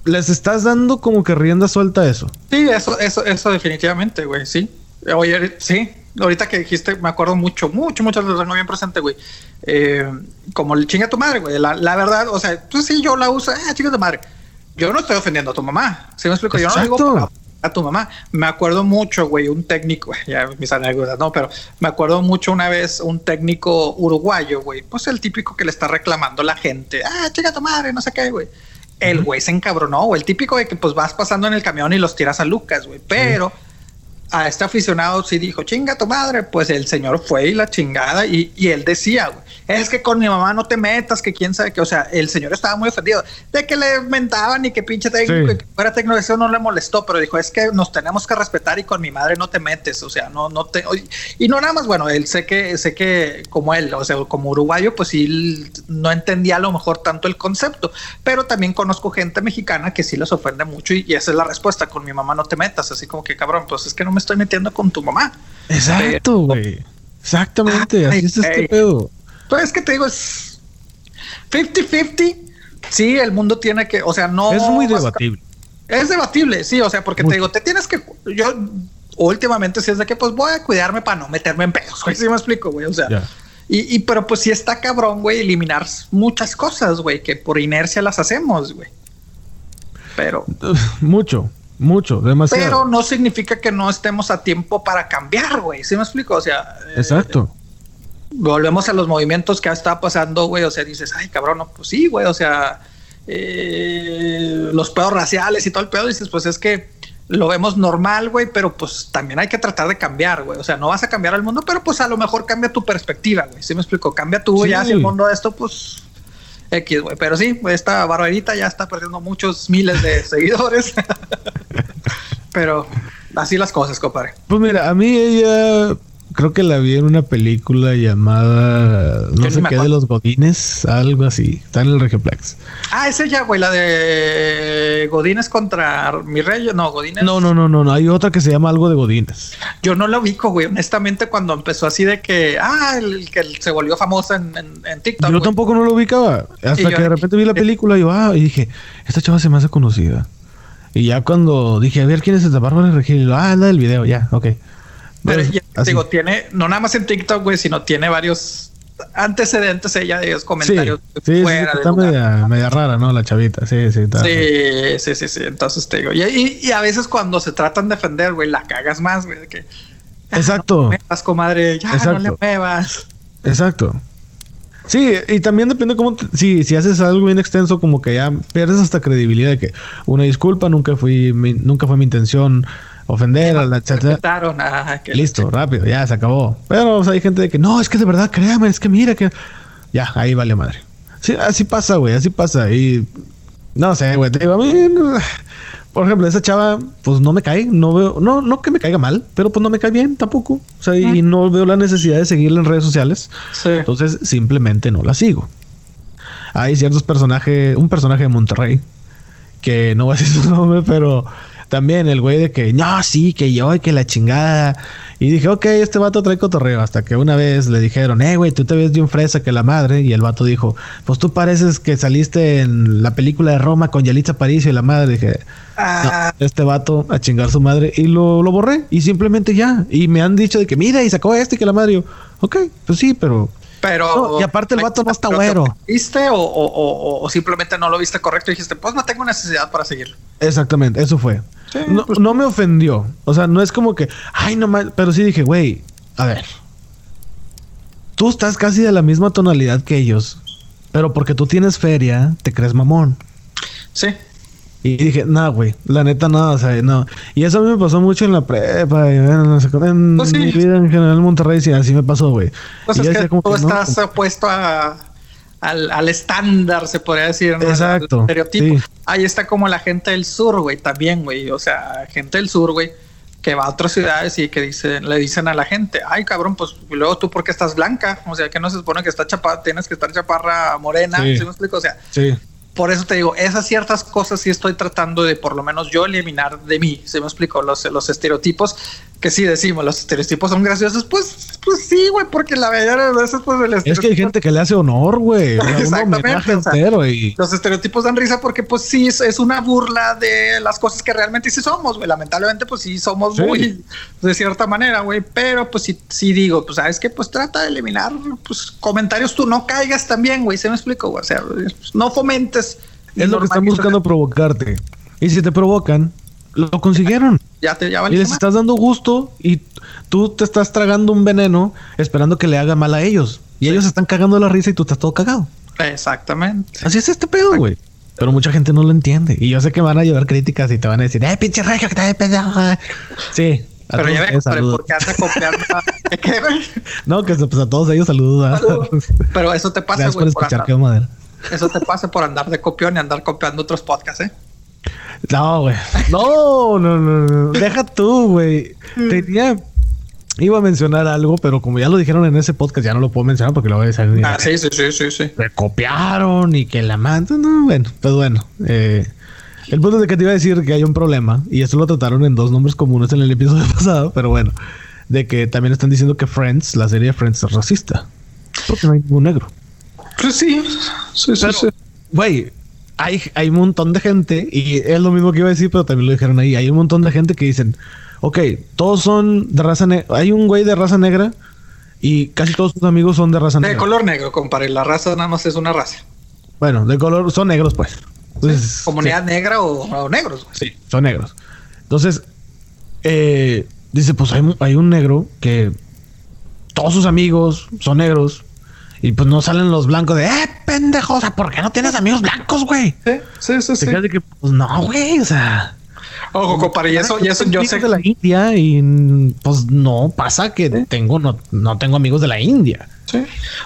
Les estás dando como que rienda suelta a eso. Sí, eso, eso, eso definitivamente, güey, sí. Oye, sí, ahorita que dijiste, me acuerdo mucho, mucho, mucho, lo tengo bien presente, güey. Eh, como el chinga tu madre, güey. La, la verdad, o sea, pues sí, yo la uso, ah, chinga tu madre. Yo no estoy ofendiendo a tu mamá, ¿sí me explico? Yo no Exacto. digo a tu mamá. Me acuerdo mucho, güey, un técnico, ya mis anécdotas, no, pero me acuerdo mucho una vez un técnico uruguayo, güey, pues el típico que le está reclamando a la gente, ah, chinga tu madre, no sé qué, güey. El güey se encabronó, güey. El típico de que pues vas pasando en el camión y los tiras a Lucas, güey. Pero a este aficionado sí dijo, chinga tu madre, pues el señor fue y la chingada y, y él decía, es que con mi mamá no te metas, que quién sabe qué, o sea, el señor estaba muy ofendido de que le mentaban y que pinche técnico, Sí. que fuera técnico, eso no le molestó, pero dijo, es que nos tenemos que respetar y con mi madre no te metes, o sea, no, no te, y no nada más, bueno, él sé que, sé que como él, o sea, como uruguayo, pues sí, no entendía a lo mejor tanto el concepto, pero también conozco gente mexicana que sí les ofende mucho y, y esa es la respuesta, con mi mamá no te metas, así como que cabrón, pues es que no me estoy metiendo con tu mamá. Exacto, güey. Exactamente, Ay, así es este pedo. Pues es que te digo, es 50-50. Sí, el mundo tiene que, o sea, no. es muy debatible. Es debatible, sí, o sea, porque Mucho. te digo, te tienes que. Yo últimamente sí es de que, pues voy a cuidarme para no meterme en pedos, güey. Sí me explico, güey. O sea, y, y pero pues sí está cabrón, güey, eliminar muchas cosas, güey, que por inercia las hacemos, güey. Pero, Mucho, mucho, demasiado. pero no significa que no estemos a tiempo para cambiar, güey. ¿Sí me explico? O sea, eh, Exacto. volvemos a los movimientos que está pasando, güey. O sea, dices, ay, cabrón, no, pues sí, güey. O sea, eh, los pedos raciales y todo el pedo, dices, pues es que lo vemos normal, güey, pero pues también hay que tratar de cambiar, güey. O sea, no vas a cambiar al mundo, pero pues a lo mejor cambia tu perspectiva, güey. ¿Sí me explico? Cambia tú, Sí. ya si el mundo de esto, pues X, güey. Pero sí, esta barbarita ya está perdiendo muchos miles de seguidores. pero así las cosas, compadre. Pues mira, a mí ella creo que la vi en una película llamada no sé qué de los Godines, algo así. Está en el Regiplex. Ah, ese ya, güey, la de Godines contra mi rey. No, Godines. No, no, no, no, no. Hay otra que se llama algo de Godines. Yo no lo ubico, güey. Honestamente, cuando empezó así de que, ah, el que se volvió famoso en, en, en TikTok. Yo tampoco no lo ubicaba. Hasta yo- que de repente vi la película y yo, ah, y dije, esta chava se me hace conocida. Y ya cuando dije, a ver quién es esta Bárbara Regil, ah, es la del video, ya, ok. Pero ya te así. digo, tiene, no nada más en TikTok, güey, sino tiene varios antecedentes ella de los Sí, comentarios sí, sí, fuera sí, de está media, media rara, ¿no? La chavita, sí, sí, está. Sí, sí, sí, sí. Entonces te digo, y, y- y a veces cuando se tratan de defender, güey, la cagas más, güey, que. "Ah, Exacto. No le muevas, comadre, ya no Exacto. le muevas. Exacto. Sí, y también depende cómo, te- si, si haces algo bien extenso, como que ya pierdes hasta credibilidad de que una disculpa, nunca fui, mi- nunca fue mi intención ofender a la. Respetaron, ah, Listo, rápido, ya se acabó. Pero o sea, hay gente de que no, es que de verdad, créame, es que mira que ya, ahí vale madre. Sí, así pasa, güey, así pasa. Y no sé, güey, te digo, a mí, no- por ejemplo, esa chava, pues no me cae, no veo, no, no que me caiga mal, pero pues no me cae bien tampoco. O sea, y no veo la necesidad de seguirla en redes sociales. Sí. Entonces simplemente no la sigo. Hay ciertos personajes, un personaje de Monterrey, que no voy a decir su nombre, pero también el güey de que, no, sí, que yo y que la chingada. Y dije, ok, este vato trae cotorreo. Hasta que una vez le dijeron, eh, güey, tú te ves bien fresa que la madre. Y el vato dijo, pues tú pareces que saliste en la película de Roma con Yalitza Aparicio y la madre. Dije, Ah, no, este vato a chingar su madre y lo, lo borré y simplemente ya. Y me han dicho de que mira y sacó este que la madre. Y yo, ok, pues sí, pero pero. No, y aparte el vato no está ¿Pero te güero. ¿Viste o, o- o- o simplemente no lo viste correcto y dijiste, pues no tengo necesidad para seguirlo? exactamente, eso fue. Sí, no, pues- no me ofendió. O sea, no es como que, ay, no mal, pero sí dije, güey, a ver. Tú estás casi de la misma tonalidad que ellos, pero porque tú tienes feria, te crees mamón. Sí. Y dije, no, güey, la neta no, o sea, no. Y eso a mí me pasó mucho en la prepa, y en, Pues sí. mi vida en general en Monterrey, sí, así me pasó, güey. Pues es que como tú que no, estás opuesto a, al, al estándar, se podría decir. ¿no? Exacto, Al estereotipo. sí. Ahí está como la gente del sur, güey, también, güey. O sea, gente del sur, güey, que va a otras ciudades y que dicen, le dicen a la gente, ay, cabrón, pues luego tú porque estás blanca. O sea, que no se supone que está chapa, tienes que estar chaparra morena. Sí. ¿Sí me explico? O sea, Sí, por eso te digo, esas ciertas cosas sí estoy tratando de por lo menos yo eliminar de mí. ¿Se me explico? Los, los estereotipos que sí decimos, los estereotipos son graciosos. Pues, pues sí, güey, porque la mayoría de veces, pues el es que hay gente que le hace honor, güey. Exactamente, o sea, entero y... Los estereotipos dan risa porque, pues sí, es, una burla de las cosas que realmente sí somos, güey. Lamentablemente, pues sí somos Sí. muy de cierta manera, güey. Pero, pues sí, sí digo, pues sabes que, pues trata de eliminar, pues comentarios tú no caigas también, güey. Se me explico, güey. O sea, pues, no fomentes. Es lo que están buscando provocarte. Y si te provocan, lo consiguieron. Ya te ya Y les estás dando gusto y tú te estás tragando un veneno esperando que le haga mal a ellos. Y ellos están cagando la risa y tú estás todo cagado. Exactamente. Así es este pedo, güey. Pero mucha gente no lo entiende. Y yo sé que van a llevar críticas y te van a decir, ¡eh, pinche regio, que te pendejo! Sí, A Pero ya ves, saludos. porque anda copiando. ¿Qué, güey? No, que pues, a todos ellos saludos. Pero eso te pasa, Gracias güey, por escuchar, andar- qué madera. eso te pasa por andar de copión y andar copiando otros podcasts, ¿eh? No, güey. No, no, no, no. Deja tú, güey. Tenía. Iba a mencionar algo, pero como ya lo dijeron en ese podcast, ya no lo puedo mencionar porque lo voy a decir. Ah, sí, sí, sí, sí, sí. Me copiaron y que la mando. No, bueno, pues bueno. eh, el punto es de que te iba a decir que hay un problema, y esto lo trataron en dos nombres comunes en el episodio pasado, pero bueno, de que también están diciendo que Friends, la serie de Friends, es racista. Porque no hay ningún negro. Pues sí, sí, sí, Pero, sí. Güey, hay, hay un montón de gente, y es lo mismo que iba a decir, pero también lo dijeron ahí. Hay un montón de gente que dicen, ok, todos son de raza negra. Hay un güey de raza negra y casi todos sus amigos son de raza De negra. color negro, compadre. La raza nada más es una raza. Bueno, de color, son negros, pues. Entonces, Comunidad negra o, o negros, güey. Sí, son negros. Entonces, eh, dice, pues hay, hay un negro que todos sus amigos son negros y pues no salen los blancos de, eh, pendejo, o sea, ¿por qué no tienes amigos blancos, güey? Sí, sí, sí. Sí. que, pues no, güey, o sea. Ojo, compadre, y eso, y eso yo sé. de la India y pues no pasa que tengo, no, no tengo amigos de la India. Sí.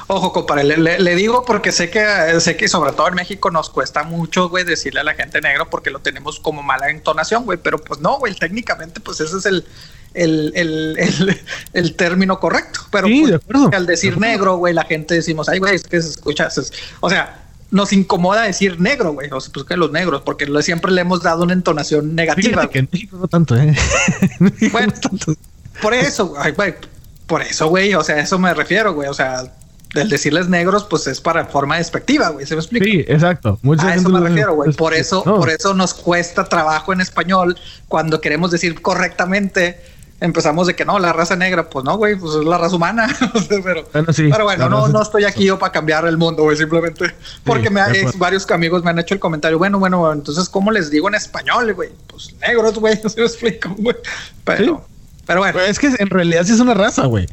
Ojo, compadre, le, le- le digo porque sé que sé que sobre todo en México nos cuesta mucho, güey, decirle a la gente negro porque lo tenemos como mala entonación, güey. Pero pues no, güey, técnicamente, pues ese es el, el, el, el, el término correcto. Pero Sí, pues, de al decir De negro, güey, la gente decimos, ay, güey, es que se escucha. es- o sea, nos incomoda decir negro, güey. O sea, pues que los negros, porque lo- siempre le hemos dado una entonación negativa. Fíjate que en México no tanto, ¿eh? Bueno. no tanto. Por eso, ay, güey, por eso, güey, o sea, a eso me refiero, güey, o sea, el decirles negros, pues es para forma despectiva, güey, ¿se me explica? Sí, exacto. Mucha a eso me refiero, güey. Por eso, no. por eso nos cuesta trabajo en español cuando queremos decir correctamente. Empezamos de que no, la raza negra, pues no, güey, pues es la raza humana. Pero, Bueno, sí, pero bueno, no, no estoy aquí yo para cambiar el mundo, güey, simplemente porque me ha- varios amigos me han hecho el comentario. Bueno, bueno, entonces, ¿cómo les digo en español, güey? Pues negros, güey, ¿se me explico, güey? Pero, pero bueno, Es que en realidad sí es una raza, güey.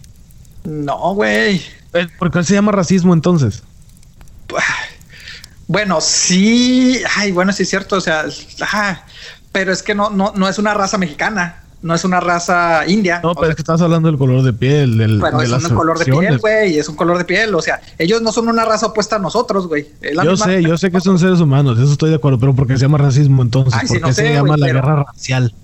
no, güey. Eh, ¿Por qué se llama racismo entonces? Bueno, sí, ay, bueno, sí es cierto, o sea, ajá, pero es que no, no, no es una raza mexicana, no es una raza india. No, pero es que estás hablando del color de piel, del, de es un color de piel, güey, es un color de piel, o sea, ellos no son una raza opuesta a nosotros, güey. Yo misma- sé, yo sé que son seres humanos, eso estoy de acuerdo, pero ¿por qué se llama racismo entonces? Ay, sí, ¿Por qué no se sé, llama la pero- guerra racial?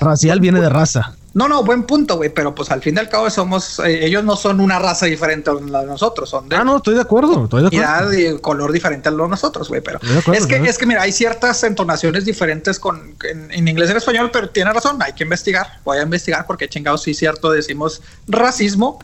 Racial viene de raza. No, no, buen punto, güey, pero pues al fin y al cabo somos, eh, ellos no son una raza diferente a la de nosotros, son de Ah, no, estoy de acuerdo, estoy de acuerdo. y color diferente a los nosotros, güey. Pero de acuerdo, es que, ¿no? es que mira, hay ciertas entonaciones diferentes con en, en inglés y en español, pero tiene razón, hay que investigar. Voy a investigar porque chingados sí cierto decimos racismo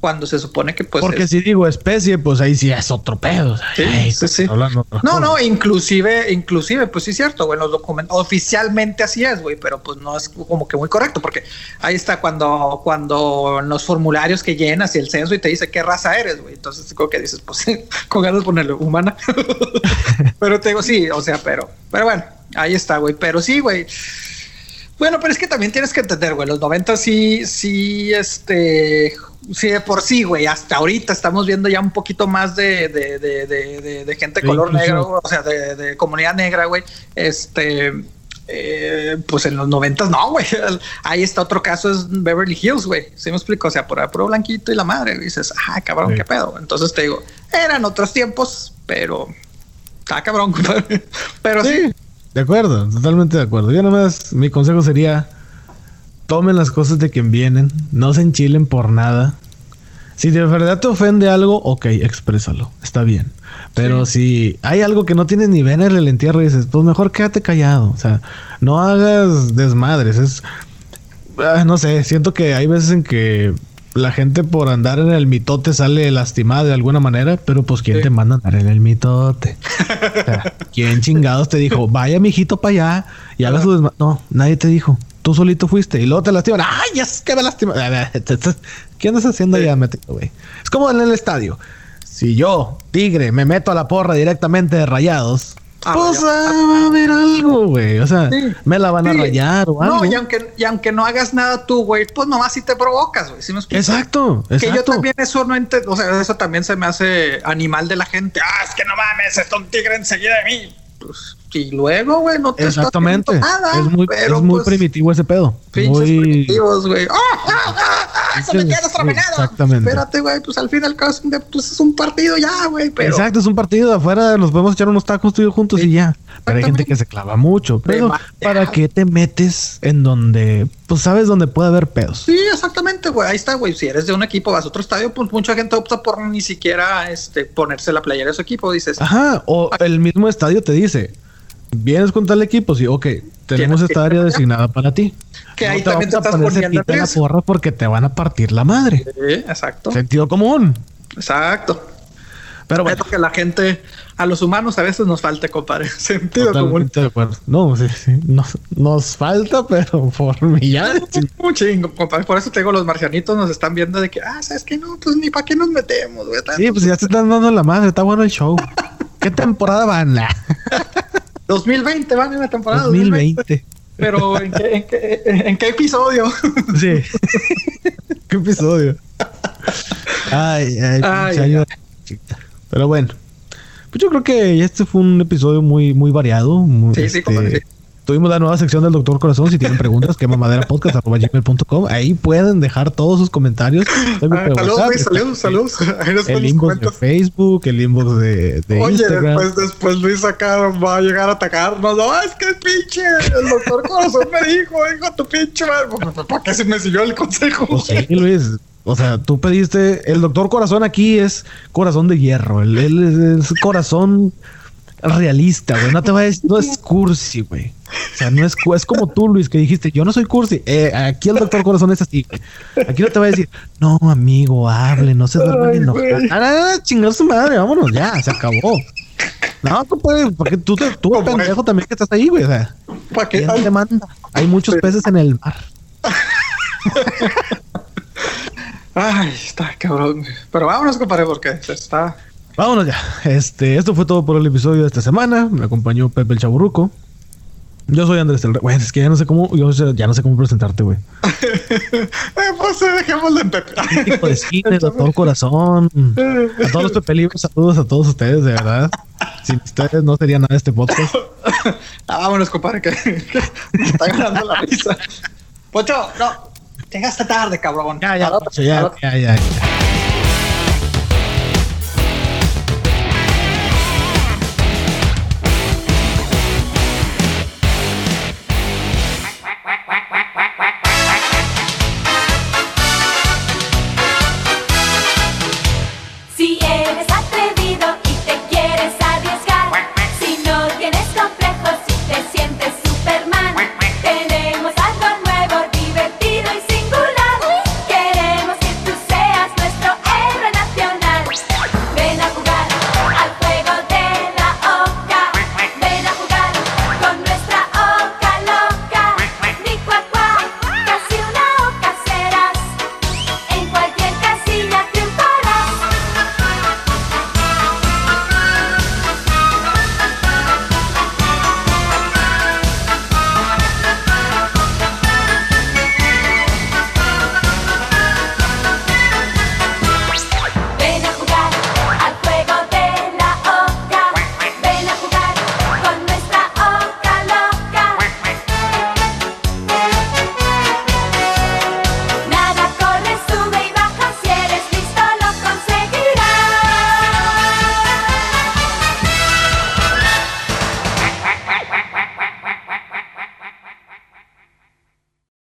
cuando se supone que pues Porque es- si digo especie, pues ahí sí es otro pedo. Sí, ay, sí, sí. hablando No, no, inclusive, inclusive, pues sí es cierto, güey, los documentos, oficialmente así es, güey, pero pues no es como que muy correcto, porque ahí está cuando, cuando en los formularios que llenas y el censo y te dice qué raza eres, güey, entonces como que dices, pues con ganas de ponerle humana, pero te digo, sí, o sea, pero, pero bueno, ahí está, güey, pero sí, güey. Bueno, pero es que también tienes que entender, güey, los 90 sí, sí, este, sí, de por sí, güey, hasta ahorita estamos viendo ya un poquito más de, de, de, de, de- de gente color inclusión. negro, o sea, de, comunidad negra, güey, este, eh, pues en los 90 no, güey, ahí está otro caso, es Beverly Hills, güey, ¿sí me explico? O sea, por puro blanquito y la madre, y dices, ah, cabrón, Sí. qué pedo, entonces te digo, eran otros tiempos, pero, está cabrón, pero sí, Sí, de acuerdo, totalmente de acuerdo. Yo nomás, mi consejo sería, tomen las cosas de quien vienen, no se enchilen por nada. Si de verdad te ofende algo, ok, exprésalo, está bien. Pero si hay algo que no tienes ni ven en el entierro, dices, pues mejor quédate callado. O sea, no hagas desmadres. Es, ah, no sé, siento que hay veces en que la gente por andar en el mitote sale lastimada de alguna manera, pero pues ¿quién Sí. te manda a andar en el mitote? O sea, ¿Quién chingados te dijo, vaya mijito para allá y haga su desma-? No, nadie te dijo. Tú solito fuiste y luego te lastiman. ¡Ay, es que me lastima! ¿Qué andas haciendo allá, metido, güey? Es como en el estadio. Si yo, tigre, me meto a la porra directamente de rayados, Ah, pues ya. ah, va a haber algo, güey. O sea, Sí. me la van a Sí. rayar o algo. No, y aunque, y aunque no hagas nada tú, güey, pues nomás si te provocas, güey. ¿sí me explico? Exacto, Que yo exacto. también eso no entiendo, o sea, eso también se me hace animal de la gente. Ah, es que no mames, está un tigre enseguida de mí. pues, y luego, güey, no te Exactamente. nada. Es muy, pero, es muy pues, primitivo ese pedo. Pinches muy... primitivos, güey. ¡Ah, ah, ah! ¡Eso me queda Exactamente. Espérate, güey, pues al final pues, es un partido ya, güey. Pero... Exacto, es un partido. Afuera nos podemos echar unos tacos tú juntos y ya. Pero hay gente que se clava mucho. Pero, ¿para qué te metes en donde, pues sabes dónde puede haber pedos? Sí, exactamente, güey. Ahí está, güey. Si eres de un equipo, vas a otro estadio, pues mucha gente opta por ni siquiera este, ponerse la playera de su equipo. Dices, ajá, o el mismo estadio te dice, vienes con tal equipo, sí, ok, tenemos esta área designada para ti. Que ahí también te, estás poniendo la porra porque te van a partir la madre. Sí, exacto. Sentido común. Exacto. Pero bueno. que la gente, a los humanos a veces nos falta, compadre. Sentido común. De acuerdo. No, sí, sí. Nos, nos falta, pero por millares. Un chingo, compadre. Por eso tengo los marcianitos nos están viendo de que, ah, sabes que no, pues ni para qué nos metemos, güey. Sí, pues ya se están dando la madre, está bueno el show. ¿Qué temporada van? 2020 van en la temporada 2020. Pero ¿en qué, en qué, en qué episodio? sí. ¿Qué episodio? Ay, ay, ay, pero bueno, pues yo creo que este fue un episodio muy, muy variado. sí, sí, este, Tuvimos la nueva sección del Doctor Corazón. Si tienen preguntas, que gmail.com. Ahí pueden dejar todos sus comentarios. Ah, saludos, saludos, saludos. el inbox de Facebook, el inbox de, de Oye, después, después Luis acá va a llegar a atacarnos. No, es que el pinche, el Doctor Corazón me dijo, hijo, tu pinche, ¿para qué se me siguió el consejo? Pues sí, Luis. O sea, tú pediste, el doctor corazón aquí es corazón de hierro, él, es, corazón realista, güey. No te vayas, no es cursi, güey. O sea, no es, es como tú, Luis, que dijiste, yo no soy cursi. Eh, aquí el doctor corazón es así. Aquí no te va a decir, no, amigo, hable, no se duerme enojado. Ah, chingar su madre, vámonos, ya, se acabó. No, compadre, porque tú, tú pendejo también que estás ahí, güey. O sea, ¿para qué? te manda? Hay muchos peces en el mar. Ay, está cabrón. Pero vámonos, compadre, porque está. Vámonos ya. Este, esto fue todo por el episodio de esta semana. Me acompañó Pepe el Chaburruco. Yo soy Andrés del Güey, es que ya no sé cómo, yo ya no sé cómo presentarte, güey. eh, pues eh, dejémoslo en Pepe. De cine, doctor corazón. A todos los Pepe Libros, saludos a todos ustedes, de verdad. Sin ustedes no sería nada este podcast. ah, vámonos, compadre, que, que me está ganando la risa. Pocho, no. Llegaste tarde, cabrón. Ya, ya, ya, ya, ya.